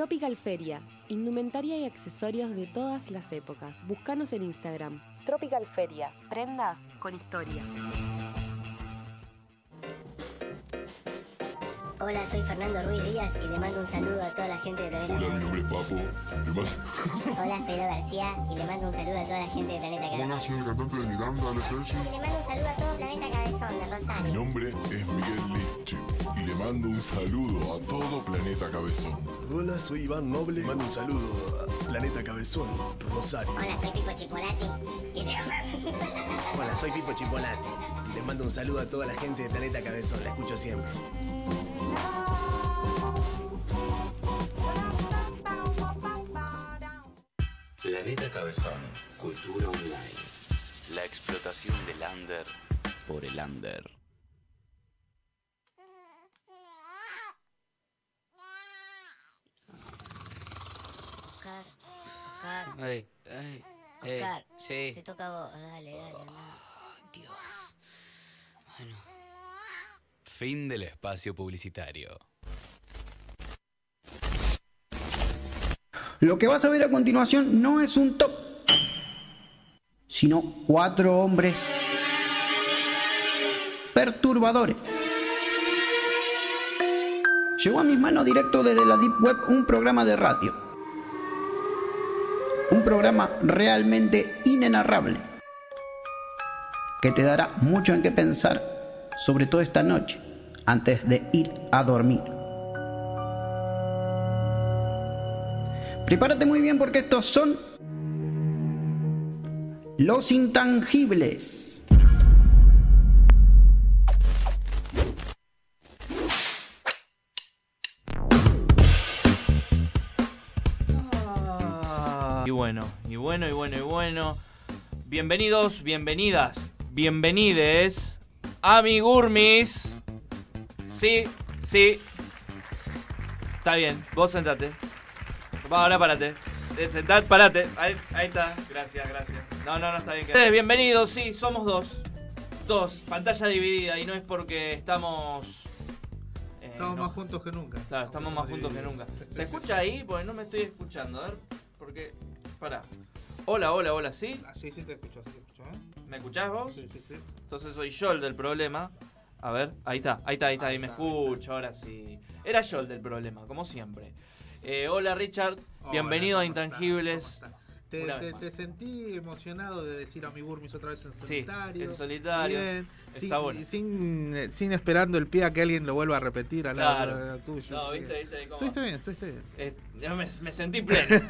Tropical Feria, indumentaria y accesorios de todas las épocas. Búscanos en Instagram. Tropical Feria, prendas con historia. Hola, soy Fernando Ruiz Díaz y le mando un saludo a toda la gente de Planeta Hola, mi nombre es Papo. Hola, soy Eva García y le mando un saludo a toda la gente de Planeta Cabezón. hola, soy el cantante de Miranda, Ale Sergi. Y le mando un saludo a todo Planeta Cabezón de Mi Rosario. nombre es Miguel Lich y le mando un saludo a todo Planeta Cabezón. Hola, soy Iván Noble. Mando un saludo a Planeta Cabezón, Rosario. Hola, soy Pipo Chipolati Hola, soy Pipo Chipolati. Les mando un saludo a toda la gente de Planeta Cabezón. La escucho siempre. Planeta Cabezón, cultura online. La explotación del under por el under. Oscar, Ey, ey, ey, Oscar, sí. te toca a vos. Dale, dale, anda. Dios. Bueno, Fin del espacio publicitario. Lo que vas a ver a continuación no es un top, sino cuatro hombres perturbadores. Llegó a mis manos directo desde la Deep Web un programa de radio. Un programa realmente inenarrable, que te dará mucho en qué pensar, sobre todo esta noche, antes de ir a dormir. Prepárate muy bien porque estos son los intangibles. Bueno, y bueno, y bueno, y bueno. Bienvenidos, bienvenidas, bienvenides, amigurmis. Sí, sí. Está bien, vos sentate. Ahora parate. Eh, Sentate, parate. Ahí, ahí está. Gracias, gracias. No, no, no está bien. Ustedes, bienvenidos, sí, somos dos. Dos, pantalla dividida y no es porque estamos... eh, Estamos no- más juntos que nunca. Claro, estamos más juntos que nunca. ¿Se escucha ahí? Porque no me estoy escuchando. A ver, porque. Pará. Hola, hola, hola, ¿sí? Ah, sí, sí te escucho, sí te escucho, ¿eh? ¿Me escuchás vos? Sí, sí, sí. Entonces soy yo el del problema. A ver, ahí está, ahí está, ahí está, ahí me escucho, ahora sí. Era yo el del problema, como siempre. Eh, hola Richard, Hola, bienvenido a. Intangibles. Te, sentí emocionado de decir a mi Burmis otra vez en Sí, solitario. en solitario. Bien. Está sin, bueno. sin, eh, sin esperando el pie a que alguien lo vuelva a repetir al lado Claro. de- tuyo. No, sí. viste, viste cómo. Estuviste bien, estuviste bien. Eh, me, me sentí pleno.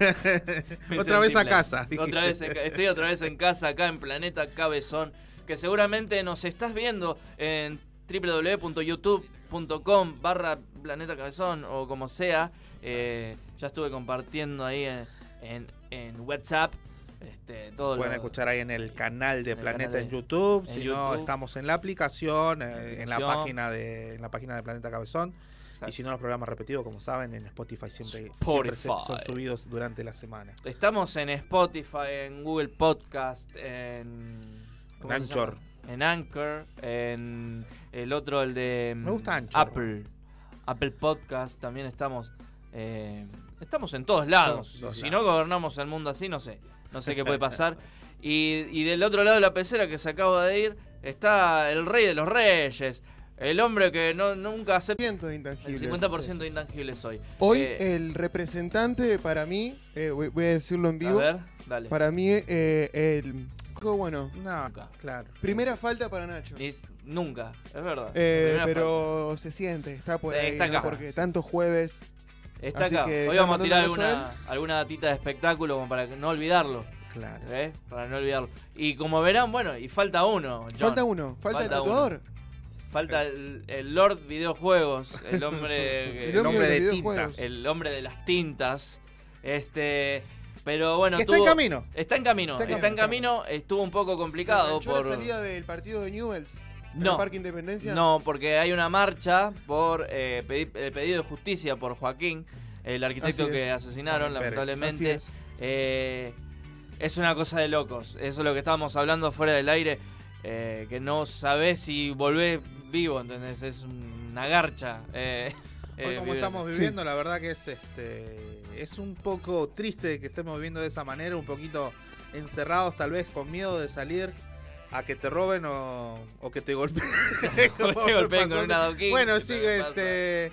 Me Otra sentí vez a pleno. casa. Otra vez en estoy otra vez en casa, acá en Planeta Cabezón. Que seguramente nos estás viendo en www.youtube.com barra Planeta Cabezón o como sea. Eh, ya estuve compartiendo ahí en, en, en WhatsApp. Este, todo Pueden lo- escuchar ahí en el canal de En Planeta canal de- en YouTube. en si no, estamos en la aplicación, eh, en la página de en la página de Planeta Cabezón. Y si no, los programas repetidos, como saben, en Spotify siempre, son subidos durante la semana. Estamos en Spotify, en Google Podcast, en. Anchor. En Anchor, en el otro, el de. Me gusta mm, Anchor. Apple. Apple Podcast, también estamos. eh, estamos en todos lados. Estamos en todos si lados. no gobernamos el mundo así, no sé. No sé qué puede pasar. y, y del otro lado de la pecera que se acaba de ir, está el rey de los reyes. El hombre que no, nunca acepta. El intangibles. 50% de intangibles hoy. Hoy Eh, el representante para mí, eh, voy, voy a decirlo en a vivo, ver, dale. para mí eh, el... Bueno, No, claro. primera falta para Nacho. Ni s- nunca, es verdad. Eh, pero se siente, está por Sí, ahí, está ¿no? acá. porque tantos jueves... Está Así acá. que Hoy vamos a tirar alguna, alguna datita de espectáculo como para que no olvidarlo. Claro. ¿eh? Para no olvidarlo. Y como verán, bueno, y falta uno. John. Falta uno, falta, el Falta tatuador. Falta el, el Lord Videojuegos, el hombre, El hombre de de videojuegos. tinta. el hombre de las tintas. Este, pero bueno, Que está en camino. Está en camino, Está en está en camino. estuvo un poco complicado ¿Enganchó por la salida del partido de Newells? En No. el Parque Independencia? No, porque hay una marcha por eh, pedi- el pedido de justicia por Joaquín, el arquitecto Así es. que asesinaron, lamentablemente. Así es. Eh, es una cosa de locos. Eso es lo que estábamos hablando fuera del aire. eh, que no sabés si volvés vivo, ¿entendés? Es una garcha. eh, Hoy eh, como estamos Sí. viviendo, la verdad que es este es un poco triste que estemos viviendo de esa manera, un poquito encerrados tal vez con miedo de salir a que te roben o, o que te golpeen. O te golpeen con un adoquín, Bueno, sí, este...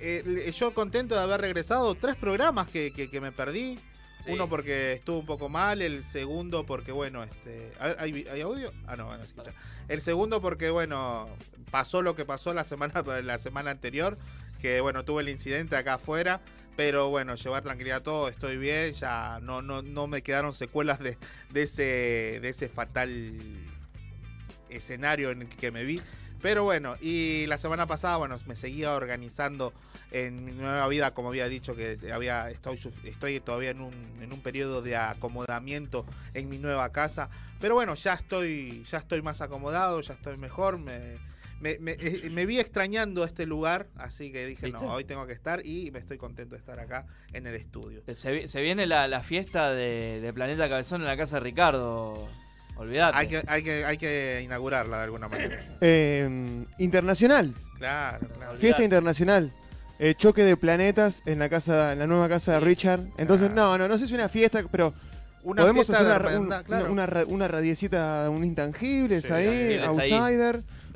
eh, yo contento de haber regresado. Tres programas que, que- que me perdí. Sí. Uno porque estuvo un poco mal, el segundo porque, bueno, este... a ver, ¿hay, vi- hay audio? Ah, no, bueno, se escucha. El segundo porque, bueno, pasó lo que pasó la semana, la semana anterior, que, bueno, tuve el incidente acá afuera, pero, bueno, llevar tranquilidad a todo, estoy bien, ya no, no, no me quedaron secuelas de, de, ese, de ese fatal escenario en el que me vi. Pero bueno, y la semana pasada, bueno, me seguía organizando en mi nueva vida, como había dicho, que había estoy, estoy todavía en un, en un periodo de acomodamiento en mi nueva casa. Pero bueno, ya estoy, ya estoy más acomodado, ya estoy mejor. Me, me, me- eh, me vi extrañando este lugar, así que dije, ¿Viste? no, hoy tengo que estar y me estoy contento de estar acá en el estudio. Se, vi- se viene la, la fiesta de, de Planeta Cabezón en la casa de Ricardo. Olvídate. Hay que, hay, que, hay que inaugurarla de alguna manera. Eh, internacional. Claro, claro. Fiesta internacional. Eh, choque de planetas en la casa, en la nueva casa de Richard. Entonces, no, no, no sé si es una fiesta, pero Una podemos fiesta hacer una, un- claro. una, una radiecita, un intangibles Sí, ahí, ahí.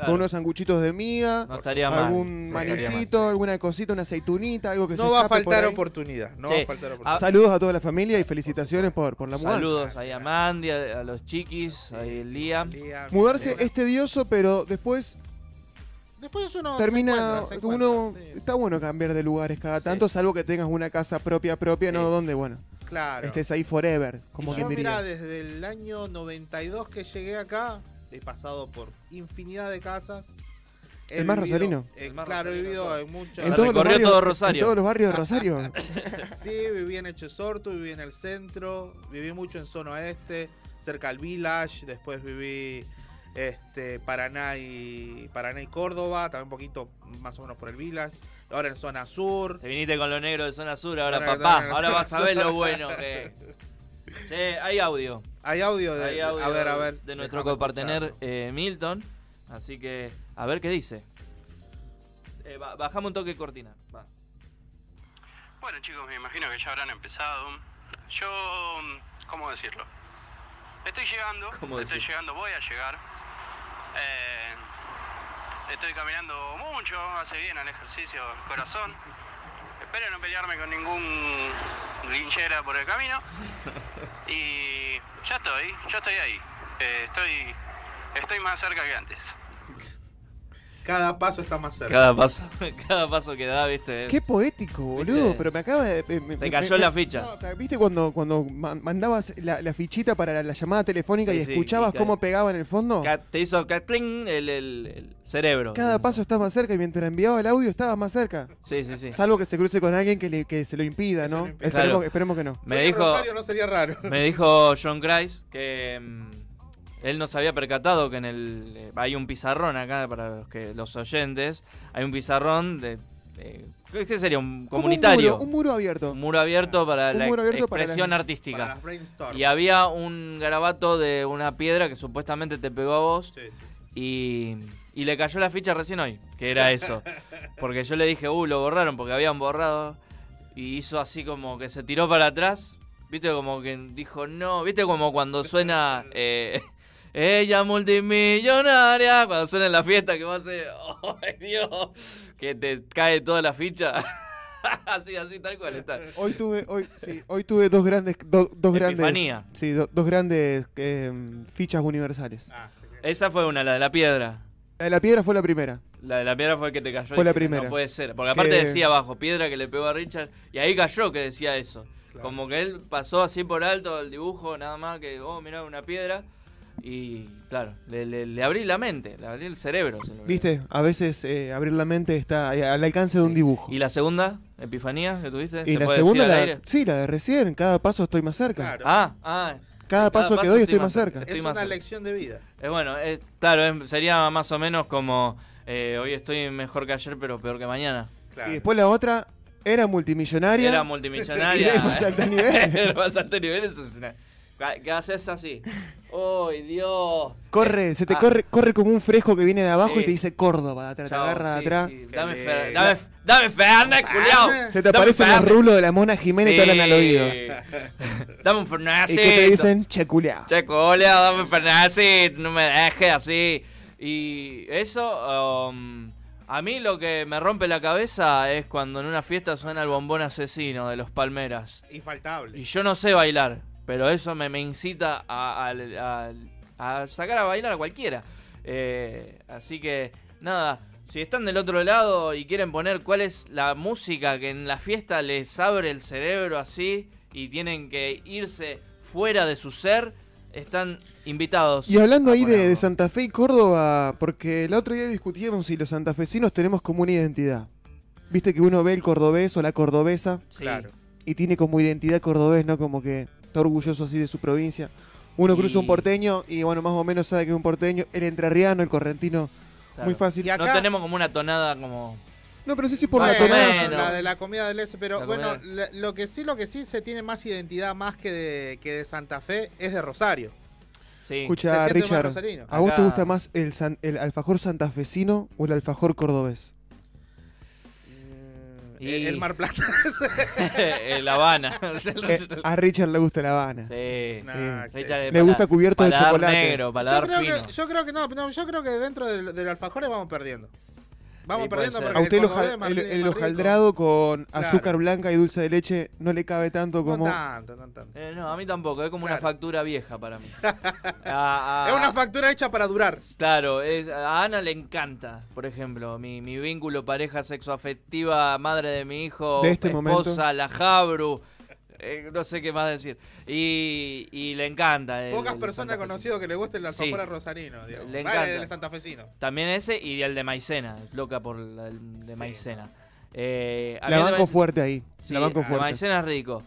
Claro. con unos sanguchitos de miga, No estaría mal. algún Sí, manicito, alguna cosita, una aceitunita, algo que se No va a escape por faltar ahí. oportunidad. No Sí. va a faltar oportunidad. Ah, Saludos a toda la familia y felicitaciones por, por la mudanza. Saludos ahí a Mandy, a, a los chiquis, ahí el Liam. Liam, Mudarse es tedioso, pero después Después uno termina. se encuentra, se encuentra, uno sí. Está bueno cambiar de lugares cada tanto, salvo que tengas una casa propia, propia, Sí. no donde, bueno, Claro. estés ahí forever, como Y quien yo, diría. mirá, desde el año 92 que llegué acá, he pasado por infinidad de casas. He El más vivido- rosarino. eh, El más claro, he vivido en muchos. En todos, los barrios, todo Rosario. en todos los barrios de Rosario. Sí, viví en Echesorto, viví en el centro, viví mucho en zona oeste, cerca al Village, después viví este Paraná y Paraná y Córdoba, también un poquito más o menos por el Village. Ahora en zona sur. Te viniste con lo negro de zona sur, ahora papá, ahora vas a ver lo bueno que. Sí, hay audio. Hay audio de Hay audio a ver, a ver. de nuestro copartener eh, Milton. Así que, a ver qué dice. Eh, ba- bajamos un toque cortina. Va. Bueno chicos, me imagino que ya habrán empezado. Yo, ¿cómo decirlo? Estoy llegando, ¿Cómo estoy decir? llegando, voy a llegar. Eh, estoy caminando mucho, hace bien al ejercicio el corazón. Espero no pelearme con ningún linchera por el camino. Y ya estoy, ya estoy ahí. Eh, estoy, estoy más cerca que antes. Cada paso está más cerca. Cada paso, cada paso que da, viste. Qué poético, boludo. ¿Viste? Pero me acaba de. me- me- Te cayó me- la ficha. No, ¿Viste cuando, cuando ma- mandabas la, la fichita para la, la llamada telefónica Sí, y sí, escuchabas y cómo pegaba en el fondo? Te hizo catling el, el- el cerebro. Cada paso estaba más cerca y mientras enviaba el audio estaba más cerca. Sí, sí, sí. Salvo que se cruce con alguien que, le- que se lo impida, ¿no? lo impida. Esperemos, Claro. esperemos que no. Me dijo, Rosario, no sería raro. me dijo John Grice que mm, él no se había percatado que en el eh, hay un pizarrón acá para los que los oyentes, hay un pizarrón de, de- ¿qué sería? Un comunitario. Un muro, un muro abierto. Un muro abierto para Un la abierto para expresión las- artística. Para las brainstorm. Y había un garabato de una piedra que supuestamente te pegó a vos Sí, sí, sí. y, y le cayó la ficha recién hoy, que era eso. Porque yo le dije, uh, lo borraron porque habían borrado. Y hizo así como que se tiró para atrás. Viste como que dijo, no, viste como cuando suena eh, ella multimillonaria, cuando suena en la fiesta que va a hacer, ¡ay Dios! Que te cae toda la ficha. así, así, tal cual está. Hoy tuve, hoy, sí, hoy tuve dos grandes, do- dos grandes, Epifanía. sí, do- dos grandes eh, fichas universales. Ah, Esa fue una, la de la piedra. La de la piedra fue la primera. La de la piedra fue el que te cayó. Fue la Dije, primera. No puede ser. Porque aparte Que- decía abajo, piedra que le pegó a Richard. Y ahí cayó que decía eso. Claro. Como que él pasó así por alto el dibujo, nada más que, oh, mirá, una piedra. Y claro, le, le- le abrí la mente, le abrí el cerebro. ¿Viste? A veces eh, abrir la mente está al alcance de un dibujo. ¿Y la segunda epifanía que tuviste? Y ¿Se la puede segunda, decir al la, aire? sí, la de recién. Cada paso estoy más cerca. Claro. Ah, ah. Cada paso que doy estoy más cerca. Estoy es más una cerca. lección de vida. Eh, bueno, es- claro, es- sería más o menos como eh, hoy estoy mejor que ayer, pero peor que mañana. Claro. Y después la otra era multimillonaria. Era multimillonaria. Y más alto nivel. Era más alto nivel, eso es una- haces así. ¡Ay, Dios! Corre, se te Ah. corre, corre como un fresco que viene de abajo Sí. y te dice Córdoba, te Chao, agarra de sí, atrás. sí. Dame, Fer- dame, dame Fernet, culiao. Se te Dame aparecen los rulos de la mona Jiménez y te hablan al oído. Dame un Fernet. Y que te dicen. Che, culiao, dame un Fernet, no me dejes así. Y eso, um, a mí lo que me rompe la cabeza es cuando en una fiesta suena el bombón asesino de los Palmeras. Infaltable. Y yo no sé bailar, pero eso me, me incita a, a- a- a sacar a bailar a cualquiera. Eh, así que, nada, si están del otro lado y quieren poner cuál es la música que en la fiesta les abre el cerebro así y tienen que irse fuera de su ser, están invitados. Y hablando ahí de, Santa Fe y Córdoba, porque el otro día discutíamos si los santafesinos tenemos como una identidad. Viste que uno ve el cordobés o la cordobesa Sí. Claro. y tiene como identidad cordobés, ¿no? Como que está orgulloso así de su provincia. Uno cruza un porteño y bueno, más o menos sabe que es un porteño. El entrerriano, el correntino, Claro. muy fácil. Y acá- No tenemos como una tonada como... No, pero sí, sí por Más la tonada. menos. la de la comida del S, pero La bueno, la- lo que sí, lo que sí se tiene más identidad más que de, que de Santa Fe es de Rosario. Sí. Escucha, Richard, rosarino. ¿a vos te gusta más el, san- el alfajor santafesino o el alfajor cordobés? Y- el, Mar Plata. La Habana. Eh, a Richard le gusta la Habana. Sí. Nah, sí, Richard Le gusta cubierto de chocolate. negro, Yo creo, fino. que, yo creo que no, no, yo creo que dentro del, del alfajores vamos perdiendo. Vamos perdiendo porque A usted el, el hojaldrado con Claro. azúcar blanca y dulce de leche no le cabe tanto como... No tanto, no tanto. Eh, no, a mí tampoco, es como una factura vieja para mí. A- a- Es una factura hecha para durar. Claro, es- a Ana le encanta, por ejemplo, mi, mi vínculo, pareja sexoafectiva, madre de mi hijo, De este esposa, momento. la Jabru, eh, no sé qué más decir. Y, y le encanta. el- Pocas el personas conocido que le guste el alfajor Sí. rosarino, digamos. Le Vale, encanta. el santafesino. También ese y el de maicena, es loca por la- el de Sí. maicena. Eh, La banco fuerte ahí. Sí, la banco fuerte. maicena es rico.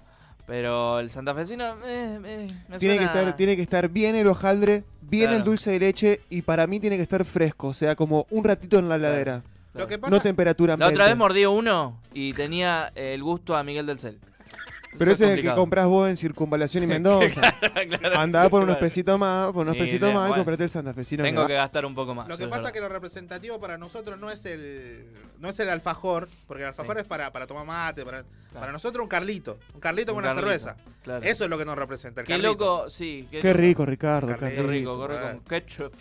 Pero el santafesino, eh, eh, me Tiene que, estar, tiene que estar bien el hojaldre, bien Claro. el dulce de leche y para mí tiene que estar fresco, o sea, como un ratito en la heladera. Lo que pasa No temperatura La otra vez mordí uno y tenía el gusto a Miguel del Cel. Pero ese es el que complicado. compras vos en Circunvalación y Mendoza. Claro, Andá por unos claro. pesitos más, por unos Sí, pesitos más y bueno. comprate el santafesino. Tengo va. que gastar un poco más. Lo que eso pasa es que verdad. lo representativo para nosotros no es el no es el alfajor, porque el alfajor Sí. es para, para tomar mate, para, para nosotros un carlito, un carlito Un con una carlito, cerveza. claro. Eso es lo que nos representa el Qué carlito. loco, sí. Qué rico, Ricardo. Carlito. qué Qué rico. rico, corre con ketchup.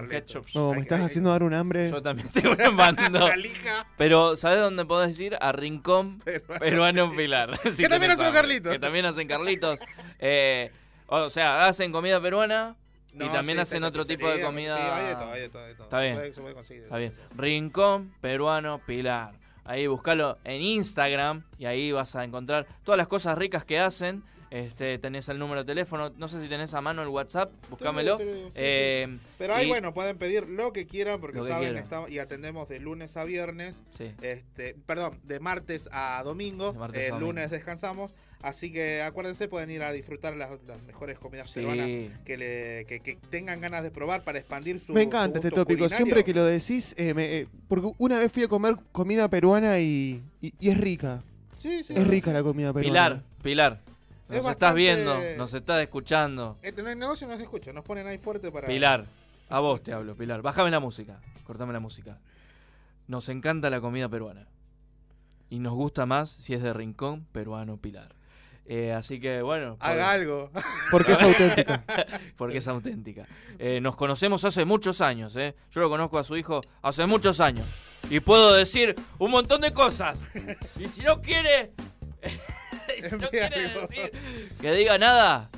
Con Carlito. ketchup. No, me estás haciendo dar un hambre. Yo también. La lija. Pero, ¿sabes dónde podés ir? A Rincón Peruano. Peruano Pilar. Si Que también hacen. Carlitos. Que también hacen Carlitos. Eh, o sea, hacen comida peruana y también sí, hacen otro tipo de comida. Sí, hay de todo, hay de todo, hay de todo. Está Se bien. puede- se puede conseguir. Está bien. Rincón Peruano Pilar. Ahí buscalo en Instagram y ahí vas a encontrar todas las cosas ricas que hacen. Este, tenés el número de teléfono, no sé si tenés a mano el WhatsApp, búscamelo. Te lo- te lo- sí, Eh, Pero ahí, y- bueno, pueden pedir lo que quieran porque que saben quieran. estamos- y atendemos de lunes a viernes. Sí. Este, perdón, de martes a domingo. A el domingo. lunes descansamos. Así que acuérdense, pueden ir a disfrutar las, las mejores comidas Sí. peruanas que, le, que, que tengan ganas de probar para expandir su Me encanta su este gusto tópico. culinario. Siempre que lo decís, eh, me- eh, porque una vez fui a comer comida peruana y, y- y es rica. Sí, sí, Es rica sí. la comida peruana. Pilar, Pilar. Es Nos estás bastante- viendo, nos estás escuchando. En el negocio nos escucha, nos ponen ahí fuerte para. Pilar, a vos te hablo, Pilar. Bájame la música, cortame la música. Nos encanta la comida peruana. Y nos gusta más si es de Rincón Peruano Pilar. Eh, así que bueno. por- Haga algo. Porque es auténtica. Porque es auténtica. Eh, nos conocemos hace muchos años, ¿eh? Yo lo conozco a su hijo hace muchos años. Y puedo decir un montón de cosas. Y si no quiere. si no quiere decir que diga nada,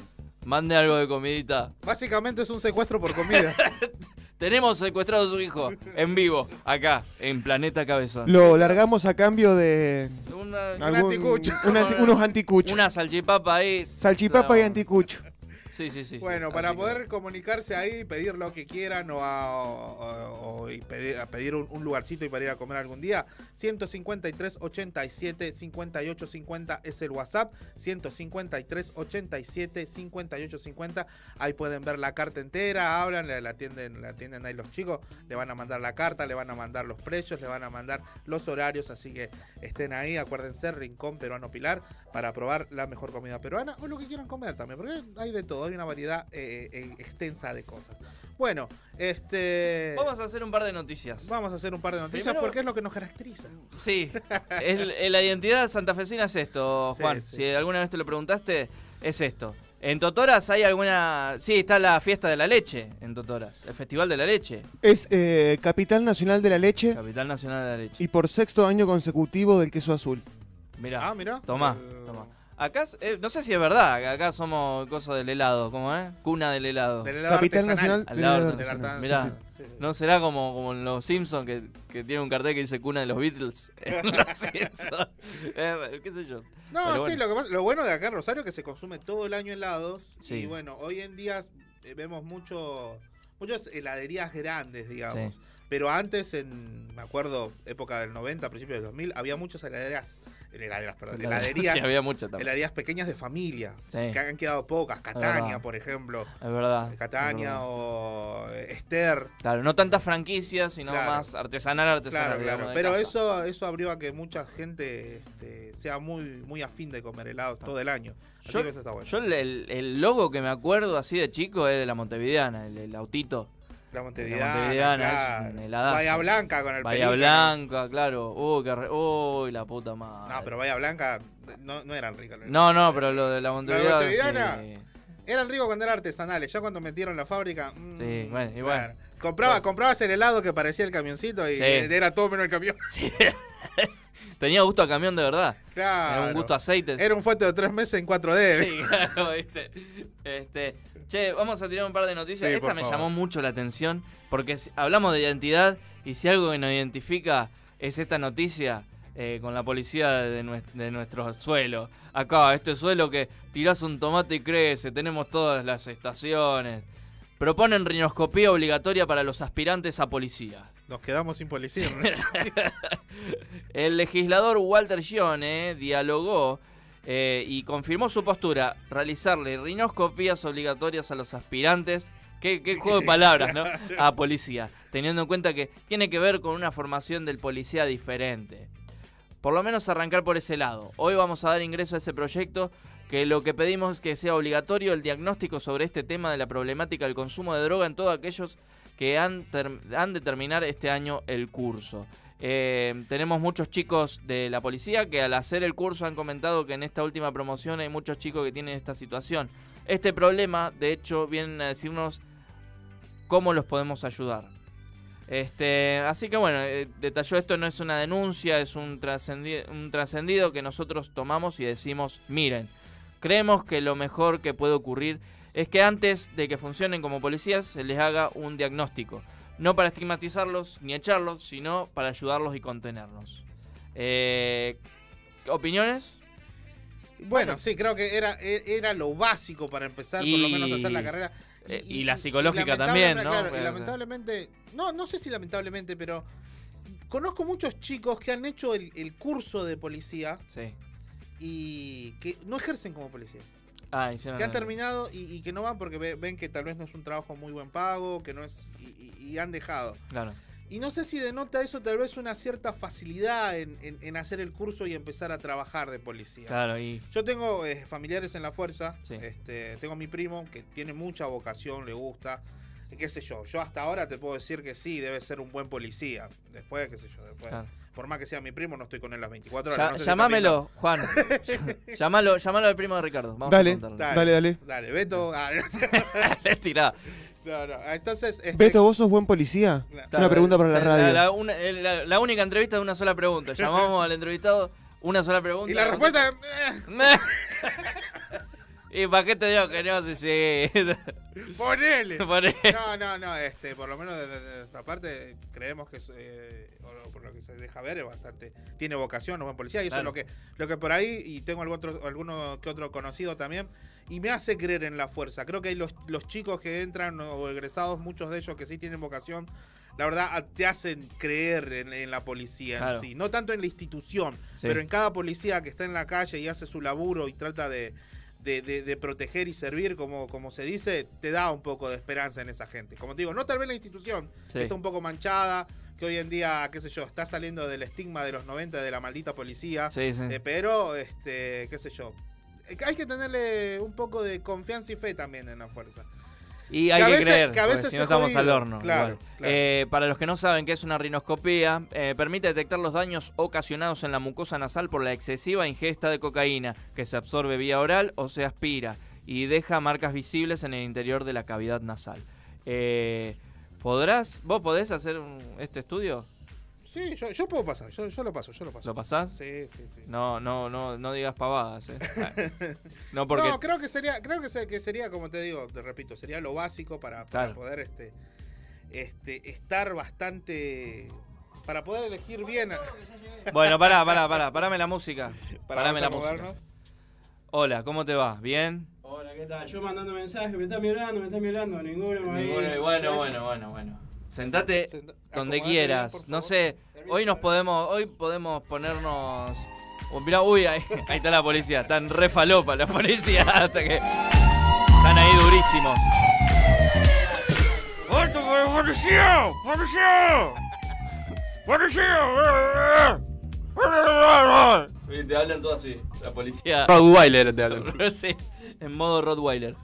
mande algo de comidita. Básicamente es un secuestro por comida. Tenemos secuestrado a su hijo en vivo, acá, en Planeta Cabezón. Lo largamos a cambio de Una, algún- anticucho. un anti- unos anticuchos. una salchipapa ahí. Salchipapa y anticucho. Sí, sí, sí. sí. Bueno, para que- poder comunicarse ahí, pedir lo que quieran o, a, o- o- y pedir, a pedir un, un lugarcito y para ir a comer algún día, 153 87 58 50 es el WhatsApp, 153 87 58 50. Ahí pueden ver la carta entera, hablan, la, la atienden, la atienden ahí los chicos, le van a mandar la carta, le van a mandar los precios, le van a mandar los horarios, así que estén ahí, acuérdense, Rincón Peruano Pilar, para probar la mejor comida peruana o lo que quieran comer también, porque hay de todo, hay una variedad eh, eh, extensa de cosas. Bueno, este... Vamos a hacer un par de noticias. Vamos a hacer un par de noticias Primero- porque es lo que nos caracteriza. Sí, el- el- la identidad santafesina es esto, Juan. sí, si alguna vez te lo preguntaste, es esto. En Totoras hay alguna... Sí, está la fiesta de la leche en Totoras, el Festival de la Leche, Es eh, Capital Nacional de la Leche Capital Nacional de la Leche. y por sexto año consecutivo del queso azul. Mirá, Ah, mira. tomá, tomá. Acá, eh, no sé si es verdad, que acá somos cosas del helado, ¿cómo es? Cuna del helado. Del helado Capital artesanal. Nacional Al del lado helado artesanal. artesanal. Mirá, Sí, sí, sí. ¿no será como, como en los Simpsons que, que tiene un cartel que dice cuna de los Beatles? En los Simpsons. Eh, ¿Qué sé yo? No, Pero sí, bueno. lo, que lo bueno de acá en Rosario es que se consume todo el año helados. Sí. Y bueno, hoy en día eh, vemos mucho, muchas heladerías grandes, digamos. Sí. Pero antes, en, me acuerdo, época del 90, principios del 2000, había muchas heladerías, heladerías, perdón, heladerías, Sí, había mucha también. heladerías pequeñas de familia, Sí. que han quedado pocas. Catania, por ejemplo. Es verdad. es Catania verdad. o eh, Esther. Claro, no tantas franquicias, sino Claro. más artesanal, artesanal. Claro, digamos, claro. Pero casa. eso, eso abrió a que mucha gente este, sea muy, muy afín de comer helados todo el año. Así Yo, que eso está bueno. yo el logo que me acuerdo así de chico es de la Montevideana, el, el autito. La La Montevideana, Montevideana claro. es. Bahía Blanca con el Bahía pelícano. Blanca, claro. Uy, re- la puta madre. No, pero Bahía Blanca no, no eran ricas. No, no, pero lo de la La Montevideana. Montevideana, sí. Eran ricos cuando eran artesanales. Ya cuando metieron la fábrica. mm, Sí, bueno, y claro. Compraba, Pues- comprabas el helado que parecía el camioncito y Sí. era todo menos el camión. Sí. Tenía gusto a camión de verdad. Claro. Era un gusto a aceite. Era un fuerte de tres meses en 4D. Sí, claro, viste. Este, che, vamos a tirar un par de noticias. Sí, Esta me favor. llamó mucho la atención porque hablamos de identidad y si algo que nos identifica es esta noticia eh, con la policía de, de nuestro suelo. Acá, este suelo que tirás un tomate y crece, tenemos todas las estaciones. Proponen rinoscopía obligatoria para los aspirantes a policía. Nos quedamos sin policía. El legislador Walter Gione dialogó eh, y confirmó su postura, realizarle rinoscopías obligatorias a los aspirantes, qué, qué juego de palabras, ¿no? A policía, teniendo en cuenta que tiene que ver con una formación del policía diferente. Por lo menos arrancar por ese lado. Hoy vamos a dar ingreso a ese proyecto que lo que pedimos es que sea obligatorio el diagnóstico sobre este tema de la problemática del consumo de droga en todos aquellos que han, de terminar este año el curso. Eh, tenemos muchos chicos de la policía que al hacer el curso han comentado que en esta última promoción hay muchos chicos que tienen esta situación. Este problema, de hecho, vienen a decirnos cómo los podemos ayudar. Este, así que bueno, eh, detalló esto no es una denuncia, es un trascendi- un trascendido que nosotros tomamos y decimos, miren, creemos que lo mejor que puede ocurrir es que antes de que funcionen como policías se les haga un diagnóstico. No para estigmatizarlos ni echarlos, sino para ayudarlos y contenerlos. Eh, ¿Opiniones? Bueno, sí, creo que era, e- era lo básico para empezar, por lo menos a hacer la carrera. eh, y la psicológica también, ¿no? claro, y lamentablemente, no, no sé si lamentablemente, pero conozco muchos chicos que han hecho el, el curso de policía Sí. y que no ejercen como policías. Ah, Que han terminado y, y que no van porque ve- ven que tal vez no es un trabajo muy buen pago, que no es. y, y- y han dejado. Claro. Y no sé si denota eso tal vez una cierta facilidad en, en- en hacer el curso y empezar a trabajar de policía. Claro, y Yo tengo eh, familiares en la fuerza. Sí. Este, tengo mi primo que tiene mucha vocación, le gusta. ¿Qué sé yo? Yo hasta ahora te puedo decir que sí, debe ser un buen policía. Después, qué sé yo, después. Claro. Por más que sea mi primo, no estoy con él las 24 Ya- horas. no sé si está llamámelo, Juan. llámalo, llámalo al primo de Ricardo. Vamos a Dale, dale, dale. Dale, Beto. ah, Le tirá. no, no. Entonces, este, Beto, ¿vos sos buen policía? Claro. Una pregunta para la radio. La, una- eh, la- la única entrevista de una sola pregunta. Llamamos al entrevistado, una sola pregunta. y la respuesta. ¿Y para qué te digo que no? Sí, sí. Ponele. Ponele. No, no, no, este, por lo menos desde, nuestra parte creemos que es, eh, lo que se deja ver es bastante, tiene vocación, es buen policía, y eso Claro. es lo que, lo que por ahí, y tengo algún otro, alguno que otro conocido también, y me hace creer en la fuerza. Creo que hay los, los chicos que entran o egresados, muchos de ellos que sí tienen vocación, la verdad te hacen creer en, en la policía Claro. en sí, no tanto en la institución, Sí. pero en cada policía que está en la calle y hace su laburo y trata de, de, de- de proteger y servir, como, como se dice, te da un poco de esperanza en esa gente. Como te digo, no tal vez la institución, Sí. que está un poco manchada, que hoy en día, qué sé yo, está saliendo del estigma de los 90 de la maldita policía, Sí, sí. eh, pero, este, qué sé yo, eh, hay que tenerle un poco de confianza y fe también en la fuerza. Y hay Que a que, veces- creer, que a veces si no es estamos jodido. al horno. Claro, igual. claro. Eh, para los que no saben qué es una rinoscopía, eh, permite detectar los daños ocasionados en la mucosa nasal por la excesiva ingesta de cocaína, que se absorbe vía oral o se aspira, y deja marcas visibles en el interior de la cavidad nasal. Eh, ¿Podrás? ¿Vos podés hacer un- este estudio? Sí, yo, yo puedo pasar, yo, yo lo paso, yo lo paso. ¿Lo pasás? Sí, sí, sí. No, no, no, no digas pavadas, eh. No, porque No, creo que sería, creo que, que sería, como te digo, te repito, sería lo básico para, para Claro. poder este, este, estar bastante. Para poder elegir bien. Bueno, pará, pará, pará, parame la música. Para Parame la música. movernos. Hola, ¿cómo te va? ¿Bien? ¿Qué tal? Yo mandando mensajes, me están violando, me están violando, ninguno ahí. Ninguno- bueno, bueno, bueno, bueno. Sentate donde quieras. bien, No sé, hoy nos podemos, hoy podemos ponernos. Oh, mirá, uy, ahí, ahí está la policía. Están re falopa la policía. Hasta que. Están ahí durísimos. ¡Alto, policía! ¡Policía! ¡Policía! Y te hablan todo así. La policía. Rottweiler te hablan. sí, en modo Rottweiler.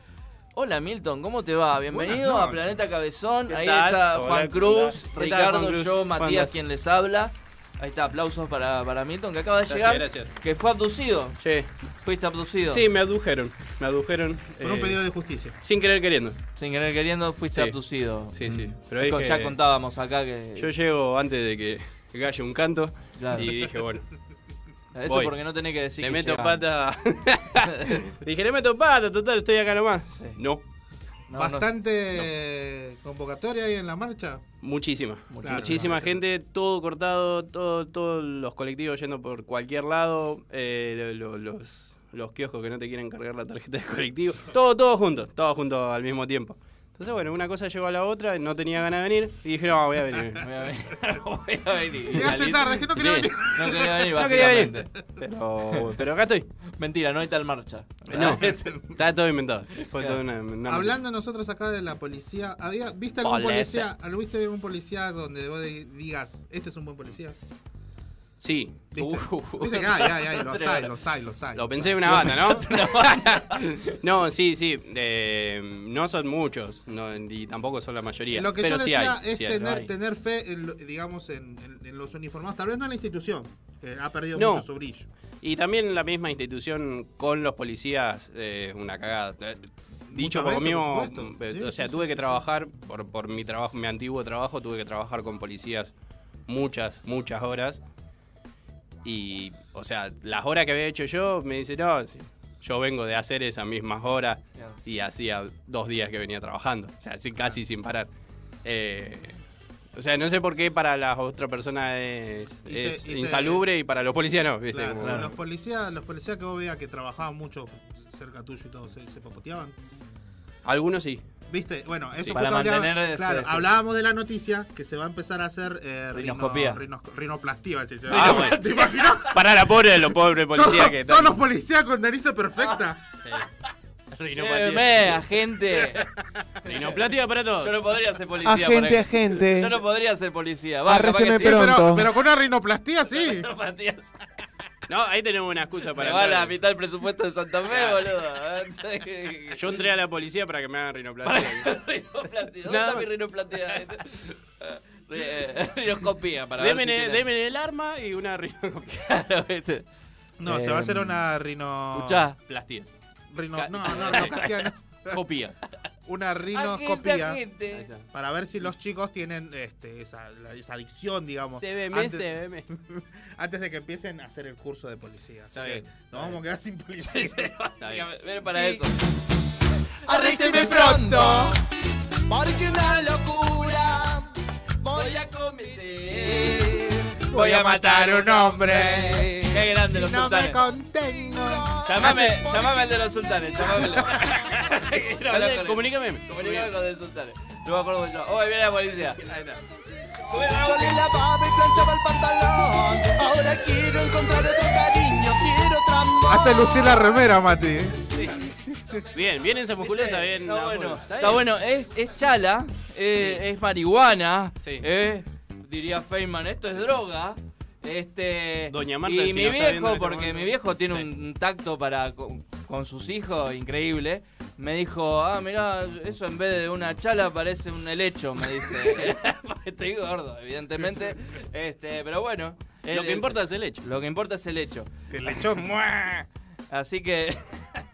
Hola Milton, ¿cómo te va? Bienvenido a. Planeta Cabezón. ¿Qué Ahí tal? está Hola, Juan ¿qué Cruz, Ricardo, Juan Cruz? yo, ¿Cómo Matías, quien les habla. Ahí está, aplausos para, para Milton que acaba de Gracias, llegar. gracias. Que fue abducido. Sí. Fuiste abducido. Sí, me adujeron. Me adujeron. Por un eh, pedido de justicia. Sin querer queriendo. Sin querer queriendo fuiste Sí. abducido. Sí, sí. Mm. Pero Es que ya contábamos acá que. Yo llego antes de que, que calle un canto. Claro. Y dije, bueno. Eso voy. porque no tenés que decir Le que meto llegan. pata. dije, le meto pata, total, estoy acá nomás. No. No, Bastante convocatoria ahí en la marcha. Muchísima. Muchísima. Muchísima gente, todo cortado, todo, todos los colectivos yendo por cualquier lado, eh, lo- lo- los, los kioscos que no te quieren cargar la tarjeta de colectivo, todo, todo junto, todo junto al mismo tiempo. Entonces, bueno, una cosa llevó a la otra, no tenía ganas de venir y dije, no, voy a venir. Voy a venir. Voy a venir. Llegaste tarde, es que no quería Sí, venir. No quería venir, No quería venir. básicamente. Pero, pero acá estoy. Mentira, no hay tal marcha. No, está todo inventado. Fue todo una, una- Hablando nosotros acá de la policía, ¿había, ¿viste algún Policía. policía, ¿viste algún policía donde vos di- digas, este es un buen policía? Sí. ¿Viste? ¿Viste los hay, los hay, los hay. Lo pensé en una banda, ¿no? no, sí, sí. eh, no son muchos, no, y tampoco son la mayoría. Lo que pero yo sí decía hay. es sí hay. tener, tener fe, en, digamos, en, en- en los uniformados. Tal vez no en la institución, que ha perdido No. mucho su brillo. Y también la misma institución con los policías, eh, una cagada. Eh, Dicho por mismo, eh, Sí, o sea, tuve que trabajar, por, por mi trabajo, mi antiguo trabajo, tuve que trabajar con policías muchas, muchas horas. Y, o sea, las horas que había hecho yo, me dice, no, yo vengo de hacer esas mismas horas y hacía dos días que venía trabajando, o sea, así, casi sin parar. Eh, o sea, no sé por qué para las otras personas es, Y se- es y se- insalubre y para los policías no, ¿viste? Claro, Los policías, los policías que vos veas que trabajaban mucho cerca tuyo y todo, se, se papoteaban. Algunos sí. ¿Viste? Bueno, eso Sí. justo Para hablaba- mantener ese- claro, hablábamos de la noticia que se va a empezar a hacer eh, rino- Rinoscopía. rinoplastia. se Ah, bueno. ¿Te imaginas? Para la pobre de los pobres policías Todos- que Todos los policías con narices perfectas. Lléveme, agente. Rinoplastia para todos. Yo no podría ser policía. Agente, agente. Yo no podría ser policía. Va, Arrésteme que sí. pronto. Pero, pero con una rinoplastia sí. No, ahí tenemos una excusa Se para. va a entrar. la mitad del presupuesto de Santa Fe, boludo. Yo entré a la policía para que me hagan rinoplastia. ¿Dónde está mi rinoplastia? Eh, Rinoscopía para Deme, ver si tiene- el arma y una. Claro, ¿viste? No, se va a hacer una rino. Escuchá. Rino, Ca- no, no, rinoplastia no. Copia. Una rinoscopía para ver si los chicos tienen este, esa, la- esa adicción, digamos. CBM, antes, CBM. antes de que empiecen a hacer el curso de policía. Así Está que bien, nos está vamos bien. a quedar sin policía. Está bien. Ven para eso. Arrésteme pronto. Porque una locura Voy a cometer. Voy a matar a un hombre. Qué grande Si los no me contengo. Llamame, llamame al de los sultanes. Llamame Comunícame. Comunícame con el sultanes. No me acuerdo yo. Oh, ahí viene la policía. Ahí está. Yo le lavaba y planchaba el pantalón Ahora quiero encontrar otro cariño Quiero otro amor Hace lucir la remera, Mati. ¿eh? Bien, bien esa musculosa, bien. Está bueno, Está está bueno. Es, es chala, eh, es marihuana, Sí. eh, diría Feynman, esto es droga. Este, Doña Marta, y si mi viejo, este porque mi viejo tiene Sí. un tacto para con, sus hijos increíble, me dijo, ah, mirá, eso en vez de una chala parece un helecho, me dice. Estoy gordo, evidentemente. Este, pero bueno. Lo que importa es el hecho. Lo que importa es el hecho. El lechón. Así que.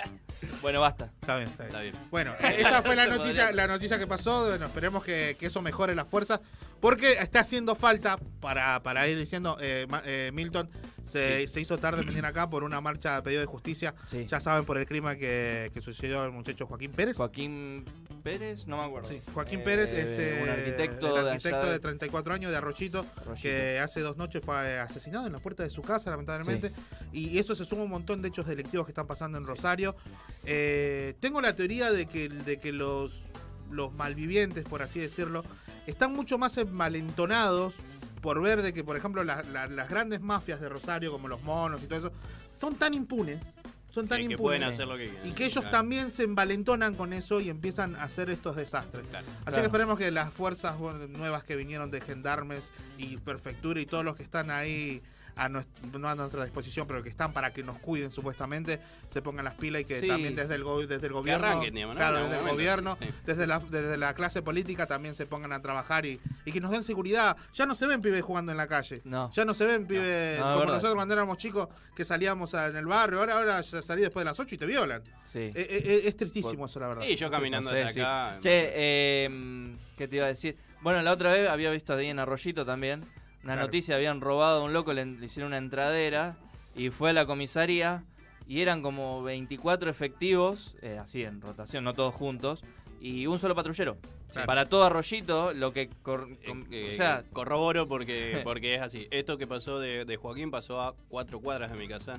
bueno, basta. Está bien, está bien. Está bien. Bueno, esa fue la noticia, la noticia que pasó. Bueno, esperemos que, que eso mejore las fuerzas. Porque está haciendo falta, para, para ir diciendo, eh, Ma- eh, Milton, se, se hizo tarde venir acá por una marcha de pedido de justicia. Sí. Ya saben por el crimen que, que sucedió al muchacho Joaquín Pérez. Joaquín Pérez, no me acuerdo. Sí, Joaquín Eh, Pérez, este, un arquitecto, el de arquitecto allá de 34 años de Arrochito, que hace dos noches fue asesinado en la puerta de su casa, lamentablemente. Y eso se suma a un montón de hechos delictivos que están pasando en Rosario. Eh, tengo la teoría de que, de que los, los malvivientes, por así decirlo, están mucho más envalentonados por ver de que, por ejemplo, la- la- las grandes mafias de Rosario, como los monos y todo eso, son tan impunes. Son tan Que- que impunes. pueden hacer lo que quieran. Y que ellos Claro. también se envalentonan con eso y empiezan a hacer estos desastres. Así Claro. que esperemos que las fuerzas nuevas que vinieron de gendarmes y prefectura y todos los que están ahí a nues- no a nuestra disposición, pero que están para que nos cuiden supuestamente, se pongan las pilas y que Sí. también desde el, go- desde el gobierno, arranquen, digamos, ¿no? claro, En desde el gobierno, sí. desde, la, desde la clase política también se pongan a trabajar y, y que nos den seguridad. Ya no se ven pibes jugando en la calle. No. Ya no se ven pibes No, es como verdad. nosotros cuando éramos chicos que salíamos en el barrio. Ahora, ahora ya salí después de las 8 y te violan. Sí. Eh, eh, es tristísimo eso, la verdad. Sí, yo caminando No sé, hasta sí. acá. Che, eh, ¿qué te iba a decir? Bueno, la otra vez había visto ahí en Arroyito también una Claro. noticia, habían robado a un loco, le, le hicieron una entradera y fue a la comisaría y eran como 24 efectivos, eh, así en rotación, no todos juntos, y un solo patrullero. Claro. Para todo Arroyito, lo que... cor- com- Eh, o sea, corroboro porque, porque es así. Esto que pasó de, de Joaquín pasó a cuatro cuadras de mi casa.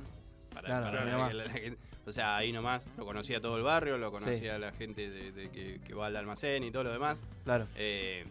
Para, Claro, para la- o sea, ahí nomás lo conocía todo el barrio, lo conocía la gente de, de que, que va al almacén y todo lo demás. Claro. Eh,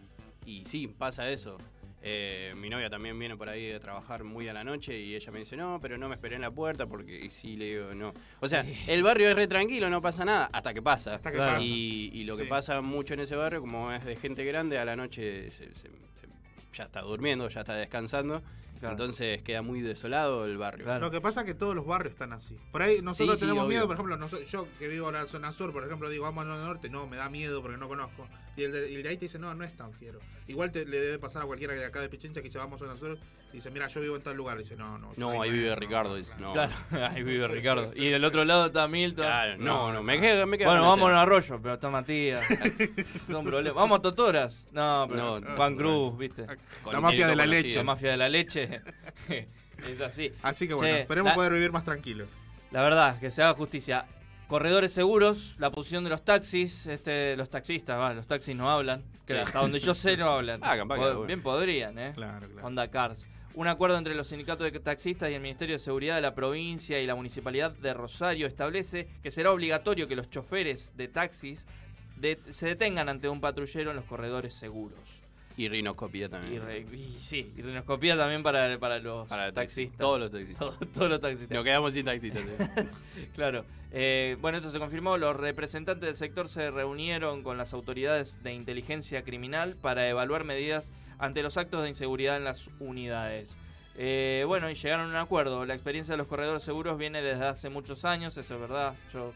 y sí, pasa eso. Eh, mi novia también viene por ahí de trabajar muy a la noche y ella me dice, no, pero no me esperé en la puerta porque y sí le digo, no. O sea, el barrio es re tranquilo, no pasa nada, hasta que pasa. Hasta que Claro. pasa. Y, y lo que Sí. pasa mucho en ese barrio, como es de gente grande, a la noche se- se- se- ya está durmiendo, ya está descansando. Claro. Entonces queda muy desolado el barrio. Claro. Lo que pasa es que todos los barrios están así. Por ahí nosotros Sí, tenemos miedo, por ejemplo, yo que vivo en la zona sur, por ejemplo, digo, vamos al norte, no, me da miedo porque no conozco. Y el de, y el de ahí te dice, no, no es tan fiero. Igual te, le debe pasar a cualquiera de acá de Pichincha que dice, vamos a zona sur, dice, mira, yo vivo en tal lugar. Dice, no, no. No, ahí vive no, Ricardo, no, dice. claro. No, Claro, ahí vive Ricardo. Y del otro lado está Milton. Claro, no, no, me quedo, me quedo Bueno, vamos a un arroyo, pero está Matías. Son problemas. Vamos a Totoras. No, pero No, Juan no, Cruz, ¿viste? Con La mafia de la conocido. leche. La mafia de la leche. es así. Así que bueno, Che, esperemos la- poder vivir más tranquilos. La verdad, que se haga justicia. Corredores seguros, la posición de los taxis, este, los taxistas, va, los taxis no hablan, Sí. hasta donde yo sé no hablan. Ah, capaz que Pod- bueno. Bien podrían, ¿eh? Claro, claro. Honda Cars. Un acuerdo entre los sindicatos de taxistas y el Ministerio de Seguridad de la provincia y la Municipalidad de Rosario establece que será obligatorio que los choferes de taxis se detengan ante un patrullero en los corredores seguros. Y rinoscopía también. Y, re- y sí, y rinoscopía también para, para los Para taxistas. Todos los taxistas. Todo- todos los taxistas. Nos quedamos sin taxistas. eh. Claro. Eh, bueno, esto se confirmó. Los representantes del sector se reunieron con las autoridades de inteligencia criminal para evaluar medidas ante los actos de inseguridad en las unidades. Eh, bueno, y llegaron a un acuerdo. La experiencia de los corredores seguros viene desde hace muchos años, eso es verdad. Yo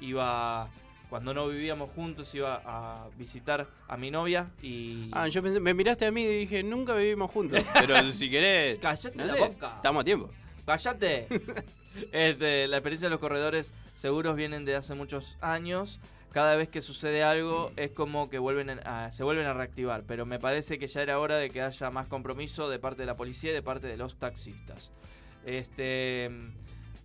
iba, cuando no vivíamos juntos, iba a visitar a mi novia y... Ah, yo pensé, me miraste a mí y dije, nunca vivimos juntos. Pero si querés. Cállate no la sé, boca. Estamos a tiempo. ¡Cállate! Este, la experiencia de los corredores seguros vienen de hace muchos años. cada vez que sucede algo es como que vuelven a- se vuelven a reactivar. Pero me parece que ya era hora de que haya más compromiso de parte de la policía y de parte de los taxistas. Este,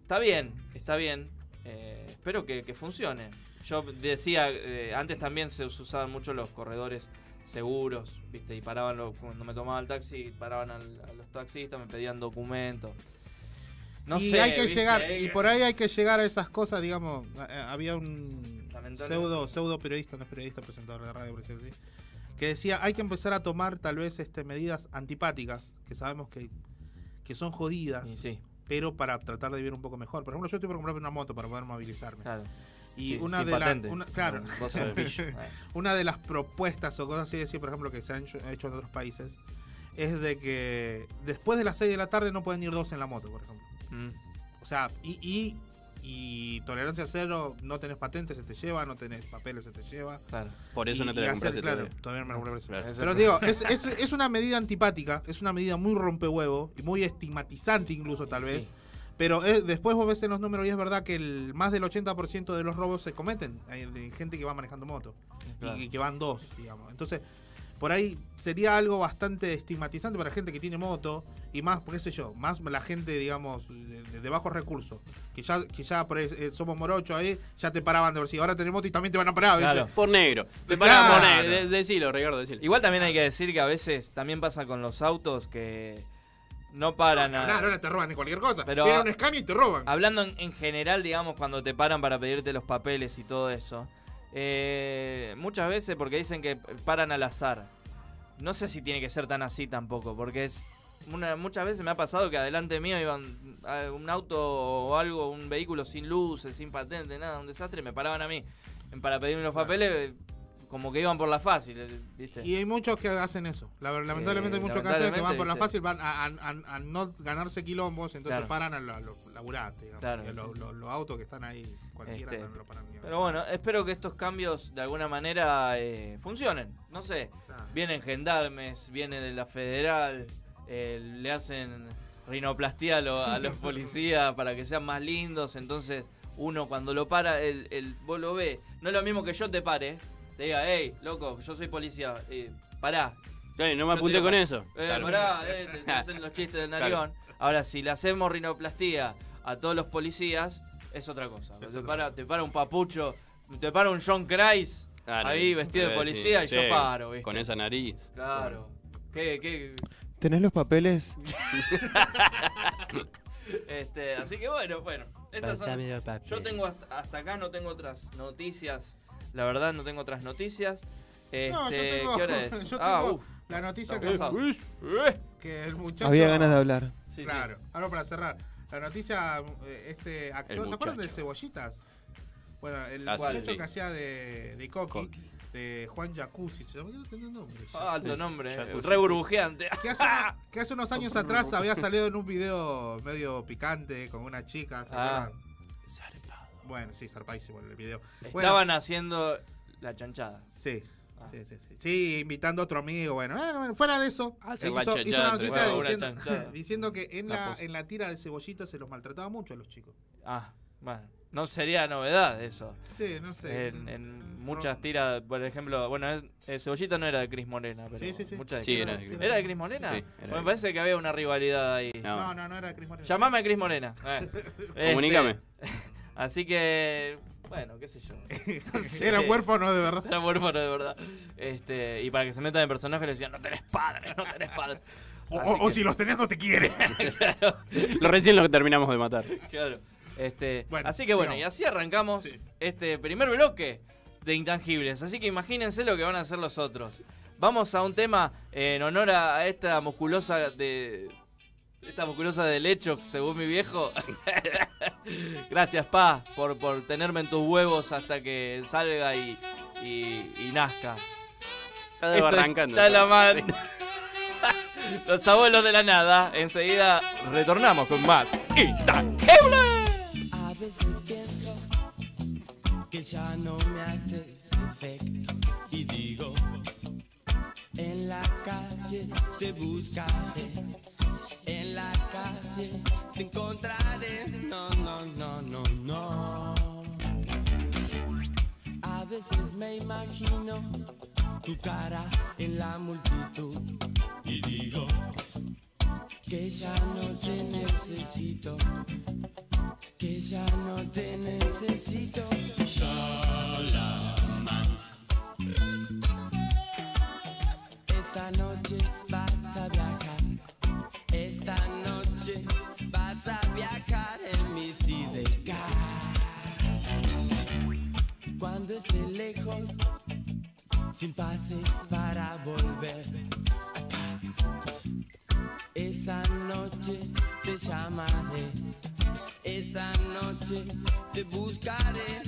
está bien, está bien. Eh, espero que, que funcione. Yo decía, eh, antes también se us- usaban mucho los corredores seguros, ¿viste? Y paraban lo- cuando me tomaba el taxi, paraban al- a los taxistas, me pedían documentos. No y sé, hay que ¿viste? llegar, y por ahí hay que llegar a esas cosas, digamos, había un pseudo, pseudo periodista, no es periodista, presentador de radio, por decirlo así, que decía, hay que empezar a tomar tal vez este medidas antipáticas, que sabemos que, que son jodidas, pero para tratar de vivir un poco mejor. Por ejemplo, yo estoy por comprarme una moto para poder movilizarme. Y Sí, una de las patente. una- claro. Eh. una de las propuestas o cosas así, decir, por ejemplo, que se han hecho, en otros países, es de que después de las 6 de la tarde no pueden ir dos en la moto, por ejemplo. Mm. O sea, y, y, y tolerancia cero, no tenés patente, se te lleva, no tenés papeles, se te lleva. Claro. Por eso Y- no te la compraste claro, todavía. todavía no me la. Claro. Pero digo, es, es, es una medida antipática, es una medida muy rompehuevo y muy estigmatizante incluso tal vez. Sí. Pero es- después vos ves en los números y es verdad que el, más del 80% de los robos se cometen eh, de gente que va manejando moto Claro. y, que van dos, digamos. Entonces, por ahí sería algo bastante estigmatizante para gente que tiene moto y más, qué sé yo, más la gente, digamos, de, de- de bajos recursos, que ya, que ya por ahí, eh, somos morochos ahí, ya te paraban de ver si ahora tenés moto y también te van a parar. ¿viste? Claro. Por negro. Te Claro. por negro. De- Decilo, Ricardo, decilo. Igual también hay que decir que a veces también pasa con los autos que no paran a... Claro, ahora te roban en cualquier cosa. Pero- Viene un escáner y te roban. Hablando en, en general, digamos, cuando te paran para pedirte los papeles y todo eso, eh, muchas veces porque dicen que paran al azar. No sé si tiene que ser tan así tampoco, porque es una- muchas veces me ha pasado que adelante mío iban a un auto o algo, un vehículo sin luces, sin patente, nada, un desastre, y me paraban a mí para pedirme los papeles, como que iban por la fácil, eh, ¿viste? Y hay muchos que hacen eso. La- lamentablemente Eh, hay muchos que hacen que van por la lamentablemente, fácil, van a, a- a- a no ganarse quilombos, entonces Claro. paran a los lo, laburantes, digamos. Claro, los sí. lo- los autos que están ahí, cualquiera Este, no lo paran. digamos. Pero bueno, espero que estos cambios de alguna manera eh, funcionen. No sé, vienen gendarmes, viene de la federal, eh, le hacen rinoplastia a, lo- a los policías para que sean más lindos. Entonces, uno cuando lo para, el, el, vos lo ves. No es lo mismo que yo te pare, te diga, hey, loco, yo soy policía, eh, pará. No me Yo apunté digo, con eso. Eh, Claro. pará, eh, te, te hacen los chistes del Claro. narión. Ahora, si le hacemos rinoplastía a todos los policías, es otra cosa. te, para, te para un papucho, te para un John Christ Claro, ahí vestido de eh, policía sí, y yo paro, ¿viste? Con esa nariz. Claro. ¿Qué, qué? ¿Tenés los papeles? Este, así que bueno, bueno. Estas son- yo tengo hasta, hasta acá, no tengo otras noticias. La verdad, no tengo otras noticias. Este, No, yo tengo, ¿Qué hora es? yo Ah, tengo uf. la noticia que, Estamos que el muchacho... Había ganas de hablar. Sí, claro, ahora para cerrar. La noticia, eh, este actor, ¿se acuerdan de. Cebollitas? Bueno, el Ah, sí, muchacho sí. que hacía de, de Coqui, de Juan Jacuzzi, se llama, no tenía nombre. Ah, alto nombre, Jacuzzi. re burbujeante. Que hace, una- que hace unos años atrás había salido en un video medio picante con una chica. ¿se Ah. Bueno, sí, zarpadísimo el video. Bueno, Estaban haciendo la chanchada. Sí. Sí, sí, sí. Sí, invitando a otro amigo. Bueno, bueno, bueno, fuera de eso, hizo, la hizo una entre noticia diciendo, diciendo que en La en la tira de cebollita se los maltrataba mucho a los chicos. Ah, bueno. No sería novedad eso. Sí, no sé. En, en muchas tiras, por ejemplo, bueno, eh, Cebollita no era de Cris Morena, pero Sí, sí, sí. muchas de Sí, era de Cris ¿Era de Cris Morena? Sí, era de me parece que había una rivalidad ahí. No. No, no, no era Cris Moreno. Llamame a Cris Morena. Eh. Este, Comunícame. así que, bueno, qué sé yo. Era huérfano de verdad. Era huérfano de verdad. Este, y para que se metan en personaje le decían, no tenés padre, no tenés padre. O, Así o- o que- si los tenés no te quiere. claro. Lo recién lo que terminamos de matar. Claro. Este, Bueno, así que bueno, digamos. y así arrancamos este primer bloque de intangibles. Así que imagínense lo que van a hacer los otros. Vamos a un tema en honor a esta musculosa de. Esta musculosa del hecho, según mi viejo. Gracias, Pa, por, por tenerme en tus huevos hasta que salga y, y, y nazca. Está Esto es arrancando. Chalaman. Los abuelos de la nada. Enseguida retornamos con más Intangibles. A veces pienso que ya no me haces efecto y digo, en la calle te buscaré, en la calle te encontraré, no, no, no, no, no. A veces me imagino tu cara en la multitud y digo que ya no te necesito, que ya no te necesito. Salaman. Cuando esté lejos, sin pase para volver acá. Esa noche te llamaré, esa noche te buscaré.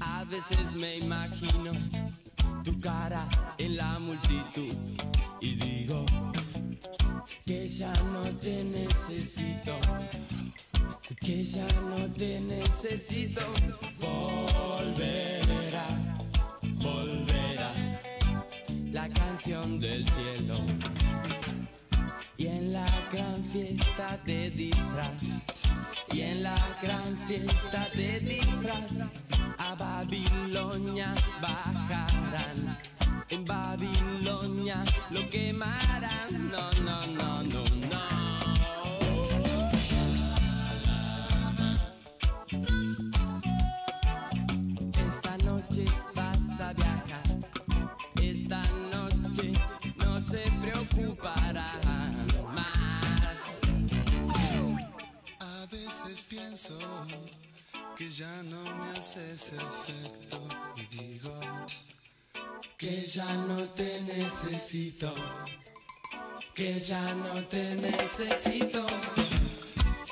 A veces me imagino tu cara en la multitud y digo que ya no te necesito, que ya no te necesito. Volverá, volverá la canción del cielo y en la gran fiesta de disfraz y en la gran fiesta de disfraz a Babilonia bajarán. En Babilonia lo quemarán. No no no no que ya no me haces efecto y digo que ya no te necesito, que ya no te necesito,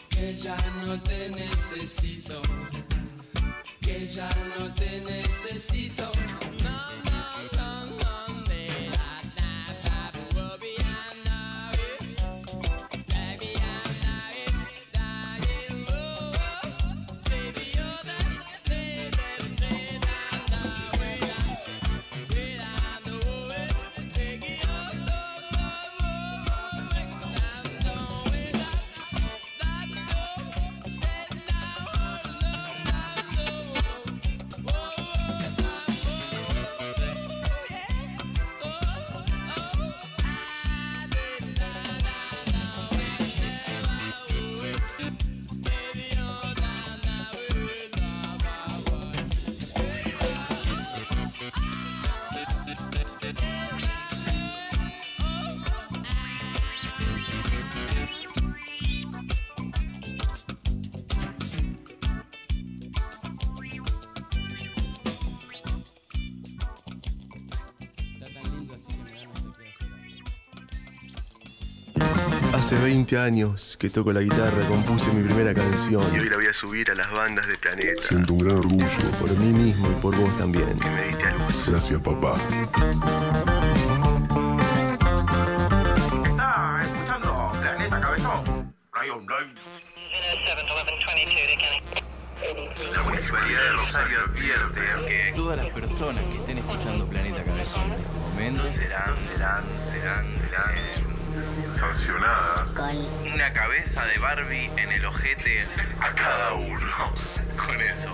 que ya no te necesito, que ya no te necesito. Hace 20 años que toco la guitarra, compuse mi primera canción. Y hoy la voy a subir a las bandas de Planeta. Siento un gran orgullo. Por mí mismo y por vos también. Que me diste a luz. Gracias, papá. Está escuchando Planeta Cabezón. Radio Online. La Municipalidad de Rosario advierte que todas las personas que estén escuchando Planeta Cabezón en este momento serán, serán, serán, serán Sancionadas. una cabeza de Barbie en el ojete a cada uno. Con eso.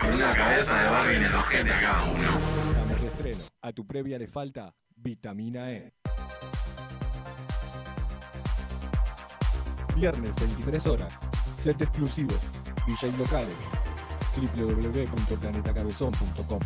Con una cabeza de Barbie en el ojete a cada uno. Estamos de estreno. A tu previa le falta vitamina E. Viernes 23 horas. Set exclusivo. DJ locales. www.planetacabezón.com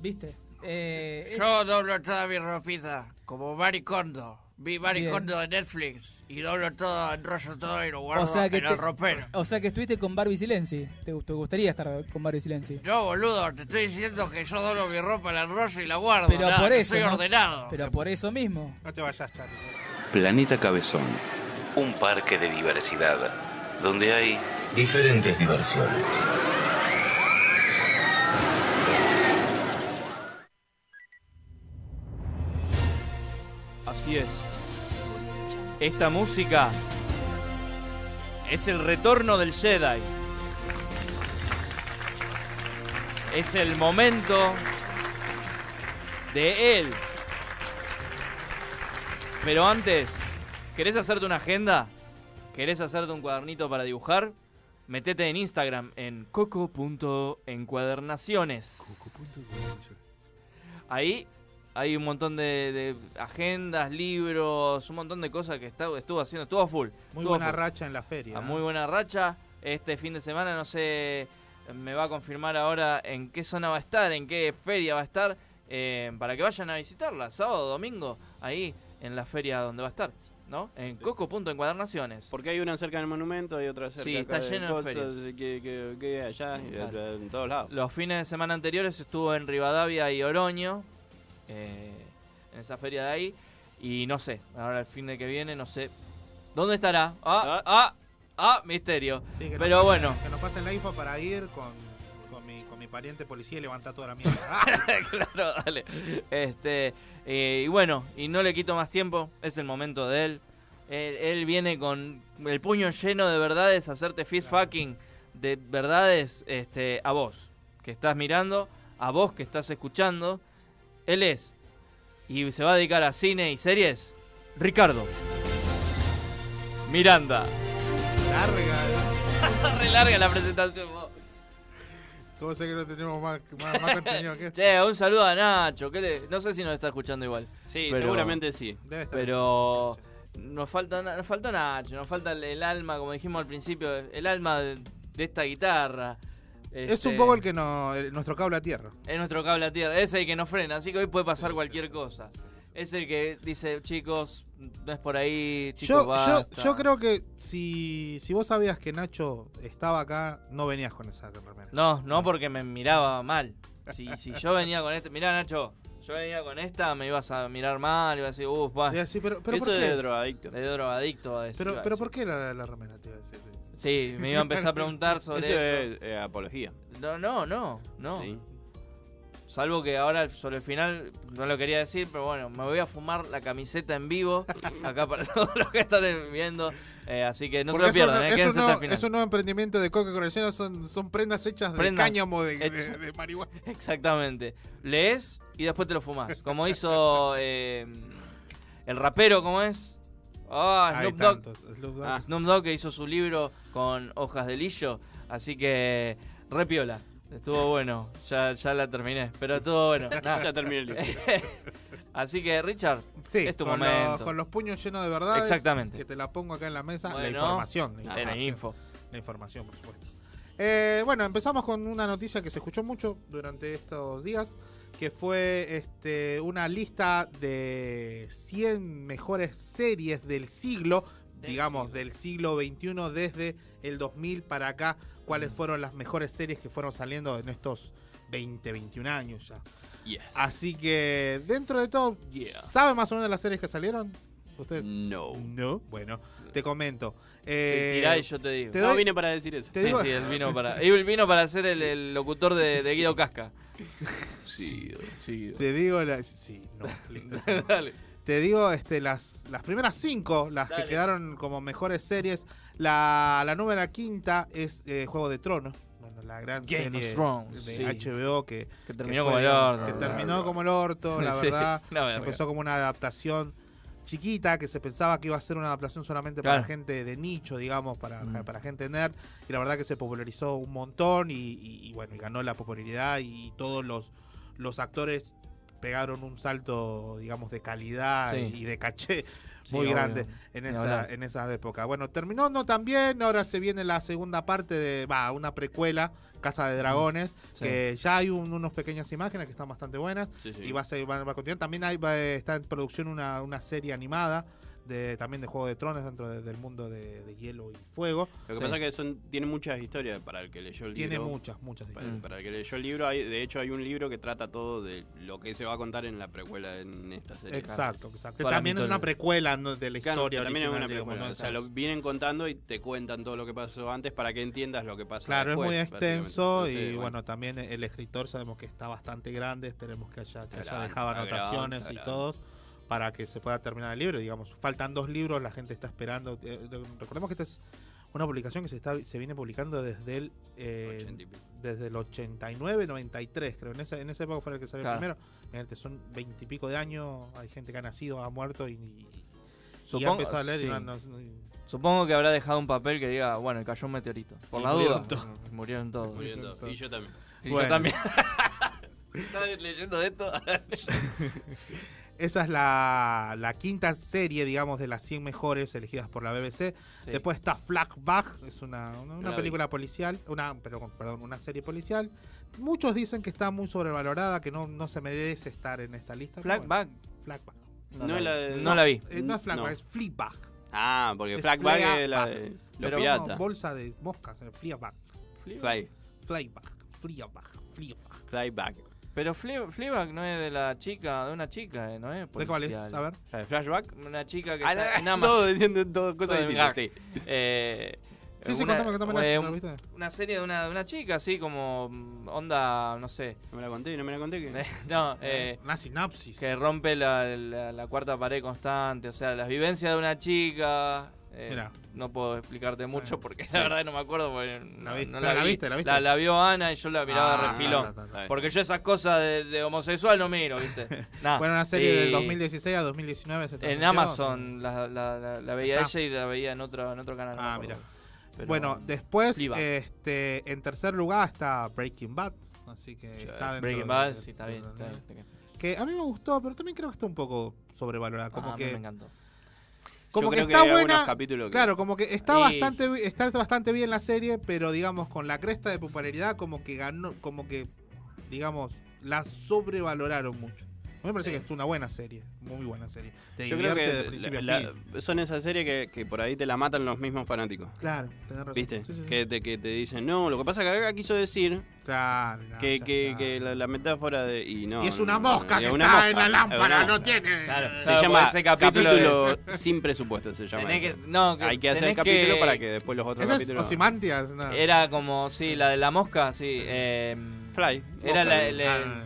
¿Viste? Eh, Yo doblo toda mi ropita, como Maricondo. Vi Maricondo de Netflix y doblo todo, enrollo todo y lo guardo o sea que en el ropero. O sea que estuviste con Barbie Silenzi. ¿Te, te gustaría estar con Barbie Silenzi? Yo, boludo, te estoy diciendo que yo doblo mi ropa, la enrollo y la guardo. Pero nada, por eso. soy ¿no? ordenado. Pero por eso mismo. No te vayas, Charlie. Planeta Cabezón. Un parque de diversidad donde hay diferentes diversiones. Así es. Esta música es el retorno del Jedi. Es el momento de él. Pero antes, ¿querés hacerte una agenda? ¿Querés hacerte un cuadernito para dibujar? Metete en Instagram en coco.encuadernaciones. Ahí hay un montón de, de agendas, libros, un montón de cosas que está, estuvo haciendo. Estuvo a full. Muy estuvo buena full. racha en la feria. A ¿eh? muy buena racha. Este fin de semana, no sé, me va a confirmar ahora en qué zona va a estar, en qué feria va a estar, eh, para que vayan a visitarla, sábado, domingo, ahí en la feria donde va a estar, ¿no? En coco.encuadernaciones. Porque hay una cerca del monumento, hay otra cerca Sí, está lleno de cosas ferias. que, que, allá, y Claro. en todos lados. Los fines de semana anteriores estuvo en Rivadavia y Oroño, eh, en esa feria de ahí, y no sé, ahora el fin de que viene, no sé, ¿dónde estará? Ah, ah, ah, misterio. Sí, que Pero nos- bueno. Que nos pasen la info para ir con, con, mi, con mi pariente policía y levantar toda la mierda. claro, dale. Este, eh, y bueno, y no le quito más tiempo, es el momento de él. Él, él viene con el puño lleno de verdades, a hacerte fist fucking de verdades este, a vos, que estás mirando, a vos que estás escuchando. Él es, y se va a dedicar a cine y series, Ricardo. Miranda. Larga. Re larga la presentación. vos. ¿Cómo sé que no tenemos más, más, más contenido que esto? Che, un saludo a Nacho, que le- no sé si nos está escuchando igual. Sí, seguramente sí. Debe estar Pero nos falta, nos falta Nacho, nos falta el, el alma, como dijimos al principio, el alma de, de esta guitarra. Es Este, un poco el que no, el- nuestro cable a tierra. Es nuestro cable a tierra, es el que nos frena, así que hoy puede pasar cualquier cosa. Es el que dice, chicos, no es por ahí, Yo, chicos, yo, basta. yo creo que si, si vos sabías que Nacho estaba acá, no venías con esa remera. No, no porque me miraba mal. Si, si yo venía con este, mirá Nacho, yo venía con esta, me ibas a mirar mal, iba a decir, uff, va. Pero- pero Eso ¿por es qué? de drogadicto. De drogadicto, va a decir. Pero, a pero decir. ¿por qué la, la remera te iba a decir? Sí, me iba a empezar a preguntar sobre Eso eso. es eh, apología. No, no, no, no. Sí. Salvo que ahora sobre el final, no lo quería decir, pero bueno, me voy a fumar la camiseta en vivo, acá para todos los que están viendo. eh, así que no Porque se lo pierdan, eh, es, un quédense hasta nuevo, el final. es un nuevo emprendimiento de Coca Cola son, son prendas hechas de Prendas cáñamo de, de marihuana. Exactamente. Lees y después te lo fumas. Como hizo eh, el rapero, ¿cómo es? Ah, Hay Snoop Dogg. Snoop Dogg. Ah, Snoop Dogg que hizo su libro con hojas de lillo. Así que, repiola. Estuvo bueno. Ya, ya la terminé. Pero estuvo bueno. Ya terminé el libro. Así que, Richard, Sí, es tu con, momento. los, con los puños llenos de verdades. Exactamente. Que te la pongo acá en la mesa. la información. la info. La información, por supuesto. Eh, bueno, empezamos con una noticia que se escuchó mucho durante estos días, que fue este, una lista de 100 mejores series del siglo, digamos, del siglo XXI desde el 2000 para acá, cuáles Mm. fueron las mejores series que fueron saliendo en estos 20, 21 años ya. Yes. Así que, dentro de todo, Yeah. ¿sabe más o menos las series que salieron? ¿Ustedes? No. No. Bueno, te comento. Eh, Tirá y yo te digo. te No doy- vine para decir eso. te Sí, digo- sí, él vino para. Él vino para ser el, el locutor de, de Guido Casca. Sí, sí. Te digo la- sí, no, listo. Dale. Te digo este, las, las primeras cinco, las Dale. que quedaron como mejores series. La, la número quinta es eh, Juego de Tronos. Bueno, la gran Game serie of Thrones, de sí. HBO que, Que terminó fue, como el orto. Que terminó como el orto, la Sí, verdad. Empezó como una adaptación chiquita que se pensaba que iba a ser una adaptación solamente Claro. para gente de nicho, digamos, para, Mm. para gente nerd. Y la verdad que se popularizó un montón y, y- y bueno, y ganó la popularidad y todos los, los actores pegaron un salto, digamos, de calidad Sí. y de caché Sí, muy obvio. grande en esa, en esa época. Bueno, terminó no tan bien, ahora se viene la segunda parte de, va, una precuela, Casa de Dragones. Sí. que ya hay un- unas pequeñas imágenes que están bastante buenas sí. y va a, ser- va, va a continuar. También hay, va- está en producción una, una serie animada de también de Juego de Tronos dentro de- del mundo de, de hielo y fuego. Lo que pasa es que son, tiene muchas historias para el que leyó el Tiene libro. muchas, muchas Para, historias. para el que leyó el libro, hay, de hecho hay un libro que trata todo de lo que se va a contar en la precuela en esta serie. Exacto, exacto. También es una precuela de la Claro, historia. también es una precuela. O sea, lo vienen contando y te cuentan todo lo que pasó antes para que entiendas lo que pasa Claro, después. es muy extenso Entonces, y bueno, también el escritor sabemos que está bastante grande, esperemos que haya, que haya dejado anotaciones y todos para que se pueda terminar el libro, digamos, faltan dos libros, la gente está esperando, eh, recordemos que esta es una publicación que se está se viene publicando desde el eh, 80 y pico. desde el 89, 93, creo, en esa, en esa época fue el que salió Claro. primero, Imagínate, son veintipico de años, hay gente que ha nacido, ha muerto y, y- Supongo, empezó a leer y no- no- Supongo que habrá dejado un papel que diga, bueno, cayó un meteorito. Por Y la murieron duda. todos. Murieron todos. Murieron todos. Y yo también. Sí, Bueno. yo también. ¿Estás leyendo de esto? Esa es la, la quinta serie, digamos, de las 100 mejores elegidas por la BBC. Sí. Después está Flagbag, es una, una, una la vi. película policial, una, perdón, perdón, una serie policial. Muchos dicen que está muy sobrevalorada, que no, no se merece estar en esta lista. pero Flagbag. bueno, Flagbag. No, No la, es de- No la vi. Eh, no es Flagbag, No. es. Ah, porque Es Flagbag Fleabag. es la de los Pero piratas. bolsa de moscas, eh, Fleabag. Fly. Fleabag, Fleabag, Fleabag. Flyback. Pero Fle- Fleabag no es de la chica, de una chica, eh, ¿no es? ¿De cuál es? A ver. ¿La de Flashback? Una chica que Ah, está la- en Amazon. todo diciendo todo cosas Todo distintas, sí. Eh, Sí, sí, una, contame, contame la eh, sinopsis, un- ¿viste? una serie de una, de una chica, así como mm, onda, no sé. No me la conté, no me la conté. Que... no, eh, Una sinopsis. que rompe la, la- la cuarta pared constante, o sea, las vivencias de una chica. Eh, no puedo explicarte mucho porque la verdad no me acuerdo. porque no, viste, no pero la vi. viste, la viste. La, la vio Ana y yo la miraba Ah, de refilón. Porque yo esas cosas de, de homosexual no miro, ¿viste? Nah. Bueno, una serie Y del 2016 a 2019 se En. Amazon la, veía Ah. ella y la veía en otro, en otro canal. Ah, mira. Pero- Bueno, después, este, en tercer lugar está Breaking Bad. Así que está dentro Breaking Bad, de- sí, está bien. está bien, está bien. Que a mí me gustó, pero también creo que está un poco sobrevalorada. Como Ah, mí que, me encantó. Como que está buena. que- Claro, como que está bastante, está bastante bien la serie, pero digamos, con la cresta de popularidad, como que ganó, como que, digamos, la sobrevaloraron mucho. A mí me parece que es una buena serie, muy buena serie. Te Yo creo divierte de que principio la- a la- fin. son esas series que, que por ahí te la matan los mismos fanáticos. Claro, tenés razón. ¿Viste? Sí, sí, sí. Que, te, que te dicen, no, lo que pasa es que acá quiso decir Claro, no, que, ya que, la, la metáfora de. Y, no, Y es no, una no, mosca y que es está una en la es una lámpara, no tiene. Claro, Se claro, llama ese capítulo capítulo, es- sin presupuesto, se llama. Tenés eso. que- no, que Hay que hacer el capítulo que- para que después los otros es capítulos. No. Era como, sí, la de la mosca, sí. eh, Fly. Era la,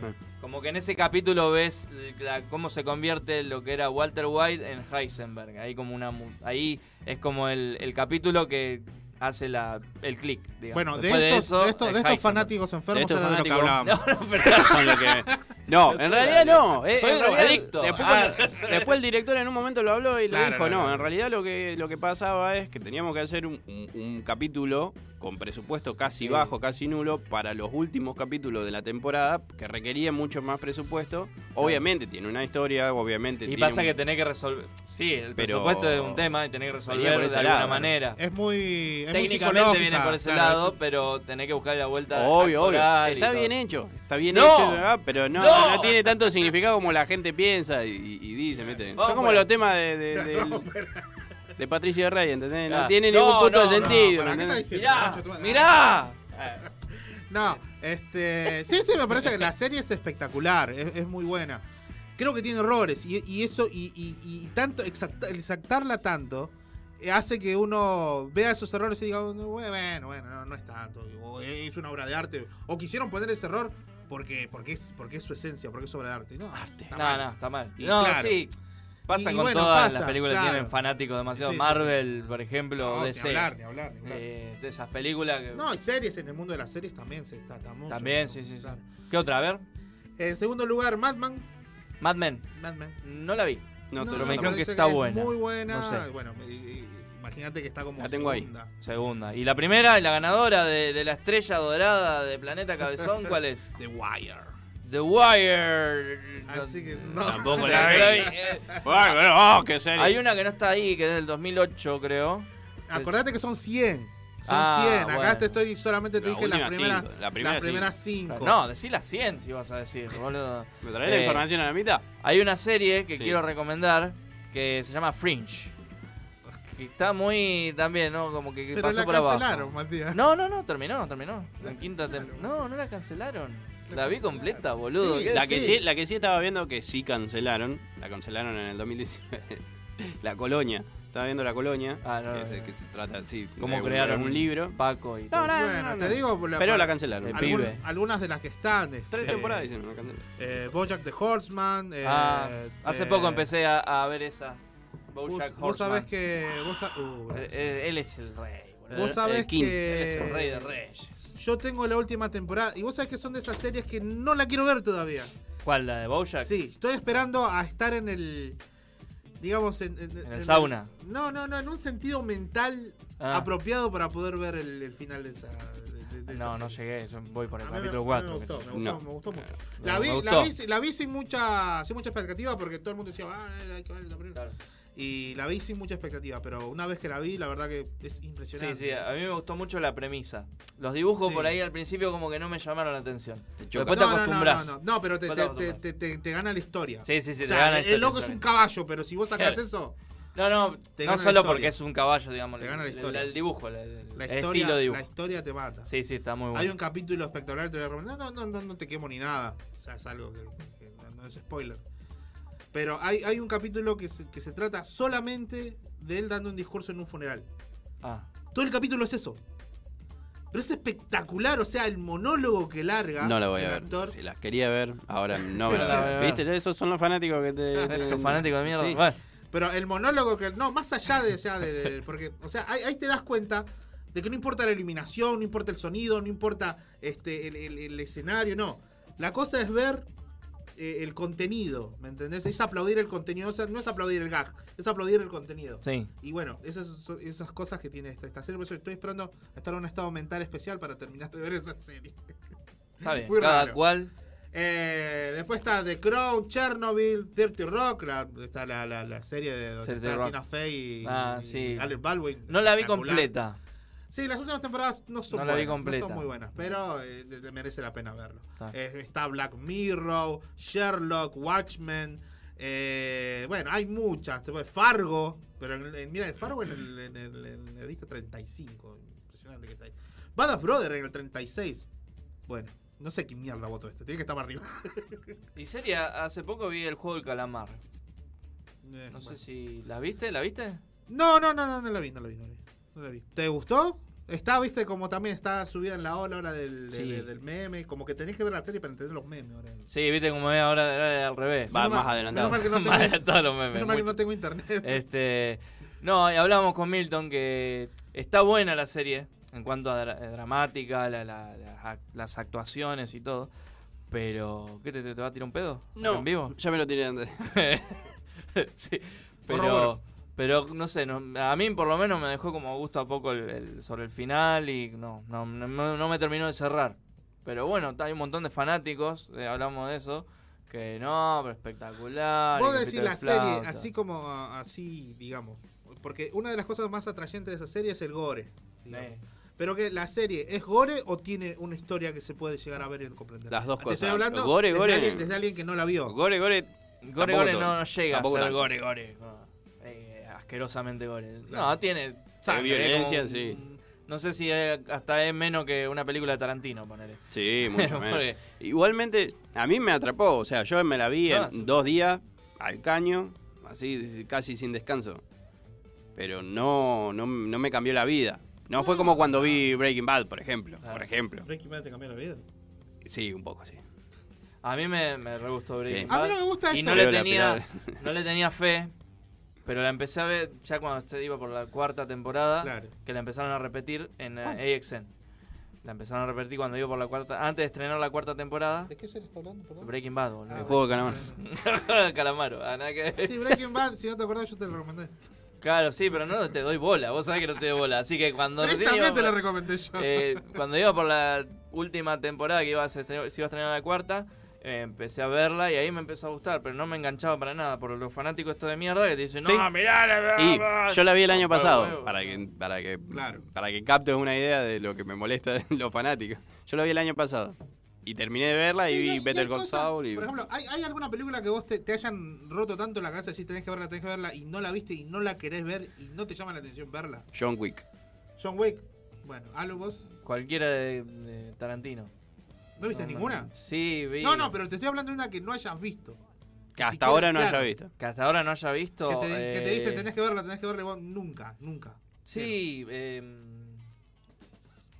como que en ese capítulo ves la- cómo se convierte lo que era Walter White en Heisenberg. Ahí como una mu- ahí es como el, el capítulo que hace la el clic. Bueno, de estos, eso, de estos, es de estos Heisenberg. fanáticos enfermos estos era de lo que hablábamos. No, no, pero Son lo que- No, Yo en realidad no. Soy drogadicto. Después, Ah. después el director en un momento lo habló y le dijo, no, no, no. en realidad lo que, lo que pasaba es que teníamos que hacer un, un- un capítulo con presupuesto casi Sí. bajo, casi nulo, para los últimos capítulos de la temporada, que requería mucho más presupuesto. Obviamente tiene una historia, obviamente Y tiene pasa un- que tenés que resolver. Sí, el Pero- presupuesto es un tema y tenés que Venía resolver por de alguna lado. manera. Es muy. Es Técnicamente viene por ese claro, lado, es- pero tenés que buscar la vuelta. Obvio, obvio. Está todo. bien hecho. Está bien ¡No! hecho, ¿verdad? pero no, ¡No! no tiene tanto significado como la gente piensa y, y dice, Son como los temas de, de, del- de Patricio Rey, ¿entendés? No tiene No, ningún punto no, de no, sentido. ¿para qué. Mirá, mirá. No, este. Sí, sí, me parece que la serie es espectacular. Es, es muy buena. Creo que tiene errores. Y, y eso, y, y- y tanto, exacta- exactarla tanto, eh, hace que uno vea esos errores y diga, bueno, bueno, no, no es tanto. O es una obra de arte. O quisieron poner ese error porque, porque, es, porque es su esencia, porque es obra de arte. No, está No, mal. no, está mal. Y no, claro. sí. Pasa Y- y con bueno, todas pasa, las películas que tienen fanáticos demasiado. Sí, sí, Marvel, por ejemplo, No, ni DC. hablar, ni hablar, ni hablar. Eh, de esas películas que. No, hay series en el mundo de las series también se está, está mucho. También, sí, sí, sí. Claro. ¿Qué otra? A ver. En segundo lugar, Madman. Mad Men. Mad Men. No la vi. No, pero yo me dijeron que está es buena. Muy buena. No sé. Bueno, y- y- imagínate que está como La tengo ahí. segunda. Segunda. ¿Y la primera, y la ganadora de, de la estrella dorada de Planeta Cabezón, cuál es? The Wire. The Wire. Así que no. Tampoco la vi. la bueno, oh, qué serie. Hay una que no está ahí, que es del 2008, creo. Acordate que son 100. Son Ah, 100. Acá bueno. te estoy solamente te La dije las primeras cinco, la primera las primeras cinco. 5. No, decí las 100 si vas a decir, boludo. ¿Me traes la Eh, información a la mitad? Hay una serie que Sí. quiero recomendar que se llama Fringe. Que está muy también, ¿no? Como que Pero pasó la por abajo. cancelaron, Matías. No, no, no, terminó, terminó. En quinta No, no la cancelaron. La vi completa, boludo. Sí, ¿qué La que, sí, la que sí estaba viendo que sí cancelaron, la cancelaron en el 2019, la colonia. Estaba viendo la colonia, Ah, no, que, no, se, no. que se trata así, ¿Cómo crearon un libro. Paco y No, no, no, Bueno, no, te no. digo, la- Pero la cancelaron. El algún- pibe. algunas de las que están. Tres este, temporadas dicen, la cancelaron. Eh, Bojack the Horseman. eh, Ah, hace poco empecé a, a ver esa. Vos, Bojack vos sabés Horseman. que. Vos, sa- uh, Eh, eh, Él es el rey. Vos sabés King. que. Él es el rey de reyes. Yo tengo la última temporada. Y vos sabés que son de esas series que no la quiero ver todavía. ¿Cuál, la de Bojack? Sí, estoy esperando a estar en el. digamos, en, En el sauna. No, no, no, en un sentido mental Ah. apropiado para poder ver el, el final de esa. No, no llegué, yo voy por el capítulo a mí 4. Me gustó, me gustó, me gustó mucho. La vi, la, vi, la vi sin mucha, sin mucha expectativa porque todo el mundo decía, ah, hay que ver la primera. Y la vi sin mucha expectativa, pero una vez que la vi, la verdad que es Sí, impresionante. sí, a mí me gustó mucho la premisa. Los dibujos Sí. por ahí al principio como que no me llamaron la atención. choca. Después te No, no, no, acostumbras. No, no, no, pero te, te, te- te- te gana la historia. Sí, sí, sí, O te sea, gana la El historia, loco es un caballo, pero si vos sacás Claro. eso. No, no, te no gana la solo porque es un caballo, digamos. Te gana la el- historia. El, dibujo, el, el- La el historia, estilo de dibujo. la historia te mata. Sí, sí, está muy bueno. Hay un capítulo espectacular, te voy a recomendar. No, no, no, no te quemo ni nada. O sea, es algo que, que no, no es spoiler. Pero hay, hay un capítulo que se, que se trata solamente de él dando un discurso en un funeral. Ah. Todo el capítulo es eso. Pero es espectacular, o sea, el monólogo que larga. No la voy el a ver. actor- Si las quería ver, ahora no me la la voy a ver. ver. ¿Viste? Esos son los fanáticos que te. Estos fanáticos de mierda. Sí. Bueno. Pero el monólogo que. No, más allá de. O sea, de, de- porque, o sea ahí, ahí te das cuenta de que no importa la iluminación, no importa el sonido, no importa este el, el- el escenario, no. La cosa es ver eh, el contenido, ¿me entendés? Es aplaudir el contenido, o sea, no es aplaudir el gag, es aplaudir el contenido. Sí. Y bueno, esas esas cosas que tiene esta, esta serie, por eso estoy esperando a estar en un estado mental especial para terminar de ver esa serie. Está bien, Muy cada raro. cual. Eh, después está The Crown, Chernobyl, Dirty Rock, la, está la, la, la serie de donde Dirty está Rock. Tina Fey y, Ah, y sí. Alec Baldwin. No la vi completa. Sí, las últimas temporadas no son No la vi completa. no son muy buenas, pero eh, merece la pena verlo. Está. Eh, está Black Mirror, Sherlock, Watchmen. eh, bueno, hay muchas. Fargo, pero en, en- mira, el Fargo en el, en el, en el lista 35. Impresionante que está ahí. Bad of Brother en el 36. Bueno, no sé qué mierda voto este. Tiene que estar más arriba. Y serie, hace poco vi el juego del calamar. Eh, No sé si. ¿La viste? ¿La viste? No, no, no, no, no la vi, no la vi, no la vi. No la vi. ¿Te gustó? Está, viste, como también está subida en la ola ahora del, de- Sí. de- del meme. Como que tenés que ver la serie para entender los memes ahora. Sí, viste como es ahora al revés. Va más adelantado. menos mal que no Más tengo- adelantado los memes, menos mal que mucho. no tengo internet. Este, no, y hablábamos con Milton que está buena la serie en cuanto a dra- dramática, la- la- la- ac- las actuaciones y todo. Pero, ¿qué te, te- te va a tirar un pedo? No, ¿En vivo? ya me lo tiré antes. sí, Por pero, favor. Pero no sé, no- a mí por lo menos me dejó como gusto a poco el, el- sobre el final y no, no, no, no me terminó de cerrar. Pero bueno, hay un montón de fanáticos, eh, hablamos de eso, que no, pero espectacular. Vos y que decís pito de la serie así como así, digamos. Porque una de las cosas más atrayentes de esa serie es el gore. digamos. Pero que la serie es gore o tiene una historia que se puede llegar a ver y comprender. Las dos Te cosas. estoy hablando Gore, desde, gore. Alguien, desde alguien que no la vio. Gore, gore. Gore, gore no llega a ser gore, gore. No. Asquerosamente gore. Claro. No, tiene sangre, violencia, como- sí. No sé si es- hasta es menos que una película de Tarantino, ponele. Sí, mucho menos. Porque- Igualmente, a mí me atrapó. O sea, yo me la vi Ah, en dos días al caño, así casi sin descanso. Pero no, no, no me cambió la vida. No fue como cuando vi Breaking Bad, por ejemplo. Por ejemplo. Breaking Bad te cambió la vida. Sí, un poco, sí. A mí me, me re gustó Breaking Sí. Bad. A mí no me gusta y eso. no le, tenía, no le tenía fe, pero la empecé a ver ya cuando usted iba por la cuarta temporada, Claro. que la empezaron a repetir en eh, ¿Cuándo? AXN. La empezaron a repetir cuando iba por la cuarta, antes de estrenar la cuarta temporada. ¿De qué serie está hablando? Perdón? Breaking Bad, boludo. Ah, El juego de calamar. Calamaro, ah, nada que ver. Sí, Breaking Bad, si no te acordás, yo te lo recomendé. Claro, sí, pero no te doy bola. Vos sabés que no te doy bola. Así que cuando Pero recién también iba te por- lo recomendé yo. eh, cuando iba por la última temporada que iba a, se estrenar- se iba a estrenar la cuarta, eh, empecé a verla y ahí me empezó a gustar, pero no me enganchaba para nada. Por los fanáticos estos de mierda que te dicen, no, Sí. mirá, la Y yo la vi el año pasado, para que, para que, Claro. para que captes una idea de lo que me molesta de los fanáticos. Yo la vi el año pasado. Y terminé de verla Sí, y vi Better Call Saul y... Por ejemplo, ¿hay, hay alguna película que vos te, te hayan roto tanto la cabeza si tenés que verla, tenés que verla y no la viste y no la querés ver y no te llama la atención verla? John Wick. John Wick. Bueno, ¿algo vos? Cualquiera de, de Tarantino. ¿No viste No, no, ninguna? Sí, vi. No, no, pero te estoy hablando de una que no hayas visto. Que hasta ahora no claro, haya visto. Que hasta ahora no haya visto. Que te, que te eh, dice tenés que verla, tenés que verla vos nunca, nunca. Sí, eh,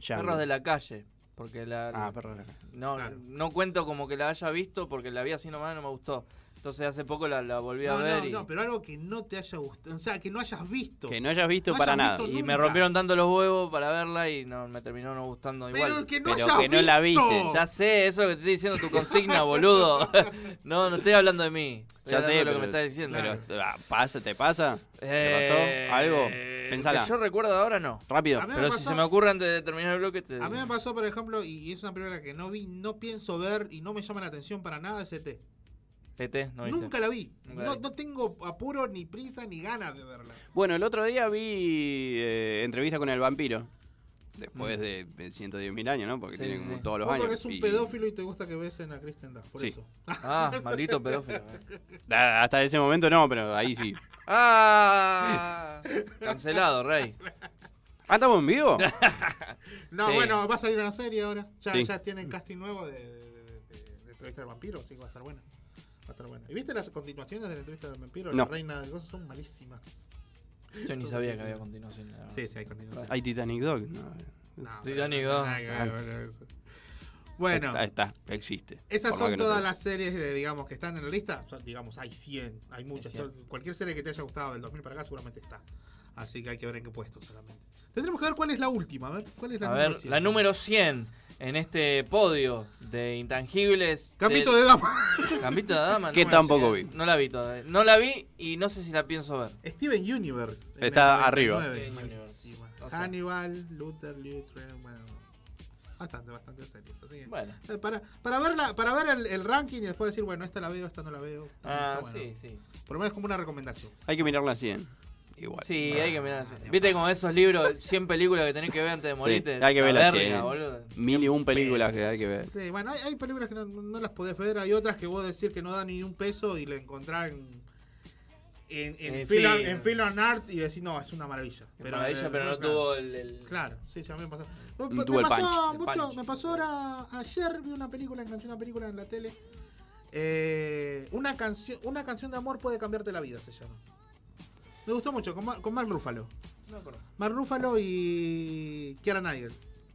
Django. Perros de la calle. Porque la. Ah, Perros de la Calle. No, Claro. no cuento como que la haya visto porque la vi así nomás y no me gustó. Entonces hace poco la, la volví a No, ver no, y, no, pero algo que no te haya gustado. O sea, que no hayas visto. Que no hayas visto No para hayas nada. visto y me rompieron tanto los huevos para verla y no me terminó no gustando Pero igual. que no Pero hayas que no la visto. viste. Ya sé, eso es lo que te estoy diciendo tu consigna, boludo. no, no estoy hablando de mí. Estoy Ya sé, de lo pero, que me estás diciendo. pero, ah, ¿pasa, ¿te pasa? ¿Te Eh, pasó algo? que Pensala. yo recuerdo ahora no. Rápido. Pero si se me ocurre antes de terminar el bloque, te... A mí me pasó, por ejemplo, y, es una película que no vi, no pienso ver y no me llama la atención para nada, es ET. ET, no viste. Nunca la vi. Nunca la No, vi. no tengo apuro, ni prisa, ni ganas de verla. Bueno, el otro día vi eh, entrevista con el vampiro. Después de, de 110.000 años, ¿no? Porque Sí, tiene como sí. todos los años. porque es un y- pedófilo y te gusta que besen a Kristen Dunst, por Sí. eso. Ah, maldito pedófilo. Ah, Hasta ese momento no, pero ahí sí. Ah, cancelado, Rey. ¿Ah, estamos en vivo? No, Sí. bueno, va a salir una serie ahora. Ya, Sí. ya tienen casting nuevo de, de, de- de- de entrevista del vampiro, así que va a estar buena. Va a estar buena. ¿Y viste las continuaciones de la entrevista del vampiro? No. La reina de cosas son malísimas. Yo ni sabía que había continuación. la. Sí, sí, hay continuación. ¿Hay Titanic Dog? No. No, Titanic pero- 2. nada que ver, boludo. Bueno, Está, está, existe. esas son todas te- las series, de, digamos, que están en la lista. Digamos, hay 100, hay muchas. Cualquier serie que te haya gustado del 2000 para acá seguramente está. Así que hay que ver en qué puesto solamente. Tendremos que ver cuál es la última, a ver. ¿Cuál es la A número ver, 100? la número 100 en este podio de intangibles. Gambito del- de dama. Gambito de dama. Que no, tampoco vi. No la vi todavía. No la vi y no sé si la pienso ver. Steven Universe. Está arriba. 99, Steven malísima. Universe. No sé. Hannibal, Luther, Luther, bueno. Bastante, bastante series. Así que, Bueno. eh, para, para, verla, para ver el, el ranking y después decir, bueno, esta la veo, esta no la veo. Ah, bueno. sí, sí. Por lo menos como una recomendación. Hay que mirar la 100. Igual. Sí, hay que mirar así. Viste como esos libros, 100 películas que tenés que ver antes de Sí, morirte. hay que ver La la verga, 100. boludo. Mil y un películas que hay que ver. Sí, bueno, hay, hay películas que no, no las podés ver, hay otras que vos decís que no dan ni un peso y la encontrás en, en, en, Eh, Film, sí. en Film and Art y decís, no, es una maravilla. Pero, maravilla, eh, pero no claro. tuvo el, el- Claro, sí, sí, a mí me pasó. No me, tuvo el pasó. El mucho, punch. me pasó ahora, ayer vi una película, enganché una película en la tele. Eh, una, canción, una canción de amor puede cambiarte la vida, se llama. Me gustó mucho, con, Mar- con Mark Ruffalo. No. Mark Ruffalo y Kiara Knightley.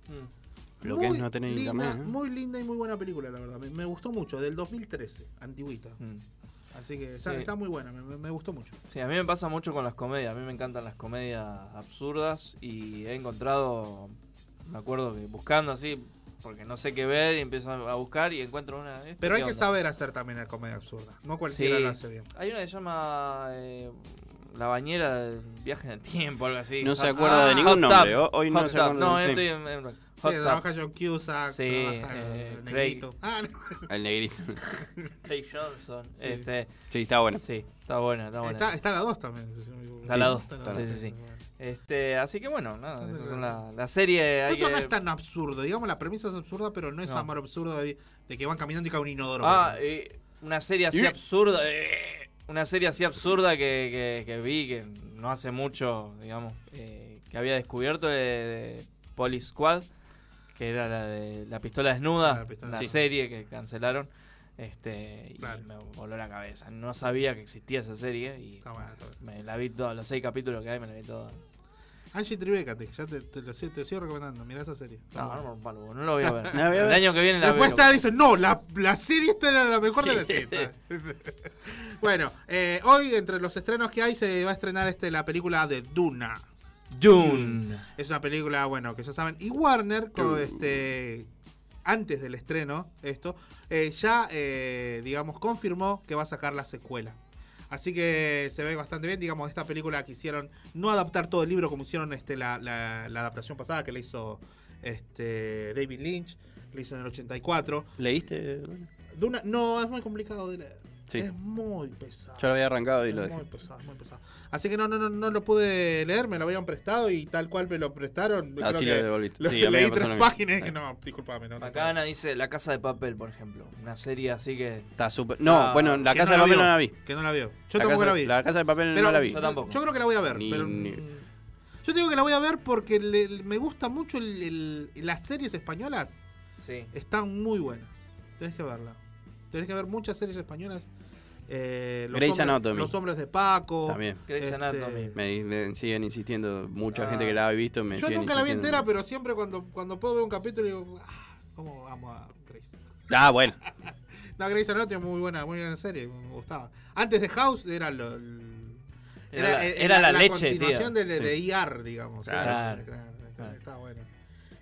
Mm. Lo que es Muy no tener linda, internet. ¿eh? Muy linda y muy buena película, la verdad. Me, me gustó mucho, del 2013, antiguita. Mm. Así que está, Sí. está muy buena, me, me- me gustó mucho. Sí, a mí me pasa mucho con las comedias. A mí me encantan las comedias absurdas y he encontrado, me acuerdo que buscando así, porque no sé qué ver y empiezo a buscar y encuentro una. ¿esto Pero hay que saber hacer también la comedia absurda. No cualquiera Sí. lo hace bien. Hay una que se llama eh, La bañera del viaje en el tiempo, algo así. No se acuerda de ningún nombre, hoy no Hot se acuerda, No, sí. estoy en, en- Sí, Hot Tub. trabaja John Cusack, Sí, trabaja eh, el negrito. Ah, no. El negrito. Craig Johnson. Sí. Este, Sí, está bueno. sí, está buena, está buena. Está, está la 2 también. Está la 2. Está la Sí, dos, sí, sí. bueno. Este, así que bueno, nada, muy son la, la serie. Hay Eso no es tan absurdo. Digamos, la premisa es absurda, pero no es No. amor absurdo de, de que van caminando y cae un inodoro. Ah, eh, una serie así Y- absurda. eh, una serie así absurda que, que- que vi que no hace mucho, digamos, eh, que había descubierto de, de Police Squad, que era la de la pistola desnuda, Ah, la pistola la desnuda. serie que cancelaron. Este, y me voló la cabeza. No sabía que existía esa serie y me la vi todos los seis capítulos que hay, me la vi todos. Angie Tribeca, te, ya te, te lo, sigo- te sigo recomendando. Mirá esa serie. No, no, no, no, no lo voy a ver. No, voy a El año que viene la Después veo. está, dicen, no, la, la serie esta era la mejor de la serie. bueno, eh, hoy entre los estrenos que hay se va a estrenar este la película de Duna. Dune. Es una película, bueno, que ya saben. Y Warner, con, este, antes del estreno, esto, eh, ya, eh, digamos, confirmó que va a sacar la secuela. Así que se ve bastante bien, digamos, esta película quisieron no adaptar todo el libro como hicieron este, la, la- la adaptación pasada que le hizo este, David Lynch, le hizo en el 84. ¿Leíste? Duna, no, es muy complicado de leer. Sí. Es muy pesado. Yo lo había arrancado y Es lo dejé. muy pesado, muy pesado. Así que no, no, no, no lo pude leer, me lo habían prestado y tal cual me lo prestaron. Así creo lo que devolviste. lo- Sí, leí tres páginas y que no, disculpame. No, no Macana dice La Casa de Papel, por ejemplo. Una serie así que. Está súper. No, Ah, bueno, la casa no de papel vio, no la vi. Que no la vio. Yo La tampoco casa- la vi. La casa de papel Pero no la vi. Yo tampoco. Yo creo que la voy a ver. Ni- pero, ni- Yo digo que la voy a ver porque le- me gusta mucho el- el- las series españolas. Sí. Están muy buenas. Tenés que verla. Tenés que ver muchas series españolas. Eh, los, Grey's hombres, Anatomy. los hombres de Paco. También. Grey's este, Anatomy. Me, me siguen insistiendo. Mucha Ah. gente que la ha visto me Yo siguen nunca la vi entera, pero siempre cuando, cuando puedo ver un capítulo digo, ah, ¿cómo vamos a Grace? Ah, bueno. No, Grey's Anatomy muy buena, muy buena serie, me gustaba. Antes de House era lo. Era la- era la leche, continuación tío. de, de Sí. ER, digamos. Claro. Era- claro, está- está bueno.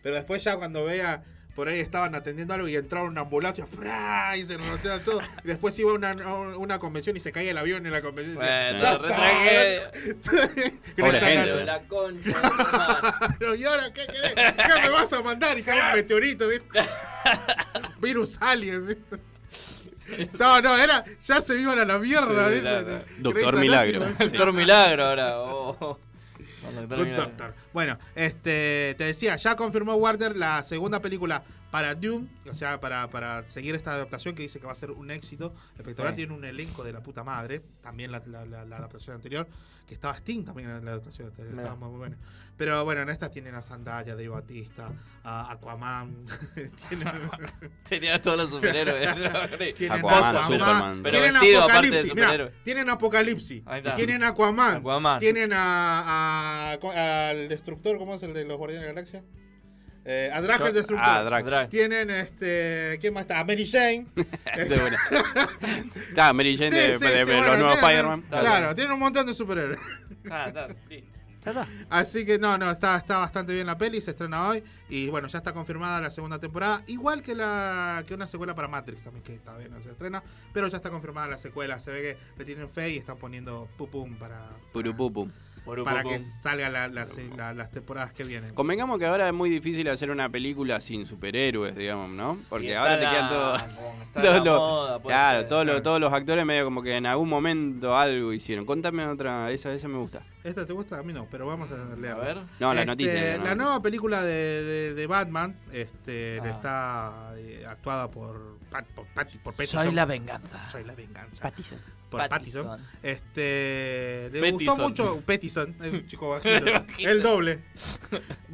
Pero después ya cuando vea por ahí estaban atendiendo algo y entraba una ambulancia ¡prá! y se roteaba todo. Y después iba a una, una convención y se caía el avión en la convención. Bueno. Pobre gente. Anatomy. La concha. ¿y ahora qué querés? ¿Qué me vas a mandar? Y un meteorito, ¿viste? Virus alien, ¿viste? No, no, era. Ya se iban a la mierda. Doctor Milagro. Doctor Milagro ahora. oh. Doctor Good. Doctor. Bueno, este, te decía, ya confirmó Warner la segunda película para Doom, o sea, para, para seguir esta adaptación que dice que va a ser un éxito. Espectacular Sí. tiene un elenco de la puta madre, también la, la- la- la adaptación anterior, que estaba Sting también en la adaptación anterior, Mira. estaba muy buena. Pero bueno, en esta tienen a Zendaya, Dave Batista, a Aquaman. tienen, Tenía todos los superhéroes. tienen Aquaman, Superman. Pero tienen vestido Apocalipsis, mirá, tienen Apocalipsis, tienen Aquaman, Aquaman. tienen a, a- al Destructor, ¿cómo es el de los Guardianes de la Galaxia? Eh, a Drax Yo- el Destructor. ah. Tienen, este, ¿quién más está? A Mary Jane. Está. Está, Mary Jane Sí, de, sí, de- sí, de bueno, los nuevos Spider-Man. Claro, tienen un montón de superhéroes. Ah, está, listo. Así que no, no, está, está bastante bien la peli, se estrena hoy. Y bueno, ya está confirmada la segunda temporada. Igual que la que una secuela para Matrix también, que todavía no se estrena. Pero ya está confirmada la secuela. Se ve que le tienen fe y están poniendo pupum para, Purupupum. Para que salgan la- las- la- las temporadas que vienen. Convengamos que ahora es muy difícil hacer una película sin superhéroes, digamos, ¿no? Porque ahora te quedan todos. moda, claro, ser, todos, los, todos los actores medio como que en algún momento algo hicieron. Contame otra, esa, esa me gusta. ¿Esta te gusta? A mí no, pero vamos a leerla. ver. No, la Este, noticia, no. La nueva película de, de- de Batman este, Ah. está eh, actuada por, Pat- por, Pat- por Pattinson. Soy la venganza. Soy la venganza. Pattinson. Por. Pattinson. Este, le Pettison. gustó mucho Pettison, el chico bajito. el doble.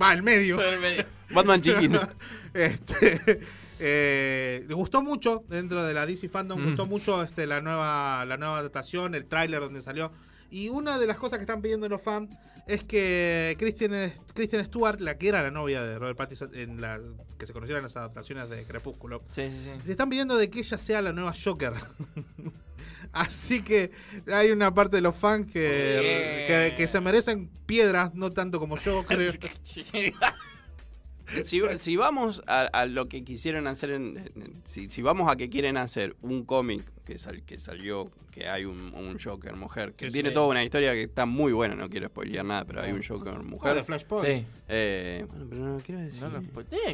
Va, el medio. Medio. Batman chiquito. este, eh, le gustó mucho dentro de la DC Fandom, Mm. gustó mucho este, la nueva la nueva adaptación, el tráiler donde salió. Y una de las cosas que están pidiendo los fans es que Kristen, Kristen Stewart, la que era la novia de Robert Pattinson, en la que se conocieron en las adaptaciones de Crepúsculo, Sí, sí, sí. se están pidiendo de que ella sea la nueva Joker. Así que hay una parte de los fans que, que, que se merecen piedras, no tanto como yo creo. Si, si vamos a, a lo que quisieron hacer, en, en- si, si vamos a que quieren hacer un cómic que, sal- que salió, que hay un, un Joker mujer, que Que tiene sí. toda una historia que está muy buena, no quiero spoilear nada, pero hay un Joker mujer. Ah, de Flashpoint. Sí. Eh, bueno, pero no quiero decir. No lo ¡Eh,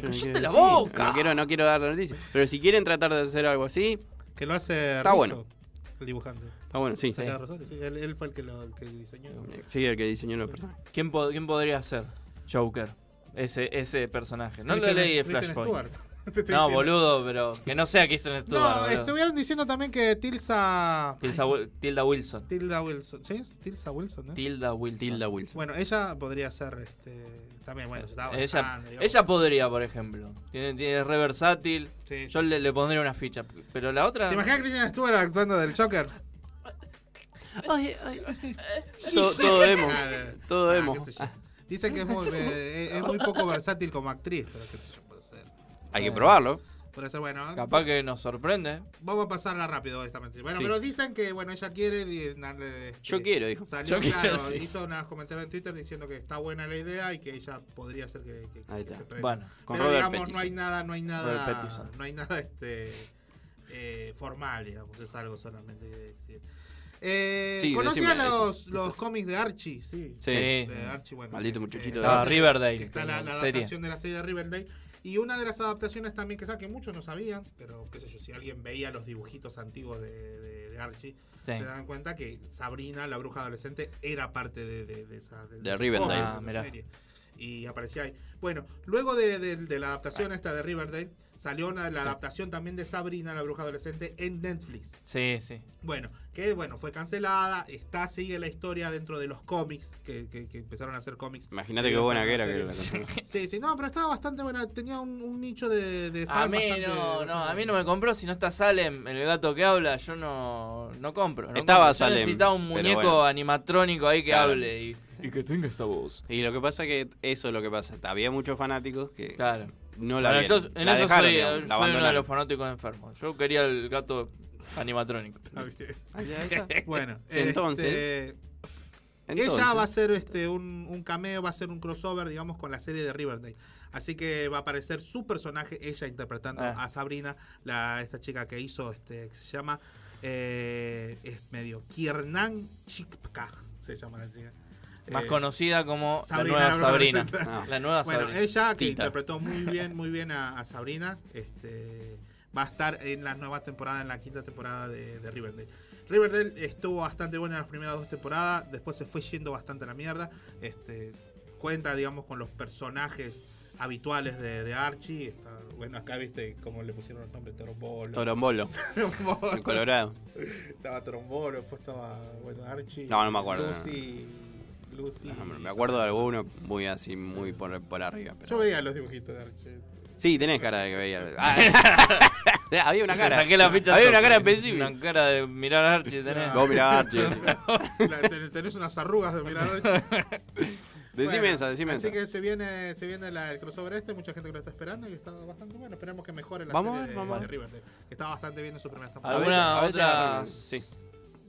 no quiero la decir, boca! No quiero, no quiero dar la noticia. Pero si quieren tratar de hacer algo así, Que lo hace Está Rizzo, bueno. el dibujante. está bueno, sí. Rosario, sí, él, él fue el que lo el que diseñó. Sí, el que diseñó los personajes. ¿Quién, po- quién podría ser Joker? Ese, ese personaje. No lo Kristen- leí de Flashpoint. Stewart. Te estoy No, diciendo. boludo, pero que no sea Kristen Stewart. No, boludo. estuvieron diciendo también que Tilsa. Tilda Wilson. Tilda Wilson. ¿Sí? Tilsa Wilson, ¿no? Tilda Wilson. Tilda Wilson. Bueno, ella podría ser este, también, bueno, se estaba Ella, digamos. ella podría, por ejemplo. Tiene, tiene re versátil. Sí, Yo sí, le, le pondría una ficha. Pero la otra. ¿Te imaginas a Kristen Stewart actuando del Joker? Todo, todo emo. Ah. Todo Ah, emo. qué Dicen que es muy, eh, es muy poco versátil como actriz, pero qué sé yo, puede ser. Hay que probarlo. Puede ser bueno. Capaz que nos sorprende. Vamos a pasarla rápido esta mentira. Bueno, Sí. pero dicen que bueno ella quiere. di- na- este, Yo quiero, dijo. Salió, Yo quiero, claro, sí. hizo unos comentarios en Twitter diciendo que está buena la idea y que ella podría ser que, que- Ahí que está. se prenda. Bueno, con pero Robert digamos, no hay nada, no hay Robert nada, Pattinson. no hay nada este eh, formal, digamos, es algo solamente que decir. Eh, Sí, ¿Conocían decime, los, los cómics de Archie? Sí. Sí. De Archie, bueno, Maldito que- muchachito que- de Ah, Archie. Riverdale. que está la, la serie. adaptación de la serie de Riverdale. Y una de las adaptaciones también que, que muchos no sabían, pero qué sé yo, si alguien veía los dibujitos antiguos de, de- de Archie, Sí. se dan cuenta que Sabrina, la bruja adolescente, era parte de, de- de esa de, De ese Riverdale. cómic, Ah, esa serie. Y aparecía ahí. Bueno, luego de, de- de la adaptación esta de Riverdale, salió una- la adaptación también de Sabrina, la bruja adolescente, en Netflix. Sí, sí. Bueno, que bueno, fue cancelada, está, sigue la historia dentro de los cómics, que, que- que empezaron a hacer cómics. Imagínate qué buena que era que Serie. la canceló. Sí, sí, no, pero estaba bastante buena, tenía un, un nicho de, de A fans mí bastante- no, no, a mí no me compró. Si no está Salem, el gato que habla, yo no, no compro. no Estaba compro. Yo Salem, necesitaba un muñeco bueno. animatrónico ahí que Claro. hable. Y. Y que tenga esta voz. Y lo que pasa que eso es lo que pasa. Había muchos fanáticos que Claro. No la Bueno, yo en La eso dejaron, soy, digamos, soy la uno de los fanáticos enfermos. Yo quería el gato animatrónico. Bueno, Entonces- este, Entonces. ella va a hacer este un, un cameo, va a ser un crossover, digamos, con la serie de Riverdale. Así que va a aparecer su personaje, ella interpretando Ah. a Sabrina, la esta chica que hizo, este, que se llama, eh, es medio Kiernan Chipka, se llama la chica. Más Eh, conocida como Sabrina, la nueva Sabrina. no. La nueva bueno, Sabrina. ella que Tita. interpretó muy bien, muy bien a, a Sabrina, este, va a estar en la nueva temporada, en la quinta temporada de, de Riverdale. Riverdale estuvo bastante buena en las primeras dos temporadas, después se fue yendo bastante a la mierda. Este, cuenta, digamos, con los personajes habituales de, de Archie. Está, bueno, acá viste cómo le pusieron el nombre Torombolo. Torombolo. Torombolo. En Colorado. Estaba Torombolo, después estaba, bueno, Archie. No, no me acuerdo. Lucy. Lucy. No, me acuerdo de alguno muy así, muy por, por arriba. pero- Yo veía los dibujitos de Archie. Sí, tenés cara de que veía. Ah, había una cara. Saqué la ficha. Había una cara específica. Una cara de mirar a Archie tenés. Vos mirá a Archie. La- tenés unas arrugas de mirar Archie. Decime esa, decime Así esa. que se viene, se viene la- el crossover este, mucha gente que lo está esperando y está bastante bueno. Esperemos que mejore la Vamos, serie de, vamos. de Riverdale, que está bastante bien en su primera temporada. ¿Alguna otra sí.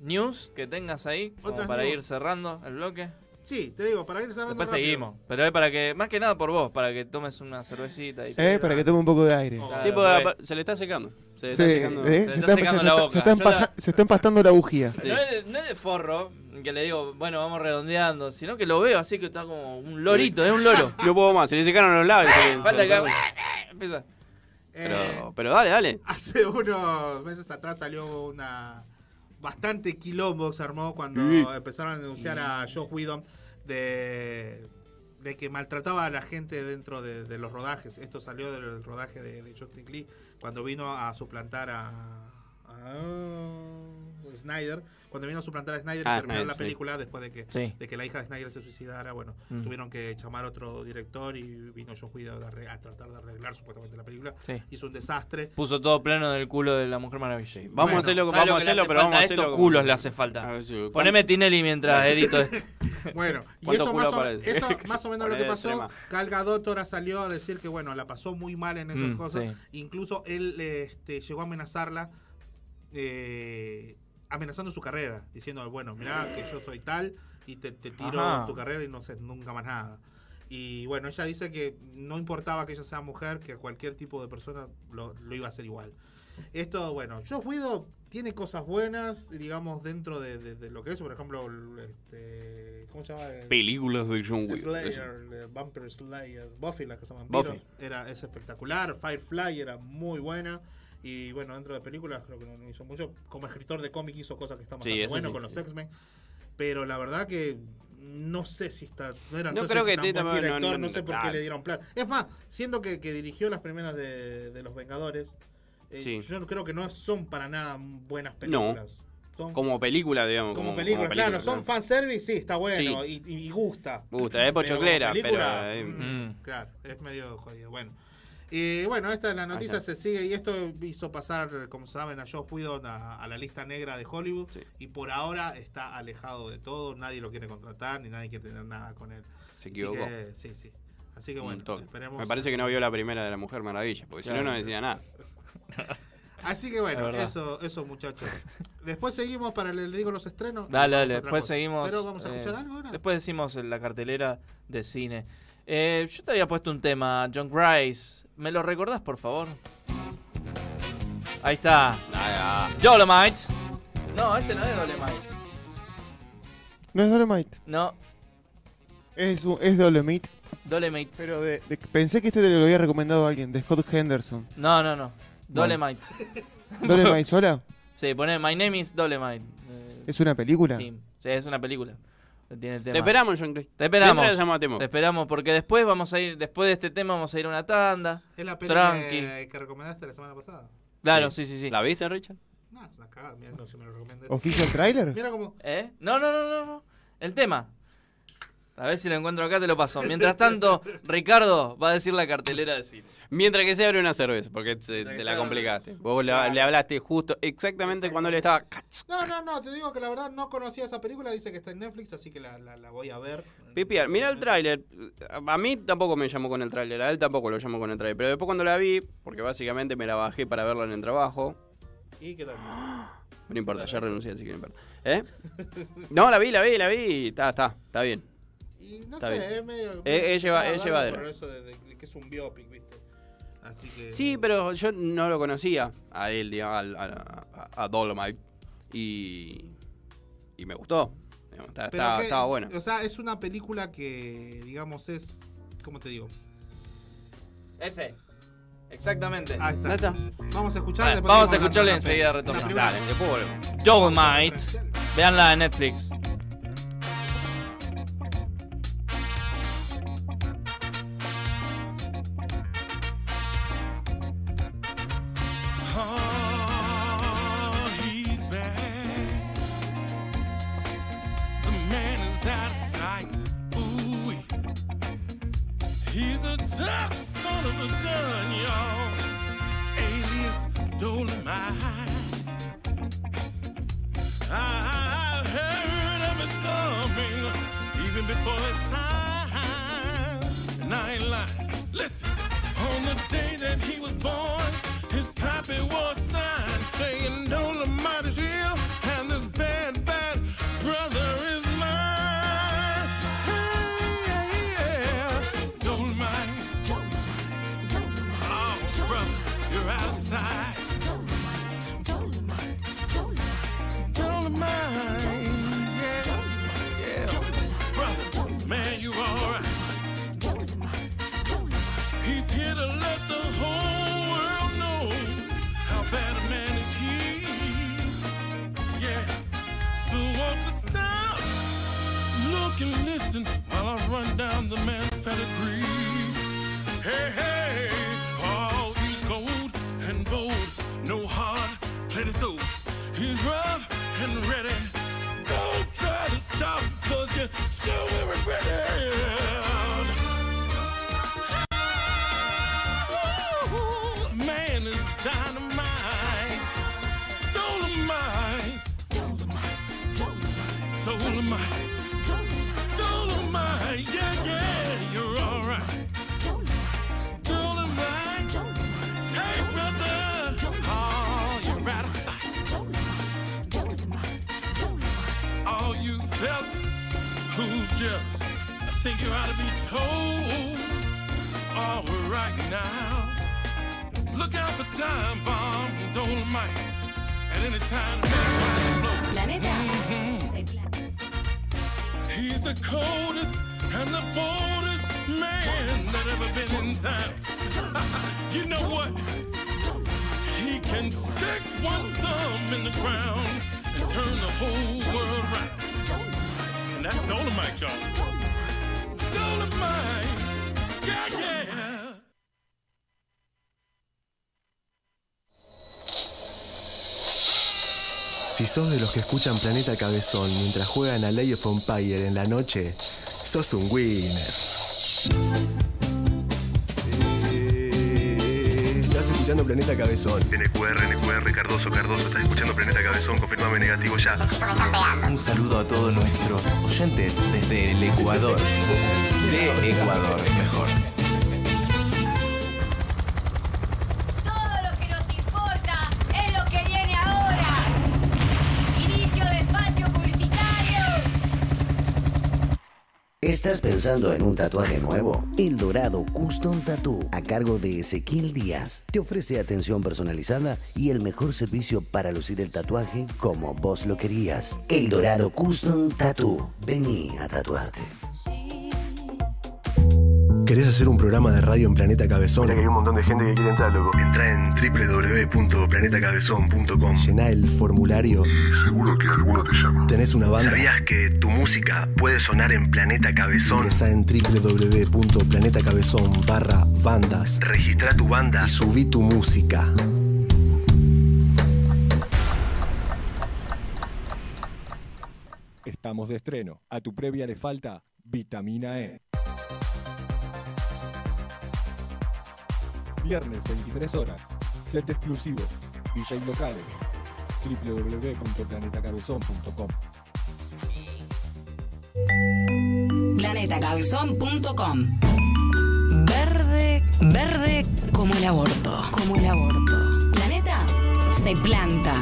news que tengas ahí? Como para news. ir cerrando el bloque. Sí, te digo, para ir cerrando Después rápido. seguimos. Pero es para que, más que nada por vos, para que tomes una cervecita y Eh, para que tome un poco de aire. Claro, Sí, porque- se le está secando. Se le Sí, está secando. eh, Se se, le está, está se secando está- la se boca. está la- se está empastando la bujía. No, es de, no es de forro, que le digo, bueno, vamos redondeando, sino que lo veo así que está como un lorito, es un loro. No puedo más, se le secaron los labios. le- Falta que... Empieza. Pero, Eh, pero dale, dale. Hace unos meses atrás salió una bastante quilombo se armó cuando Sí. empezaron a denunciar a Josh Whedon de, de que maltrataba a la gente dentro de, de los rodajes. Esto salió del rodaje de, de Justice League cuando vino a suplantar a, a Snyder. Cuando vino a suplantar a Snyder Ah, y terminar Snyder, la sí. película después de que, Sí. de que la hija de Snyder se suicidara, bueno, Mm. tuvieron que llamar a otro director y vino Josh Whedon a, tratar de arreglar supuestamente la película. Sí. Hizo un desastre. Puso todo plano del culo de la Mujer Maravilla. Vamos Bueno, a hacerlo, ¿Sabes vamos lo a hacerlo, hace pero vamos a hacerlo. Estos como- culos le hace falta. A ver si- Poneme Tinelli mientras edito esto. Bueno, y ¿Cuántos eso, más o, eso más o menos lo que pasó. extrema. Gal Gadot ahora salió a decir que bueno, la pasó muy mal en esas Mm, cosas. sí. Incluso él este, llegó a amenazarla, eh, amenazando su carrera, diciendo, bueno, mirá que yo soy tal y te, te tiro Ajá. tu carrera y no sé nunca más nada. Y bueno, ella dice que no importaba que ella sea mujer, que cualquier tipo de persona lo, lo iba a hacer igual. Esto, bueno, yo Guido tiene cosas buenas, digamos, dentro de, de- de lo que es, por ejemplo, este, ¿cómo se llama? El- Películas de John Wick. Slayer, eh, Vampire Slayer, Buffy, la que se llama vampiros, Buffy. era, es espectacular, Firefly era muy buena. Y bueno, dentro de películas creo que no, no hizo mucho. Como escritor de cómic hizo cosas que están bastante sí. con los X-Men. Pero la verdad que no sé si está. No, era, No sé creo si que tan buen también- no, director, no, no, sé por qué le dieron plata. Es más, siendo que, que dirigió las primeras de, de Los Vengadores, eh, Sí. yo no creo que no son para nada buenas películas. Son Como película, digamos. como, Como, películas, película, claro, son fanservice, sí, está bueno Sí. y, y- y gusta. Gusta, es pochoclera, pero, película, eh, mm, mm. Claro, es medio jodido. Bueno. Y bueno, esta es la noticia, se sigue y esto hizo pasar, como saben, a Joe Whedon a, a la lista negra de Hollywood y por ahora está alejado de todo, nadie lo quiere contratar ni nadie quiere tener nada con él. Se Así equivocó. que, sí, sí. Así que bueno, esperemos. Me parece que no vio la primera de la Mujer Maravilla, porque si no, no decía nada. Así que bueno, eso, eso muchachos. Después seguimos para le, digo los estrenos. Dale, dale, después cosa. seguimos. Pero vamos a eh, escuchar algo ahora. Después decimos la cartelera de cine. Eh, yo te había puesto un tema, John Grice. ¿Me lo recordás, por favor? Ahí está. Dolomite. No, este no es Dolomite. No es Dolomite. No, Es, un- es Dolomite. Dolomite. Pero de, de- pensé que este te lo había recomendado alguien, de Scott Henderson. No, no, no. Dolomite. ¿Dolomite sola? Sí, pone My name is Dolomite. Eh, ¿Es una película? Sí, sí, es una película. Tiene el tema. Te esperamos, John Clay. Te esperamos. Te esperamos porque después vamos a ir, después de este tema vamos a ir a una tanda. Es la peli Tranqui. que, que recomendaste la semana pasada. Claro, sí, sí, sí. ¿La viste, Richard? No, es una cagada, mira, no se me lo recomendé. ¿Official trailer? Mira cómo. ¿Eh? No, no, no, no, no. El tema. A ver si lo encuentro acá, te lo paso. Mientras tanto, Ricardo va a decir la cartelera de cine. Mientras que se abre una cerveza, porque se, se la complicaste. Vos le, le hablaste justo exactamente cuando le estaba. No, no, no, te digo que la verdad no conocía esa película, dice que está en Netflix, así que la, la- la voy a ver. Pipiar, mira el tráiler. A mí tampoco me llamó con el tráiler, a él tampoco lo llamó con el tráiler. Pero después cuando la vi, porque básicamente me la bajé para verla en el trabajo. ¿Y qué tal? No importa, ya renuncié, así que no importa. ¿Eh? No, la vi, la vi, la vi. Está, está, está bien. Y no Está sé, bien. es medio. Eh, es lleva- es llevadero. Por eso de, de- de que es un biopic, ¿viste? Así que. Sí, pero yo no lo conocía a él, digamos, al- a, a- a Dolomite. Y. Y me gustó. Digamos, está- Pero estaba, que- estaba bueno. O sea, es una película que, digamos, es. ¿Cómo te digo? Ese. Exactamente. Ahí está. Ahí está. Vamos a escuchar. Vale, después vamos a seguimos hablando escucharle de enseguida peli. retomamos. Dale, después volvemos. Dolomite. Veanla en Netflix. Sos de los que escuchan Planeta Cabezón mientras juegan a Lay of Empire en la noche, sos un winner. Eh, Estás escuchando Planeta Cabezón. NQR, NQR, Cardoso, Cardoso, estás escuchando Planeta Cabezón, confirmame negativo ya. Un saludo a todos nuestros oyentes desde el Ecuador. De Ecuador, mejor. En un tatuaje nuevo? El Dorado Custom Tattoo, a cargo de Ezequiel Díaz, te ofrece atención personalizada y el mejor servicio para lucir el tatuaje como vos lo querías. El Dorado Custom Tattoo. Vení a tatuarte. ¿Querés hacer un programa de radio en Planeta Cabezón? Mira que hay un montón de gente que quiere entrar, loco. Entra en www.planetacabezón.com. Llená el formulario. Seguro que alguno te llama. ¿Tenés una banda? ¿Sabías que tu música puede sonar en Planeta Cabezón? Ingresá en www.planetacabezón barra bandas. Registra tu banda. Y subí tu música. Estamos de estreno. A tu previa le falta Vitamina E. Viernes 23 horas. Set exclusivo. DJ locales. www.planetacabezón.com planetacabezón.com Verde, verde como el aborto, como el aborto. Planeta se planta.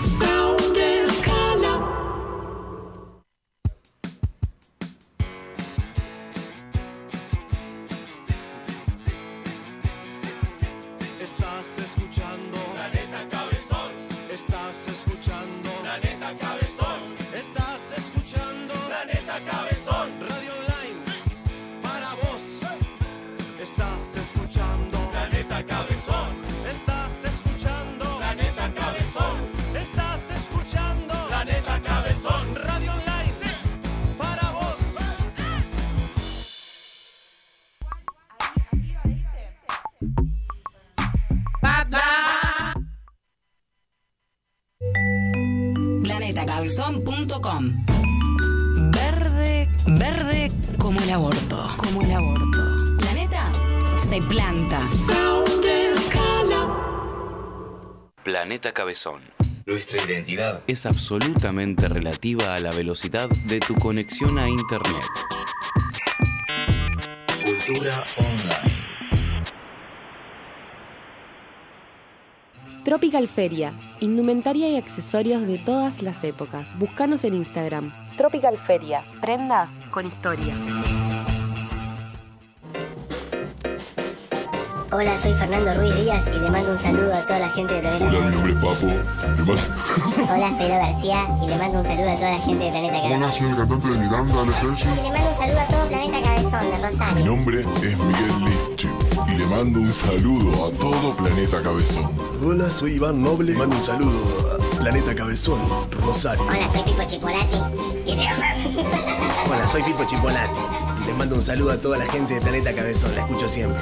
Cabezón. Nuestra identidad es absolutamente relativa a la velocidad de tu conexión a Internet. Cultura online. Tropical Feria, indumentaria y accesorios de todas las épocas. Búscanos en Instagram. Tropical Feria, prendas con historia. Hola, soy Fernando Ruiz Díaz y le mando un saludo a toda la gente de Planeta Hola, mi nombre es Papo. Le mando- Hola, soy Lo García y le mando un saludo a toda la gente de Planeta Hola, Cabezón. soy el cantante de Miranda, Ale Sergi. Y le mando un saludo a todo Planeta Cabezón de Mi Rosario. nombre es Miguel Lichi y le mando un saludo a todo Planeta Cabezón. Hola, soy Iván Noble. Mando un saludo a Planeta Cabezón, Rosario. Hola, soy Pipo Chipolati y le Hola, soy Pipo Chipolati. Les mando un saludo a toda la gente de Planeta Cabezón. La escucho siempre.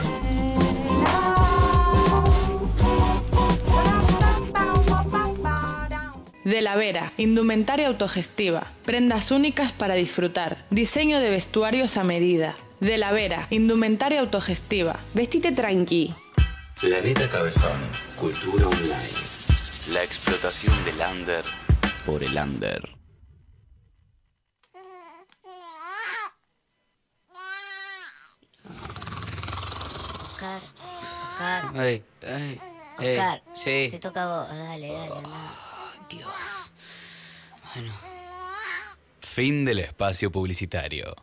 De la Vera, indumentaria autogestiva, prendas únicas para disfrutar, diseño de vestuarios a medida. De la Vera, indumentaria autogestiva. Vestite tranqui. Planeta Cabezón. Cultura online. La explotación del under por el under. Oscar, Oscar, ey, ey, Oscar, sí. te toca a vos. Dale, dale, anda. Dios. Bueno. Fin del espacio publicitario.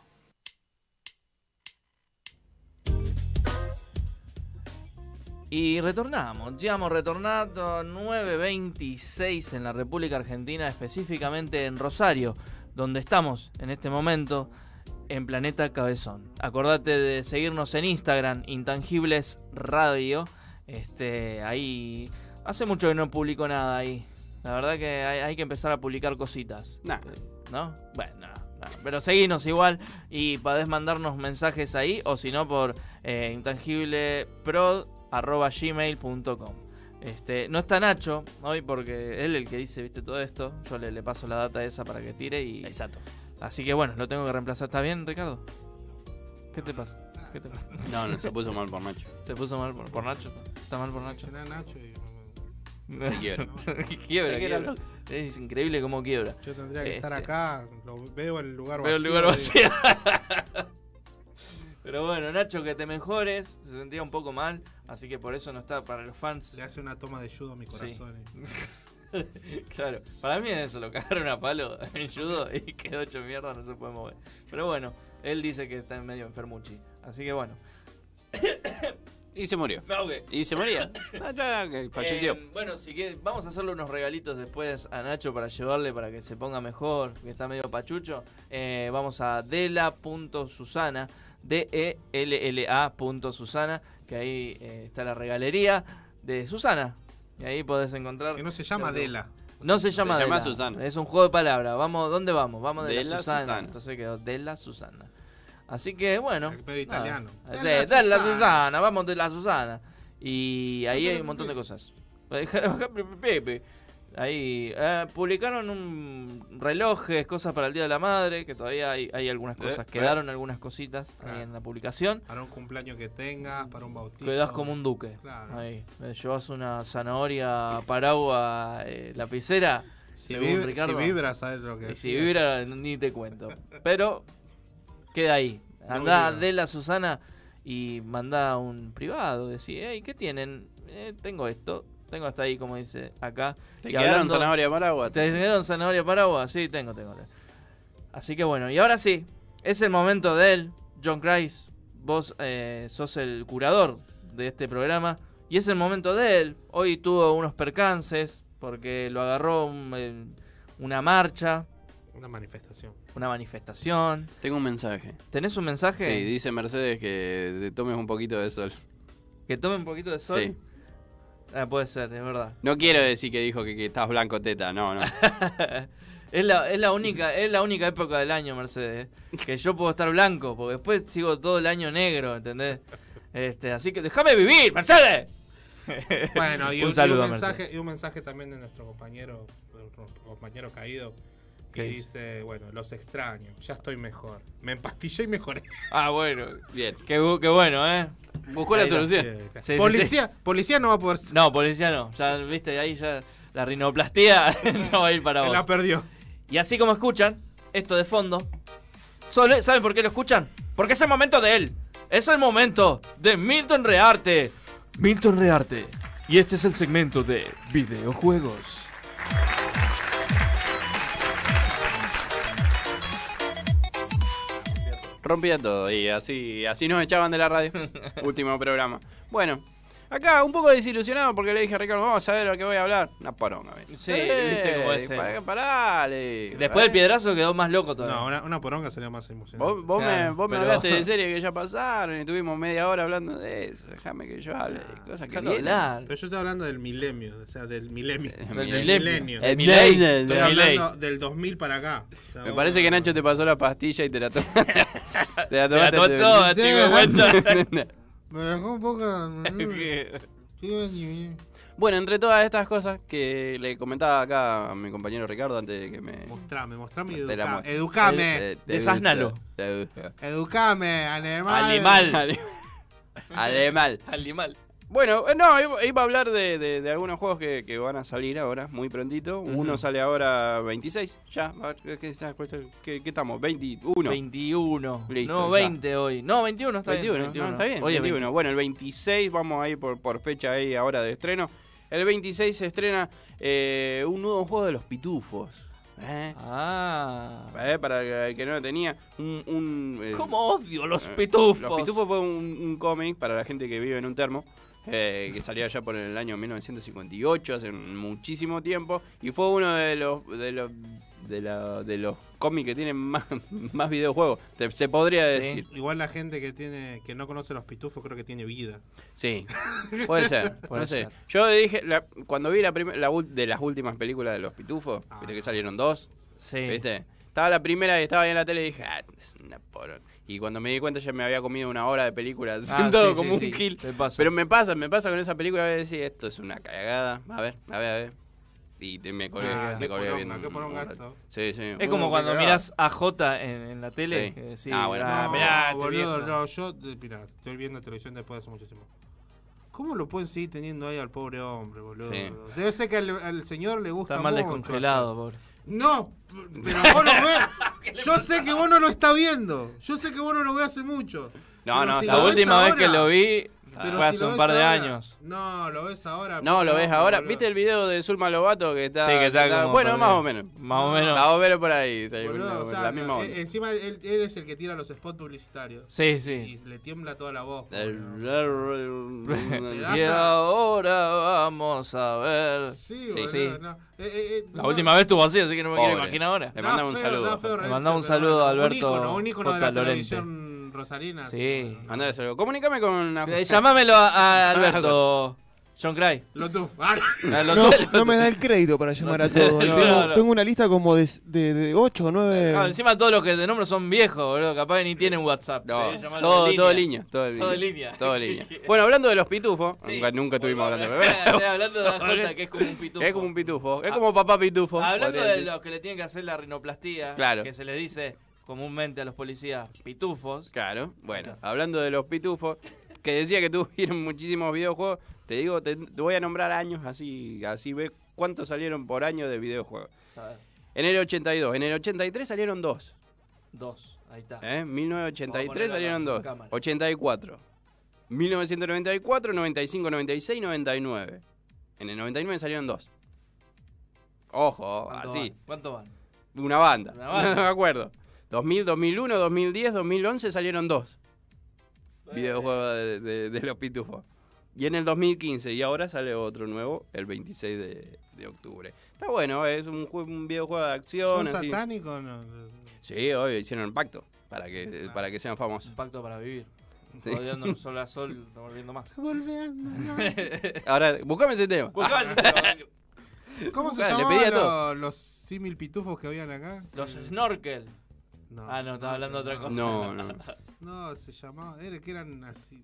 Y retornamos, ya hemos retornado 9.26 en la República Argentina, específicamente en Rosario, donde estamos en este momento en Planeta Cabezón. Acordate de seguirnos en Instagram, Intangibles Radio. Este, ahí hace mucho que no publico nada ahí. La verdad que hay, hay que empezar a publicar cositas. ¿No? Bueno, no, no. Pero seguinos igual y podés mandarnos mensajes ahí o si no por eh, intangiblepro.gmail.com este, No está Nacho hoy porque él es el que dice, viste, todo esto. Yo le, le paso la data esa para que tire y... Exacto. Así que bueno, lo tengo que reemplazar. ¿Está bien, Ricardo? ¿Qué te pasa? ¿Qué te pasa? No, no, se puso mal por Nacho. Se puso mal por, por Nacho. Está mal por Nacho. Será Nacho y- Se quiebra. quiebra, quiebra. Es increíble cómo quiebra. Yo tendría que estar Este, acá, lo veo el lugar Veo vacío. el lugar vacío. Pero bueno, Nacho, que te mejores. Se sentía un poco mal, así que por eso no está para los fans. Le hace una toma de judo a mi Sí. corazón. y- claro, para mí es eso, lo cagaron a palo en judo y quedó hecho mierda, no se puede mover. Pero bueno, él dice que está medio enfermuchi. Así que bueno. Y se murió. Y se moría. Ah, ya, que falleció. Eh, bueno, si quieres, vamos a hacerle unos regalitos después a Nacho para llevarle para que se ponga mejor, que está medio pachucho. Eh, vamos a dela.susana, D-E-L-L-A punto Susana, que ahí eh, está la regalería de Susana. Y ahí podés encontrar. Que no se llama que- Dela. No se llama Se llama Dela. Susana. Es un juego de palabras. Vamos, ¿dónde vamos? Vamos de, De la la Susana. Susana. Entonces quedó de la Susana. Así que bueno. medio italiano. nada. De Sí, la Susana. Vamos de la Susana. Y ahí hay un montón de cosas. Ahí eh, publicaron un relojes, cosas para el Día de la Madre, que todavía hay, hay algunas Eh, cosas, eh. quedaron algunas cositas ahí Ah. en la publicación. Para un cumpleaños que tengas, para un bautizo. Quedás como un duque. Claro. Ahí. Eh, Llevas una zanahoria paraguas eh, lapicera. Si, según vib- si Ricardo. vibra, sabes lo que Y si vibra, ni te cuento. Pero queda ahí. Andá de la Susana y mandá un privado. Decís, hey, ¿qué tienen? "Eh, tengo esto. Tengo hasta ahí, como dice acá. ¿Te Y quedaron hablando- zanahoria paraguas? ¿Te quedaron zanahoria paraguas? Sí, tengo, tengo. Así que bueno, y ahora sí. Es el momento de él, John Christ. Vos eh, sos el curador de este programa. Y es el momento de él. Hoy tuvo unos percances porque lo agarró un, eh, una marcha, Una manifestación. Una manifestación. Tengo un mensaje. ¿Tenés un mensaje? Sí, dice Mercedes que te tomes un poquito de sol. ¿Que tome un poquito de sol? Sí. Ah, puede ser, es verdad. No quiero decir que dijo que, que estás blanco teta, no, no. Es la, es la única es la única época del año, Mercedes, ¿eh? que yo puedo estar blanco, porque después sigo todo el año negro, ¿entendés? Este, así que déjame vivir, Mercedes. Bueno, y un un, saludo y un mensaje, y un mensaje también de nuestro compañero, nuestro compañero caído, que ¿Qué dice, bueno, los extraño, ya estoy mejor. Me empastillé y mejoré. Ah, bueno. Bien. Qué, bu- qué bueno, ¿eh? Buscó la Ahí solución. Sí, sí, policía, sí. policía no va a poder No, policía no. Ya, viste, ahí ya la rinoplastia no va a ir para Se vos. la perdió. Y así como escuchan, esto de fondo, solo- ¿saben por qué lo escuchan? Porque es el momento de él. Es el momento de Milton Rearte. Milton Rearte. Y este es el segmento de videojuegos. Rompía todo y así, así nos echaban de la radio. Último programa. Bueno, acá un poco desilusionado porque le dije a Ricardo, vamos a ver a qué voy a hablar. Una poronga, ¿ves? Sí, viste cómo es. Pará, él. parale. Después del piedrazo quedó más loco todavía. No, una, una poronga sería más emocionante. Vos, vos me, vos me pero- hablaste de series que ya pasaron y estuvimos media hora hablando de eso. Déjame que yo hable de cosas que Déjalo vienen. hablar. Pero yo estoy hablando del milenio, o sea, del milenio. Del Del milenio. milenio. El Milei. Estoy El hablando Milei. del 2000 para acá. O sea, Me vos- parece que Nacho te pasó la pastilla y te la tomaste. te la la tomaste. tomó toda, chico, guacha. Me dejó un poco... Bueno, entre todas estas cosas que le comentaba acá a mi compañero Ricardo antes de que me. Mostrame, mostrame y educa- educame. Te- Educame, animal. Animal. Animal. Animal. Bueno, eh, no, iba, a hablar de, de- de algunos juegos que, que van a salir ahora, muy prontito. Uno sale ahora 26, ya. ¿Qué, qué, qué- estamos? 21. 21. Listo, no, ya. 20 hoy. No, 21 está 21, bien. no, está bien. Hoy es 21. Bueno, el 26 vamos a ir por, por fecha ahí ahora de estreno. El 26 se estrena eh, un nuevo juego de los pitufos. ¿eh? Ah. Eh, Para el que no lo tenía, un... un, eh, ¿Cómo odio los eh, pitufos? Los pitufos fue un, un cómic para la gente que vive en un termo. Eh, que salió allá por el año 1958, hace muchísimo tiempo, y fue uno de los de los de, la- de los cómics que tienen más, más videojuegos, te- se podría decir. Igual la gente que tiene que no conoce los pitufos creo que tiene vida. Sí, puede ser, Puede no sé. ser. Yo dije, la- cuando vi la, la de las últimas películas de los pitufos, viste que salieron dos, Sí. ¿viste? Estaba la primera y estaba ahí en la tele y dije, ah, es una poronga. Y cuando me di cuenta ya me había comido una hora de película Ah, sentado sí, como sí, un sí, pasa. Pero me pasa, me pasa con esa película a decir, esto es una cagada. A ver, a ver, a ver. Y te- me colgué, Ah, me colgué viendo un-. Sí, sí. Es como cuando qué miras a J en, en la tele. Sí. que decís, Ah, bueno, ah, no, mirá, boludo, no, yo, de- mira, estoy viendo televisión después de hace mucho tiempo. ¿Cómo lo pueden seguir teniendo ahí al pobre hombre, boludo? Sí. Debe ser que al, al señor le gusta Está mal mucho descongelado, pobre. No, pero vos lo ves. Yo sé que vos no lo está viendo. Yo sé que vos no lo ves hace mucho. No, Pero no, si La última vez que lo vi pero fue si hace un par de ahora- años. No, lo ves ahora. No, lo ves ahora. boludo. ¿Viste el video de Zulma Lobato que está. Sí, que está como bueno, más o menos. Más o menos. Más o menos por ahí. Boludo, la, o sea, la misma no, onda. eh, encima él, él es el que tira los spots publicitarios. Sí, sí. Y le tiembla toda la voz. Y ahora vamos a ver. Sí, Sí, boludo, no. Eh, eh, eh, La no. última vez estuvo así, así que no me quiero Pobre. imaginar ahora. Le Da mandamos un saludo. Le mandamos un saludo a Alberto Un ícono, un ícono de la J. Rosarina. Sí. Andá de. Comunícame con. Eh, Llamámelo a, a Alberto. John Cray. Lotuf. Ah, No, no me da el crédito para llamar a todos. no, tengo, no. tengo una lista como de, de, de 8 o 9. Claro, encima todos los que te nombro son viejos, boludo. Capaz que ni tienen WhatsApp. No, todo, de todo línea. Todo en Todo línea. línea. Todo línea. Bueno, hablando de los pitufos, Sí. nunca, nunca estuvimos hablando de Estoy hablando de la Jota, que es como un pitufo. Es como un pitufo. Es como papá pitufo. Hablando de decir. los que le tienen que hacer la rinoplastía, Claro. que se le dice comúnmente a los policías pitufos. Claro, bueno, hablando de los pitufos, que decía que tuvieron muchísimos videojuegos, te digo, te, te voy a nombrar años así, así ves cuántos salieron por año de videojuegos. A ver, En el 82, en el 83 salieron dos. dos, ahí está. ¿eh? En 1983 a ponerlo salieron acá, dos. en cámara. 84. 1994, 95, 96 y 99. En el 99 salieron dos. Ojo, ¿Cuánto así. van? ¿Cuánto van? Una banda. Una banda. No me acuerdo. 2000, 2001, 2010, 2011 salieron dos videojuegos de, de- de los pitufos. Y en el 2015, y ahora sale otro nuevo el 26 de, de octubre. Está bueno, es un, un videojuego de acción. ¿Son así. satánicos? No. Sí, obvio, hicieron un pacto para que, para que sean famosos. Un pacto para vivir. Sí. Rodeando sol a sol, volviendo más. Ahora, buscame ese tema. Buscame ese tema. ¿Cómo se llamaban los, los símil pitufos que habían acá? Los snorkel. No, ah, no, estaba hablando de otra cosa. No, no. No, se llamaba. Era que eran así.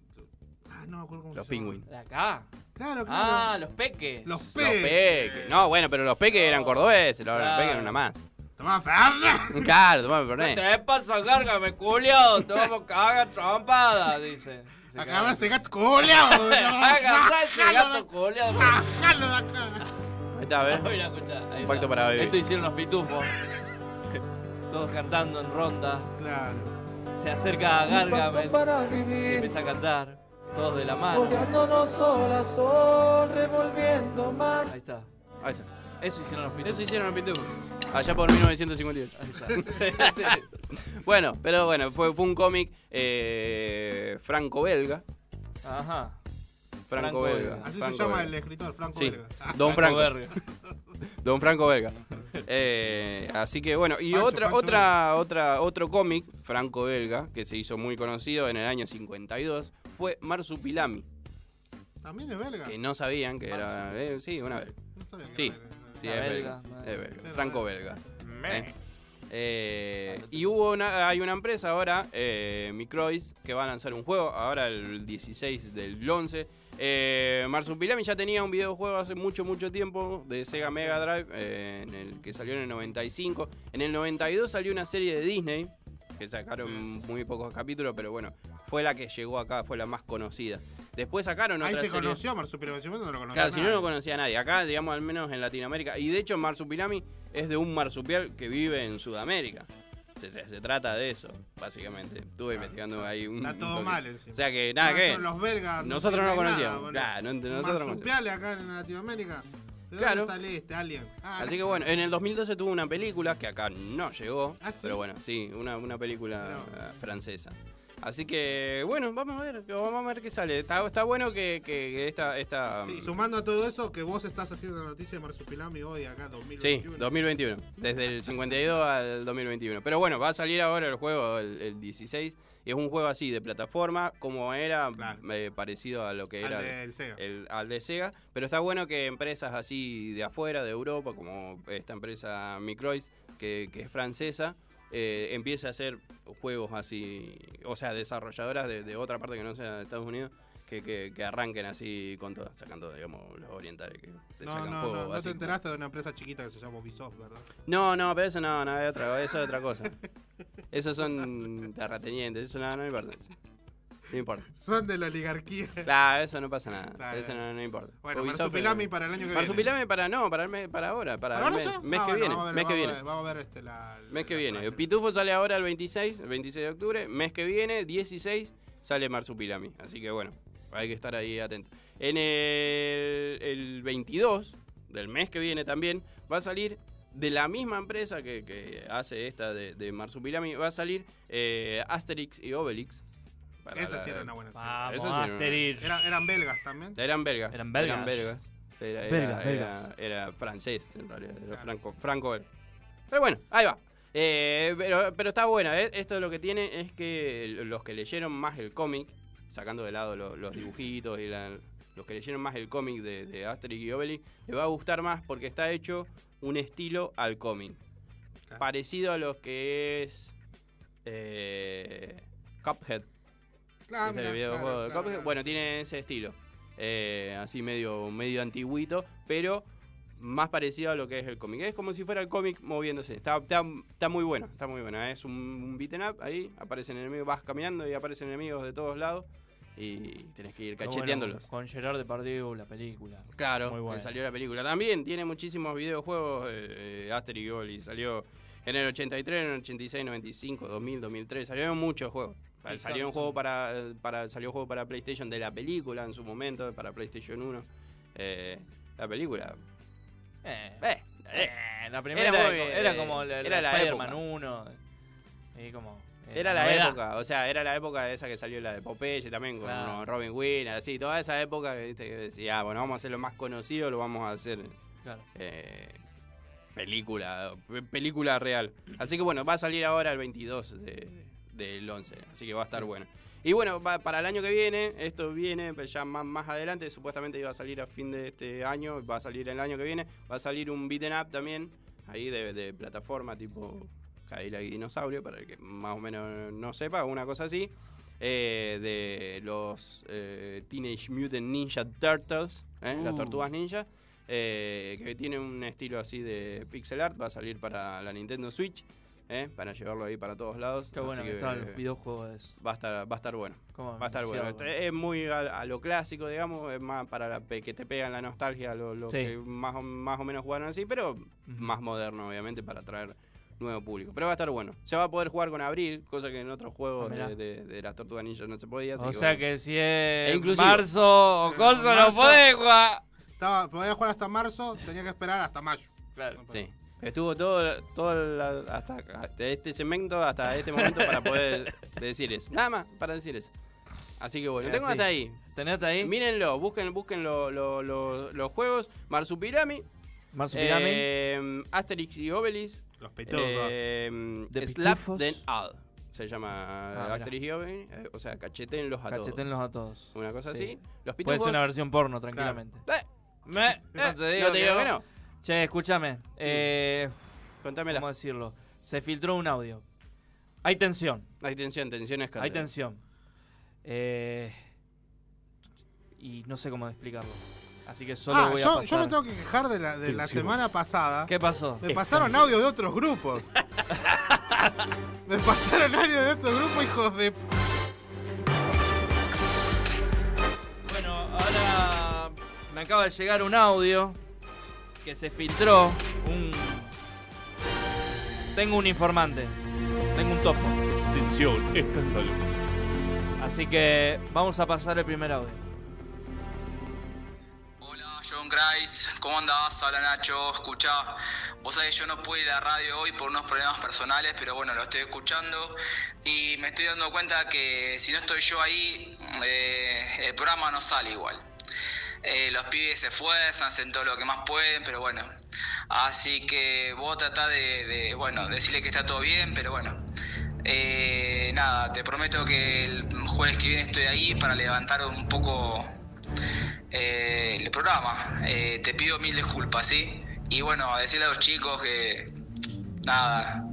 Ah, no me acuerdo cómo Los se llamaban. pingüinos. ¿De acá? Claro, claro. Ah, los peques. Los Los peques. peques. No, bueno, pero los peques eran cordobeses, los Claro. peques eran una más. Tomá Fernet. Claro, ¿Qué Fernet. te pasa, cárgame, culio? Te vamos a cagar trompada, dice. Agarra caga. ese gato culiao. Agarra ese gato culiao. Bajalo de acá. Ahí está, ¿ves? Ahí Un pacto está. para vivir. Esto hicieron los pitufos. Todos cantando en ronda. Claro. Se acerca a Gargamel para y vivir, empieza a cantar. Todos de la mano. rodeándonos sol a sol, revolviendo más. Ahí está. Ahí está. Eso hicieron los pitufos. Eso hicieron los pitufos. Allá por 1958. Ahí está. Sí, sí. bueno, pero bueno, fue, fue un cómic eh, franco-belga. Ajá. Franco-belga. Así se Franco llama belga. el escritor, Franco Sí, Belga. Don Franco. Berrio. Don Franco Belga. Eh, así que bueno, y Pancho, otra, Pancho otra, otra, otro cómic franco-belga que se hizo muy conocido en el año 52 fue Marsupilami. También es belga. Que no sabían que era. eh, sí, una belga. No sabía que Sí, era belga. sí, Una es belga, belga. Es belga. Sí, Franco-belga. Me. Eh. Eh, y hubo una, hay una empresa ahora, eh, Microids, que va a lanzar un juego, ahora el 16 del 11. Eh, Marsupilami ya tenía un videojuego hace mucho, mucho tiempo de Sega Mega Drive, eh, en el que salió en el 95. En el 92 salió una serie de Disney, que sacaron muy pocos capítulos, pero bueno, fue la que llegó acá, fue la más conocida. Después sacaron Ahí otra se serie. conoció a Marsupilami, si no no lo conocía Claro, si no, no conocía a nadie. Acá, digamos, al menos en Latinoamérica. Y de hecho, Marsupilami es de un marsupial que vive en Sudamérica. Se, se- se trata de eso, básicamente. Estuve investigando ahí un. Está todo un mal encima. O sea que nada No, que. son los belgas. Nosotros no entienden conocíamos. nada. Claro, no nosotros no conocíamos. Marsupiales acá en Latinoamérica. ¿De Claro. dónde sale este alien? Ah, Así que bueno, en el 2012 tuvo una película que acá no llegó. ¿Ah, sí? Pero bueno, sí, una, una película Pero- francesa. Así que bueno, vamos a ver, vamos a ver qué sale. Está, está bueno que, que esta, esta Sí, sumando a todo eso, que vos estás haciendo la noticia de Marsupilami hoy acá, 2021. Sí, 2021. Desde el 52 al 2021. Pero bueno, va a salir ahora el juego el, el 16. Y es un juego así de plataforma, como era eh, parecido a lo que Al era Sega. el- al de Sega. Pero está bueno que empresas así de afuera, de Europa, como esta empresa Microids, que, que es francesa, eh, empiece a hacer juegos así, o sea, desarrolladoras de, de otra parte que no sea de Estados Unidos. Que, que- que arranquen así con todo, sacando, digamos, los orientales que te No, sacan no, juegos no, no te como- enteraste de una empresa chiquita que se llama Ubisoft, ¿verdad? no, no, pero eso no, no, es otra, eso es otra cosa. Esos son terratenientes, eso no, no importa. No importa. Son de la oligarquía. Claro, eso no pasa nada. Eso no, no importa. Bueno, Ubisoft, Marsupilami para el año que viene. Marsupilami para no, para el mes- para ahora, para, ¿Para el ahora mes, Ah, que bueno, viene, vamos a ver, mes que viene. Vamos a ver este, la, Mes que viene. Pitufo sale ahora el 26, el 26 de octubre. Mes que viene, 16, sale Marsupilami. Así que bueno, hay que estar ahí atento. En el, el 22 del mes que viene también va a salir de la misma empresa que, que hace esta de, de Marsupilami, va a salir eh, Asterix y Obelix. Para Esa la- sí era una buena serie. Vamos, Esa sí era una- Asterix. Era- eran belgas también. Eran belgas. Eran belgas. Eran belgas. Era, era- Belgas, era- belgas. era francés, en realidad. Era franco, franco. Pero bueno, ahí va. Eh, pero, pero está buena. ¿eh? Esto lo que tiene es que los que leyeron más el cómic, sacando de lado los, los dibujitos y la, los que leyeron más el cómic de, de Asterix y Obelix, les va a gustar más porque está hecho un estilo al cómic. Parecido a lo que es eh, Cuphead. Claro, ¿Viste el mira, videojuego claro, de claro, Cuphead? claro. Bueno, tiene ese estilo. Eh, así medio, medio antiguito, pero más parecido a lo que es el cómic. Es como si fuera el cómic moviéndose. Está, está, está muy bueno, está muy bueno. Es un, un beaten up ahí, aparecen enemigos, vas caminando y aparecen enemigos de todos lados y tenés que ir bueno, cacheteándolos. con Gerard Depardieu, la película. Claro, Muy bueno. salió la película. También tiene muchísimos videojuegos. Eh, eh, Asterix y Obelix salió en el 83, en el 86, 95, 2000, 2003. Salieron muchos juegos. Exacto. Salió un juego para, eh, para salió un juego para PlayStation de la película en su momento, para PlayStation 1. Eh, la película. Eh, Eh, eh, la primera Era muy, era eh, como la, era la Spider-Man época. 1. Y como, eh, Era la novedad. época, o sea, era la época esa que salió la de Popeye también con Claro. Robin Williams, así, toda esa época que, viste, que decía, ah, bueno, vamos a hacer lo más conocido, lo vamos a hacer Claro. eh, película, pe- película real. Así que bueno, va a salir ahora el 22 de- del 11, así que va a estar bueno. Y bueno, para el año que viene, esto viene pues, ya más, más adelante, supuestamente iba a salir a fin de este año, va a salir el año que viene, va a salir un beaten up también, ahí de, de plataforma tipo Cadillac y Dinosaurio, para el que más o menos no sepa, una cosa así, eh, de los eh, Teenage Mutant Ninja Turtles, ¿eh? las Uh. tortugas ninja, eh, que tiene un estilo así de pixel art, va a salir para la Nintendo Switch, ¿eh? para llevarlo ahí para todos lados. Qué bueno así que están los videojuegos eso. Va a estar, va a estar bueno. Va a estar bueno. Es muy a, a lo clásico, digamos, es más para la que te pegan la nostalgia, lo, lo Sí. que más o, más o menos jugaron así, pero más moderno, obviamente, para atraer nuevo público. Pero va a estar bueno. Se va a poder jugar con Abril, cosa que en otros juegos Ah, de, de- de las Tortugas Ninja no se podía. así O que sea bueno. que si es E marzo o coso, no Marzo- podés jugar. Estaba, podía jugar hasta marzo, tenía que esperar hasta mayo. Claro. Sí. Estuvo todo, todo la- hasta, hasta este segmento, hasta este momento, para poder decir eso. Nada más, para decir eso. Así que bueno, tengo hasta ahí. ¿Tenés hasta ahí? Mírenlo, busquen, busquen lo- lo- lo- los juegos. Marsupilami. Marsupilami. eh, Asterix y Obelix. Los pitufos. eh, De Slap pitufos. then All. Se llama Ah, mirá. Asterix y Obelix. eh, o sea, cachetenlos a todos. Cachetenlos a todos. Una cosa Sí. así. Los Puede ser una versión porno, tranquilamente. Eh, Me- no te digo, no te digo que no. Che, escúchame. Eh, Contámela. ¿Cómo decirlo? Se filtró un audio. Hay tensión. Hay tensión, tensión es Hay tensión. Eh, y no sé cómo explicarlo. Así que solo Ah, voy a yo, pasar. yo me tengo que quejar de la, de la Tensión. semana pasada. ¿Qué pasó? Me pasaron audio de otros grupos. me pasaron audio de otros grupos, hijos de. Bueno, ahora me acaba de llegar un audio que se filtró. Un... Tengo un informante. Tengo un topo. Tensión, escándalo. Así que vamos a pasar el primer audio. John Grice, ¿cómo andás? Habla Nacho, escuchá. Vos sabés que yo no pude ir a la radio hoy por unos problemas personales, pero bueno, lo estoy escuchando y me estoy dando cuenta que si no estoy yo ahí, eh, el programa no sale igual. Eh, los pibes se esfuerzan, hacen todo lo que más pueden, pero bueno. Así que vos tratá de, de, bueno, decirle que está todo bien, pero bueno. Eh, nada, te prometo que el jueves que viene estoy ahí para levantar un poco eh, el programa. Eh, te pido mil disculpas, ¿sí? Y bueno, decirle a los chicos que, nada,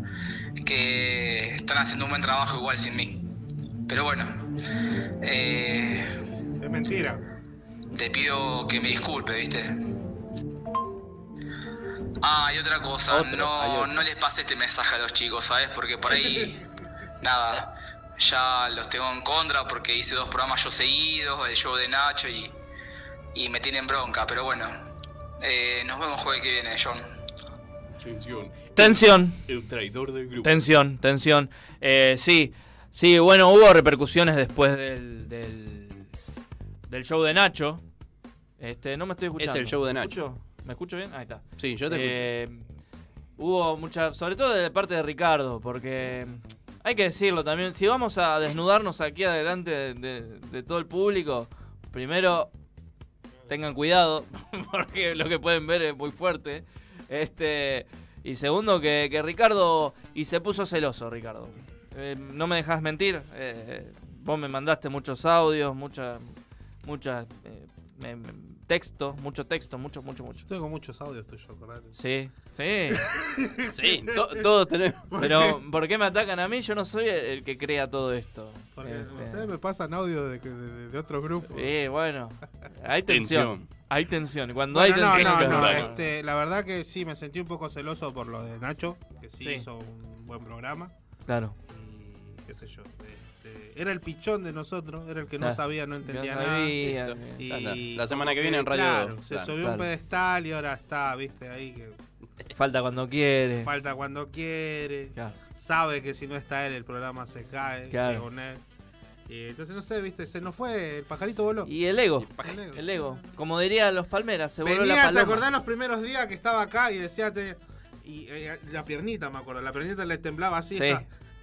que están haciendo un buen trabajo igual sin mí. Pero bueno, Es mentira. Te pido que me disculpe, ¿viste? Ah, y otra cosa, Otro, no, no les pase este mensaje a los chicos, ¿sabes? Porque por ahí, nada, ya los tengo en contra porque hice dos programas yo seguidos, el show de Nacho y, y me tienen bronca, pero bueno, eh, nos vemos jueves que viene, John. Tensión. Tensión. El traidor del grupo. Tensión, tensión. Eh, sí, sí, bueno, hubo repercusiones después del, del, del show de Nacho. Este, no me estoy escuchando. Es el show de ¿Me Nacho. escucho? ¿Me escucho bien? Ahí está. Sí, yo te Eh, Hubo mucha, sobre todo de parte de Ricardo, porque hay que decirlo también, si vamos a desnudarnos aquí adelante de, de- de todo el público, primero tengan cuidado, porque lo que pueden ver es muy fuerte. Este, y segundo, que, que Ricardo, y se puso celoso Ricardo. Eh, no me dejas mentir, eh, vos me mandaste muchos audios, muchas, muchas, eh, me- me- texto, mucho texto, mucho, mucho, mucho. Tengo muchos audios tuyos, acordate. Sí, sí. Sí, to- todos tenemos. Pero, ¿por qué me atacan a mí? Yo no soy el, que crea todo esto. Porque Este, ustedes me pasan audio de, que- de, de otros grupos. Sí, bueno. Hay tensión. Tensión. Hay tensión. Cuando Bueno, hay no, tensión. no, no, bueno. este, la verdad que sí, me sentí un poco celoso por lo de Nacho, que sí, Sí. hizo un buen programa. Claro. Y qué sé yo. Era el pichón de nosotros, era el que no sabía, no entendía no nada. Listo. Y la semana que viene en Radio claro, se claro, subió claro. un pedestal y ahora está, viste, ahí que Falta cuando quiere. falta cuando quiere. Claro. Sabe que si no está él, el programa se cae, Claro. según él. Y entonces, no sé, viste, se nos fue, el pajarito voló. Y el ego. El ego. El ego. Como dirían los palmeras, se voló la Venía, ¿te paloma. acordás los primeros días que estaba acá y decía, te- y eh, la piernita, me acuerdo, la piernita le temblaba así. Sí.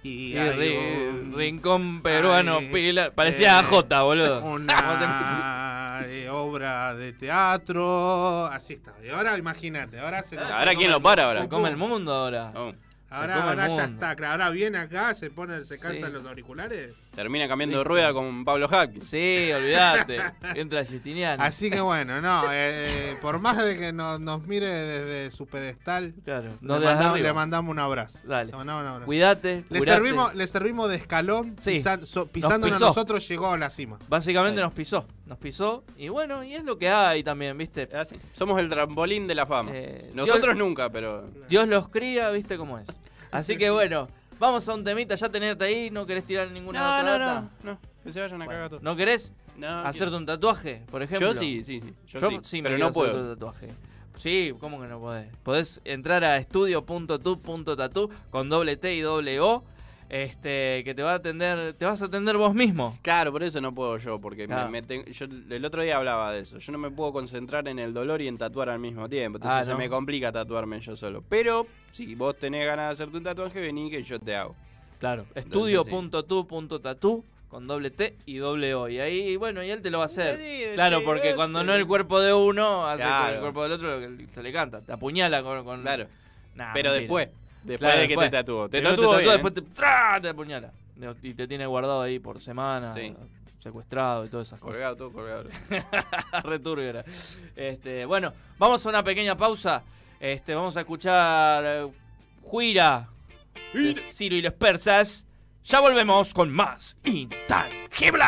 Y, un- rincón peruano, ay, pila. Parecía eh, AJ, boludo. Una eh, obra de teatro, así está. Y ahora imagínate, ahora se nos- Ahora quién come lo para el- ahora. Se come el mundo ahora. Oh, Ahora, ahora ya está, ahora viene acá, se pone, se calza Sí. los auriculares. termina cambiando de rueda con Pablo Hackins. Sí, olvídate. Entra Justiniano. Así que bueno, no, eh, por más de que nos, nos mire desde su pedestal, Claro. le, No mandamos, le mandamos un abrazo. Dale. Le mandamos un abrazo. Cuídate. Le curate. servimos, le servimos de escalón, Sí. pisan- so- pisándonos pisó. nosotros llegó a la cima. Básicamente Ahí. nos pisó. Nos pisó. Y bueno, y es lo que hay también, ¿viste? Así. Somos el trampolín de la fama. Eh, Nosotros Dios- nunca, pero. Dios los cría, ¿viste cómo es? Así que bueno, vamos a un temita. Ya tenerte ahí. ¿No querés tirar ninguna No, otra no, data? no, no. Que se vayan a Bueno, cagar todos. ¿No querés No, hacerte quiero. un tatuaje, por ejemplo? Yo sí, sí, sí. Yo, sí, me pero no hacer puedo. otro tatuaje. Sí, ¿cómo que no podés? Podés entrar a estudio.tu.tatu con doble T y doble O. Este, que te va a atender, te vas a atender vos mismo. Claro, por eso no puedo yo, porque me- Claro. me ten- yo el otro día hablaba de eso. Yo no me puedo concentrar en el dolor y en tatuar al mismo tiempo. Entonces Ah, se me complica tatuarme yo solo. Pero si vos tenés ganas de hacerte un tatuaje, vení que yo te hago. Claro, estudio.tu.tatu con doble T y doble O. Y ahí, bueno, y él te lo va a hacer. Sí, Claro, sí, porque cuando no el cuerpo de uno, hace con el Claro. cuerpo del otro se le canta. Te apuñala con. con... Claro. Nah, Pero mentira. después, después Claro, de que después. te tatuó. Te tatuó, después te, ¡tra! te apuñala. Y te tiene guardado ahí por semana, Sí. secuestrado y todas esas cosas. Colgado, todo colgado. Returbio Este, bueno, vamos a una pequeña pausa. Este, vamos a escuchar eh, Juira de Ciro y los persas. Ya volvemos con más Intangible.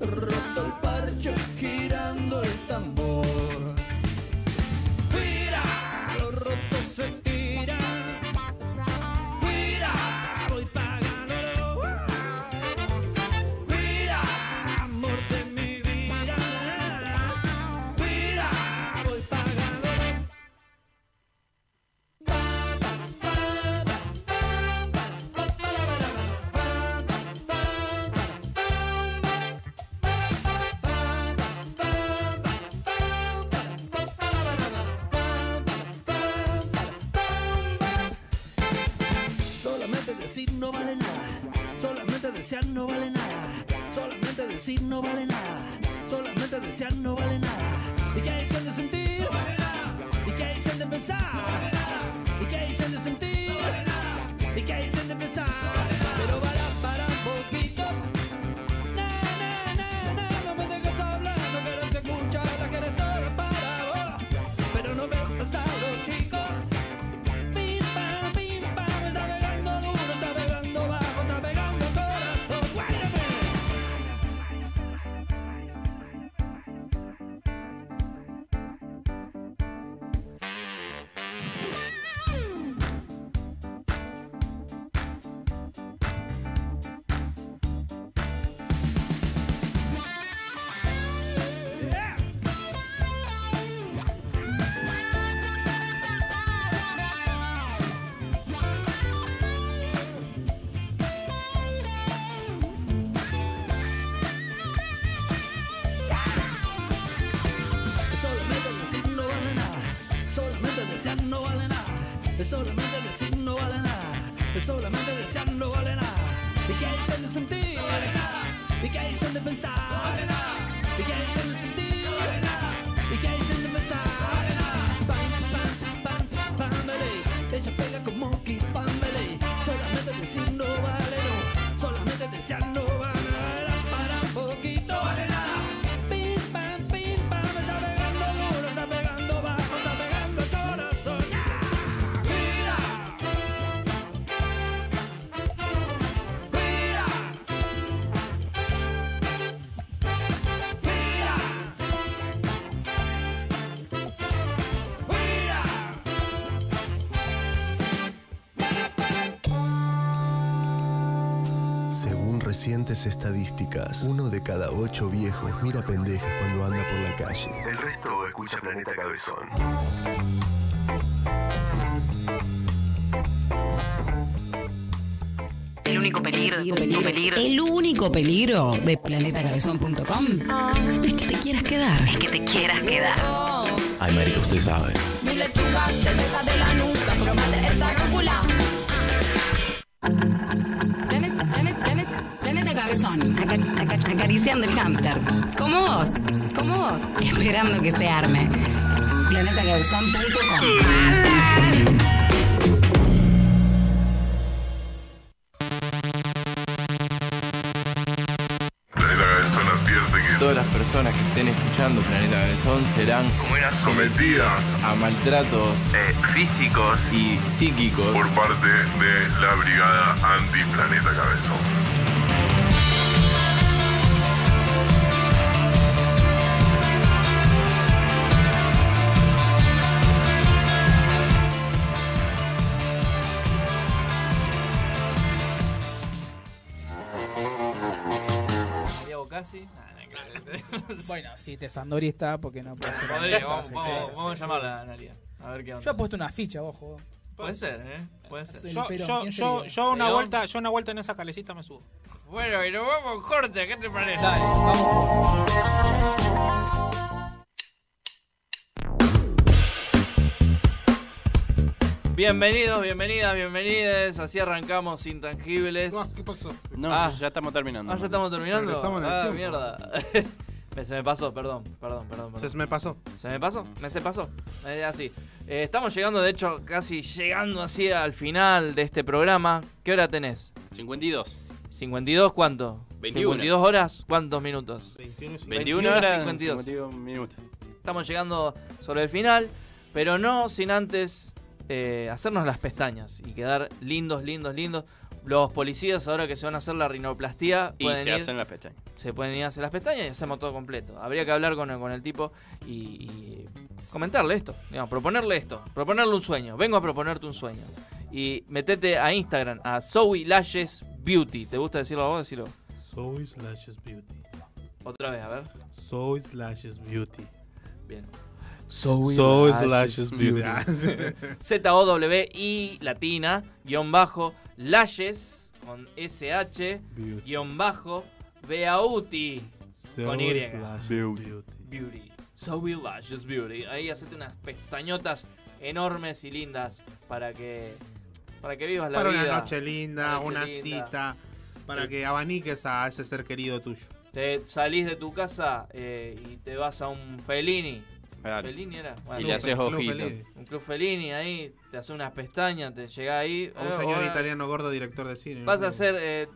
Roto el parche, no vale nada. Solamente decir no vale nada. Solamente desear no vale nada. ¿Y qué de sentir? Estadísticas, uno de cada ocho viejos mira pendejas cuando anda por la calle. El resto escucha Planeta Cabezón. El único peligro, el único peligro, el único peligro de planetacabezón.com es que te quieras quedar. Es que te quieras quedar. Ay, marica, usted sabe. Mi lechuga, cerveza de la acariciando el hámster. Como vos, como vos, esperando que se arme. Planetacabezón.com Planeta Cabezón advierte que Todas las personas que estén escuchando Planeta Cabezón serán sometidas a maltratos eh, físicos y psíquicos por parte de la Brigada Anti-Planeta Cabezón. Ver. Bueno, si te Sandori está, porque no puede ser. Podría, vamos, Sí, vamos- sí, vamos a llamarla sí. a Analia. A ver qué onda. Yo he puesto una ficha, ojo. Puede ser, ¿eh? Puede ser. Yo, yo, ¿quién yo, una vuelta, yo una vuelta en esa calecita me subo. Bueno, y nos vamos corte, ¿qué te parece? Dale, vamos. Bienvenidos, bienvenidas, bienvenides. Así arrancamos Intangibles. ¿Qué pasó? No, Ah. ya estamos terminando. Ah, ya estamos terminando. Regresamos en el ah, tiempo. mierda. Se me pasó, perdón, perdón, perdón. perdón. Se me pasó. ¿Se me pasó? ¿Me se pasó? Eh, así. Eh, estamos llegando, de hecho, casi llegando así al final de este programa. ¿Qué hora tenés? 52. ¿52 cuánto? 21. ¿52 horas? ¿Cuántos minutos? 21 y 21 horas 52. 52 minutos. Estamos llegando sobre el final, pero no sin antes eh, hacernos las pestañas y quedar lindos, lindos, lindos. Los policías ahora que se van a hacer la rinoplastía Y pueden se ir- hacen las pestañas. se pueden ir a hacer las pestañas y hacemos todo completo. Habría que hablar con el, con el tipo y, y comentarle esto, digamos, proponerle esto, proponerle un sueño. Vengo a proponerte un sueño. Y metete a Instagram, a Zoe Lashes Beauty. ¿Te gusta decirlo a vos? Decirlo Zoe Slashes Beauty. otra vez, a ver. Zoe Slashes Beauty. Bien. Zoe Zoe Slashes Beauty. Z-O-W-I latina, guion bajo, Lashes, con S-H, guion bajo, Beauty, con Y. Beauty. Beauty. Zoe Lashes Beauty. Ahí hacete unas pestañotas enormes y lindas para que para que vivas la Para vida. una noche linda, Una una noche linda. cita, para que abaniques a ese ser querido tuyo. Te salís de tu casa eh, y te vas a un Fellini. Claro. Fellini era. Y le haces ojito. Un club Fellini ahí, te hace unas pestañas, te llega ahí. A un eh, señor italiano gordo, director de cine. Vas ¿no? a hacer. eh,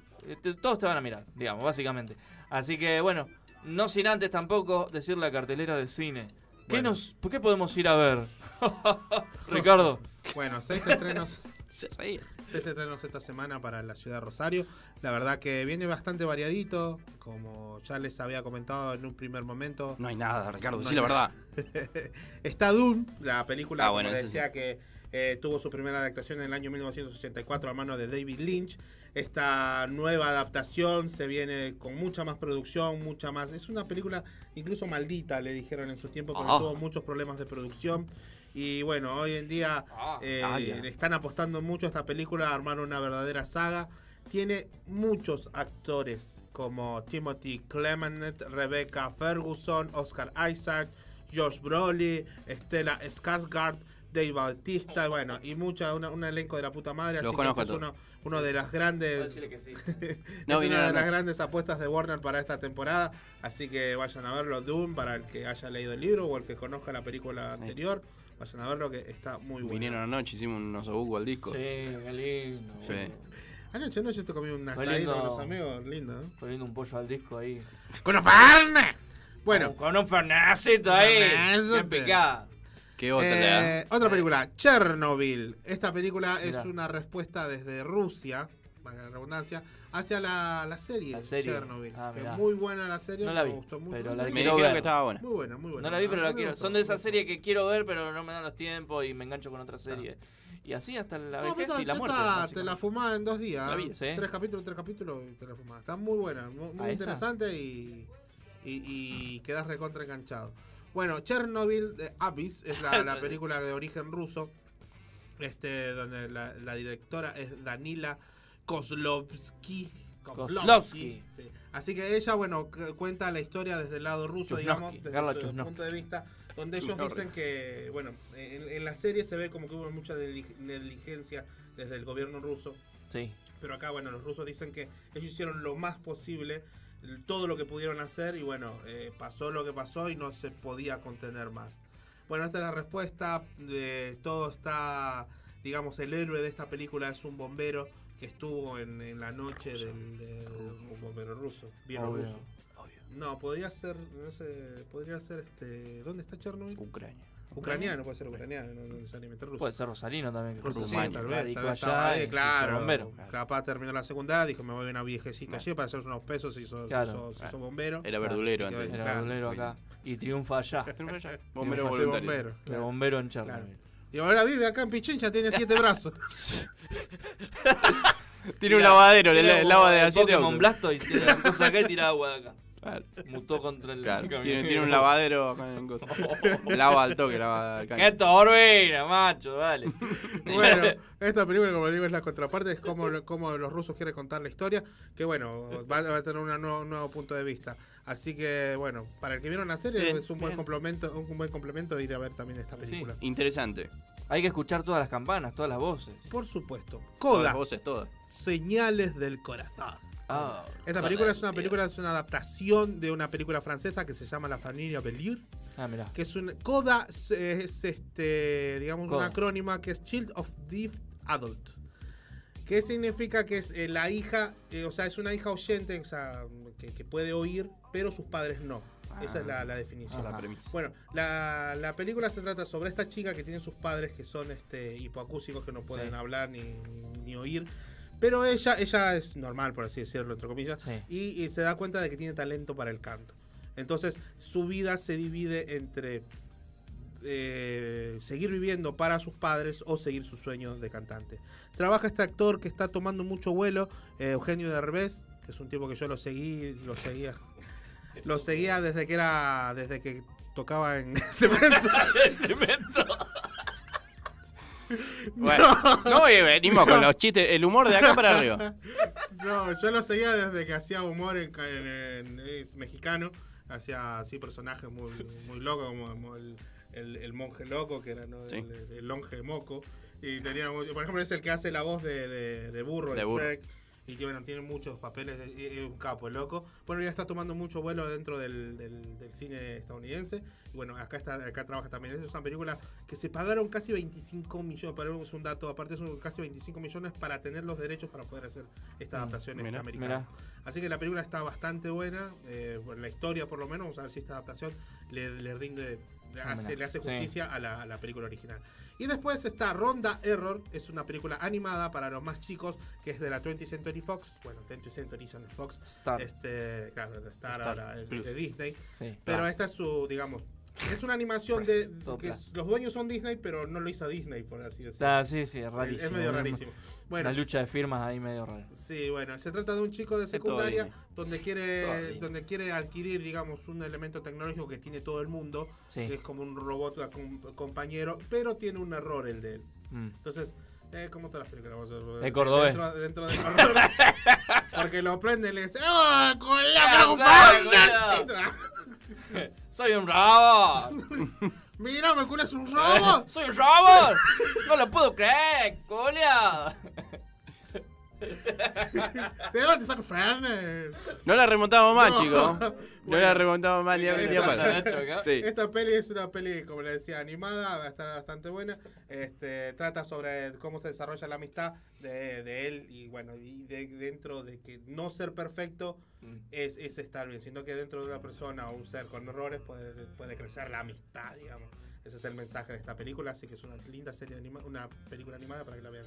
te- todos te van a mirar, digamos, básicamente. Así que bueno, no sin antes tampoco decir la cartelera de cine. ¿Qué Bueno. nos, ¿Por qué podemos ir a ver? Ricardo. Bueno, seis estrenos. Se reía. Seis estrenos esta semana para la ciudad de Rosario. La verdad que viene bastante variadito. Como ya les había comentado en un primer momento. No hay nada, Ricardo, No sí la nada. verdad. Está Dune, la película Ah, bueno, sí. decía que eh, tuvo su primera adaptación en el año 1984 a mano de David Lynch. Esta nueva adaptación se viene con mucha más producción, mucha más. Es una película incluso maldita, le dijeron en su tiempo, porque tuvo muchos problemas de producción. Y bueno, hoy en día eh, Ah, ya. le están apostando mucho a esta película, a armar una verdadera saga. Tiene muchos actores como Timothy Clement, Rebecca Ferguson, Oscar Isaac, Josh Brolin, Stella Skarsgård, Dave Bautista, bueno, y mucha, una- un elenco de la puta madre. Así que conozco a es uno, uno de las grandes. Que sí. Es una de las grandes apuestas de Warner para esta temporada. Así que vayan a verlo, Doom, para el que haya leído el libro o el que conozca la película anterior. Vayan a verlo que está muy bueno. Vinieron anoche, hicimos un osobuco al disco. Sí, qué lindo. Sí. Anoche, anoche te comí un asadito con los amigos, lindo. ¿eh? Poniendo un pollo al disco ahí. ¡Con Farne! Bueno, Con, con un fernacito ahí. Fernacito. Bien picado. ¿Qué otra? Eh, otra película, Chernobyl. Esta película es una respuesta desde Rusia, valga la redundancia, hacia la, la serie, La serie. Chernobyl. Ah, que es muy buena la serie, No la me gustó mucho. pero la Me dijeron ver. que estaba buena. Muy buena, muy buena. No la vi, pero la me quiero. Son de esas gustó. series que quiero ver, pero no me dan los tiempos y me engancho con otra serie. Y así hasta la No, vejez y la te- muerte. te- te la fumás en dos días. La vi, sí. Tres capítulos, tres capítulos y te la fumás. Está muy buena, muy, muy ¿A esa? interesante y, y, y quedas recontra enganchado. Bueno, Chernobyl de Abyss es la, la película de origen ruso, este donde la, la directora es Danila Kozlovsky. Kozlovsky. sí. Así que ella, bueno, cu- cuenta la historia desde el lado ruso, Chusnovsky, digamos, desde su punto de vista, donde ellos dicen que, bueno, en, en la serie se ve como que hubo mucha negli- negligencia desde el gobierno ruso. Sí. Pero acá, bueno, los rusos dicen que ellos hicieron lo más posible, todo lo que pudieron hacer y bueno, eh, pasó lo que pasó y no se podía contener más. Bueno, esta es la respuesta, de, todo está, digamos, el héroe de esta película es un bombero que estuvo en, en la noche del, del- un bombero ruso, bien Obvio, ruso. No, podría ser, no sé, podría ser este, ¿dónde está Chernobyl? Ucrania. Ucraniano, puede ser ucaniano, no, necesariamente ruso. Puede ser Rosarino también. que Ruso, sí, tal vez, tal vez allá claro. bombero. Capaz terminó la secundaria, dijo me voy a una viejecita allí para hacer unos pesos y sos, Claro. sos- sos bombero. Era verdulero antes. Era claro. verdulero acá. Y triunfa allá. Bombero voluntario. bombero, bombero en Claro. Chernobyl. Y ahora vive acá en Pichincha, tiene siete brazos. Tiene un lavadero, le como lava de el asiete Pokémon. Blastoise, tiene la cosa acá y tira agua de acá. Claro. Mutó contra el Claro, tiene, tiene un lavadero acá en cosa. Lava al toque, lava al ¡Qué caño. turbina, macho! Dale. bueno, esta película, como digo, es la contraparte, es como, como los rusos quieren contar la historia, que bueno, va, va a tener una nuevo- un nuevo punto de vista. Así que, bueno, para el que vieron la serie Bien, es un buen bien. complemento, un buen complemento ir a ver también esta película. Interesante. Hay que escuchar todas las campanas, todas las voces. Por supuesto. Todas Coda, las voces, todas. señales del corazón. Ah, Esta película es una película, es una adaptación de una película francesa que se llama La familia Bellier. Ah, mirá. Que es un. CODA es, es, este, digamos, Coda. una acrónima que es Child of Deaf Adult. ¿Qué significa que es eh, la hija, eh, o sea, es una hija oyente, o sea, que, que puede oír, pero sus padres no? Esa es la, la definición. La premisa. Bueno, la, la película se trata sobre esta chica que tiene sus padres que son este, hipoacúsicos, que no pueden Sí. hablar ni, ni oír. Pero ella, ella es normal, por así decirlo, entre comillas, Sí. y, y se da cuenta de que tiene talento para el canto. Entonces, su vida se divide entre eh, seguir viviendo para sus padres o seguir sus sueños de cantante. Trabaja este actor que está tomando mucho vuelo, eh, Eugenio Derbez, que es un tipo que yo lo seguí, lo seguía, lo seguía desde que era, desde que tocaba en cemento. Bueno, no, eh, venimos con los chistes, el humor de acá para arriba. No, yo lo seguía desde que hacía humor en, en- en- es mexicano, hacía así personajes muy, muy locos como, como el, el- el monje loco que era ¿no? Sí. el, el longe moco y tenía por ejemplo es el que hace la voz de, de- de burro De burro. Shrek Y que, bueno, tiene muchos papeles, es, un capo, loco. Bueno, ya está tomando mucho vuelo dentro del, del- del cine estadounidense. Y bueno, acá está acá trabaja también. Es una película que se pagaron casi 25 millones, para es un dato, aparte son casi 25 millones para tener los derechos para poder hacer esta Mm, adaptación mirá, americana. Así que la película está bastante buena, eh, bueno, la historia por lo menos, vamos a ver si esta adaptación le, le rinde, le hace, le hace Sí. justicia a, la, a la película original. Y después está Ronda Error, es una película animada para los más chicos, que es de la 20th Century Fox, bueno, 20th Century Fox, Star. este, claro, de Star, Star ahora, de Disney, Sí, pero Plus. esta es su, digamos, es una animación de Todo que los dueños son Disney, pero no lo hizo Disney, por así decirlo. Ah, sí, sí, es rarísimo. Es medio rarísimo. Bueno, Una lucha de firmas ahí medio rara. Sí, bueno, se trata de un chico de Es secundaria donde quiere donde quiere adquirir, digamos, un elemento tecnológico que tiene todo el mundo, Sí. que es como un robot compañero, pero tiene un error el de él. Mm. Entonces, eh, como todas las películas, El cordobés. Dentro, dentro del cordobés. Porque lo prende y le dice, ¡Oh, con Ah, la Soy un robot. Mira, me culas un robot. Soy un robot. No lo puedo creer, Julia. ¿De dónde te saco Fernet? No la remontamos más, No. chicos. No Bueno. la remontamos más ni a ni a palo. Sí. Esta peli es una peli, como le decía, animada, va a estar bastante buena. Este, trata sobre cómo se desarrolla la amistad de, de él y bueno, y de, dentro de que no ser perfecto Mm. es, es estar bien, sino que dentro de una persona o un ser con errores puede, puede crecer la amistad, digamos. Ese es el mensaje de esta película, así que es una linda serie anima una película animada para que la vean.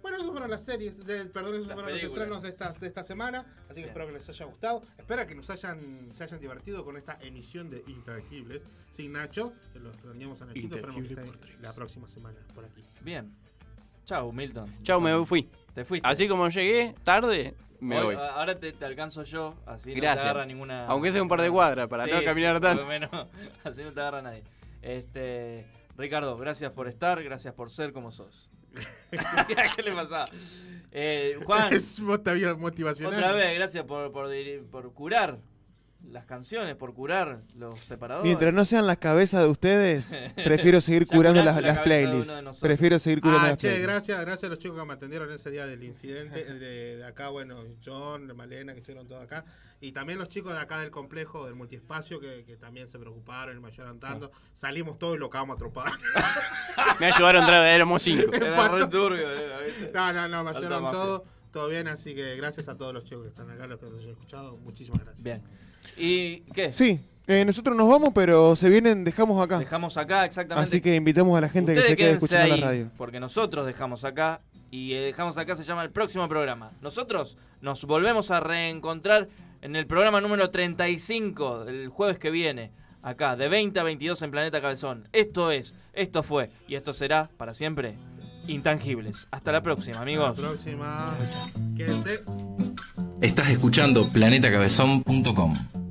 Bueno, esas fueron las series, de- perdón, esos Las fueron los estrenos de esta, de esta semana, así que Bien. espero que les haya gustado. Espero que nos hayan, se hayan divertido con esta emisión de Intangibles. Sin Nacho, que lo extrañamos a Nachito, esperamos que esté la próxima semana por aquí. Bien. Chau, Milton. Chau, me fui. Te fuiste. Así como llegué tarde, me Hoy- voy. Ahora te, te alcanzo yo, así no te agarra ninguna. Aunque sea un par de cuadras, para no caminar por tanto. lo menos, así no te agarra nadie. Este, Ricardo, gracias por estar, gracias por ser como sos. ¿Qué le pasaba? Eh, Juan, Es motiva- motivacional. otra vez, gracias por, por curar las canciones, por curar los separadores. Mientras no sean las cabezas de ustedes, prefiero seguir curando las, la las cabeza de uno playlists. Prefiero seguir curando Ah, las che, playlists. gracias, gracias a los chicos que me atendieron ese día del incidente. De, de acá, bueno, John, Malena, que estuvieron todos acá. Y también los chicos de acá del complejo, del multiespacio, que, que también se preocuparon y me ayudaron tanto. Salimos todos y lo acabamos a tropar. Me ayudaron a entrar, éramos cinco. Era. No, no, no, me ayudaron todo. Todo bien, así que gracias a todos los chicos que están acá, los que nos han escuchado. Muchísimas gracias. Bien. ¿Y qué? Sí, eh, nosotros nos vamos, pero se vienen, dejamos acá. Dejamos acá, exactamente. Así que invitamos a la gente que se quede escuchando ahí, la radio. Porque nosotros dejamos acá y eh, dejamos acá se llama el próximo programa. Nosotros nos volvemos a reencontrar en el programa número 35 el jueves que viene. Acá, de 20 a 22 en Planeta Cabezón. Esto es, esto fue y esto será para siempre intangibles. Hasta la próxima, amigos. Hasta la próxima. Quédense. Estás escuchando planetacabezón.com.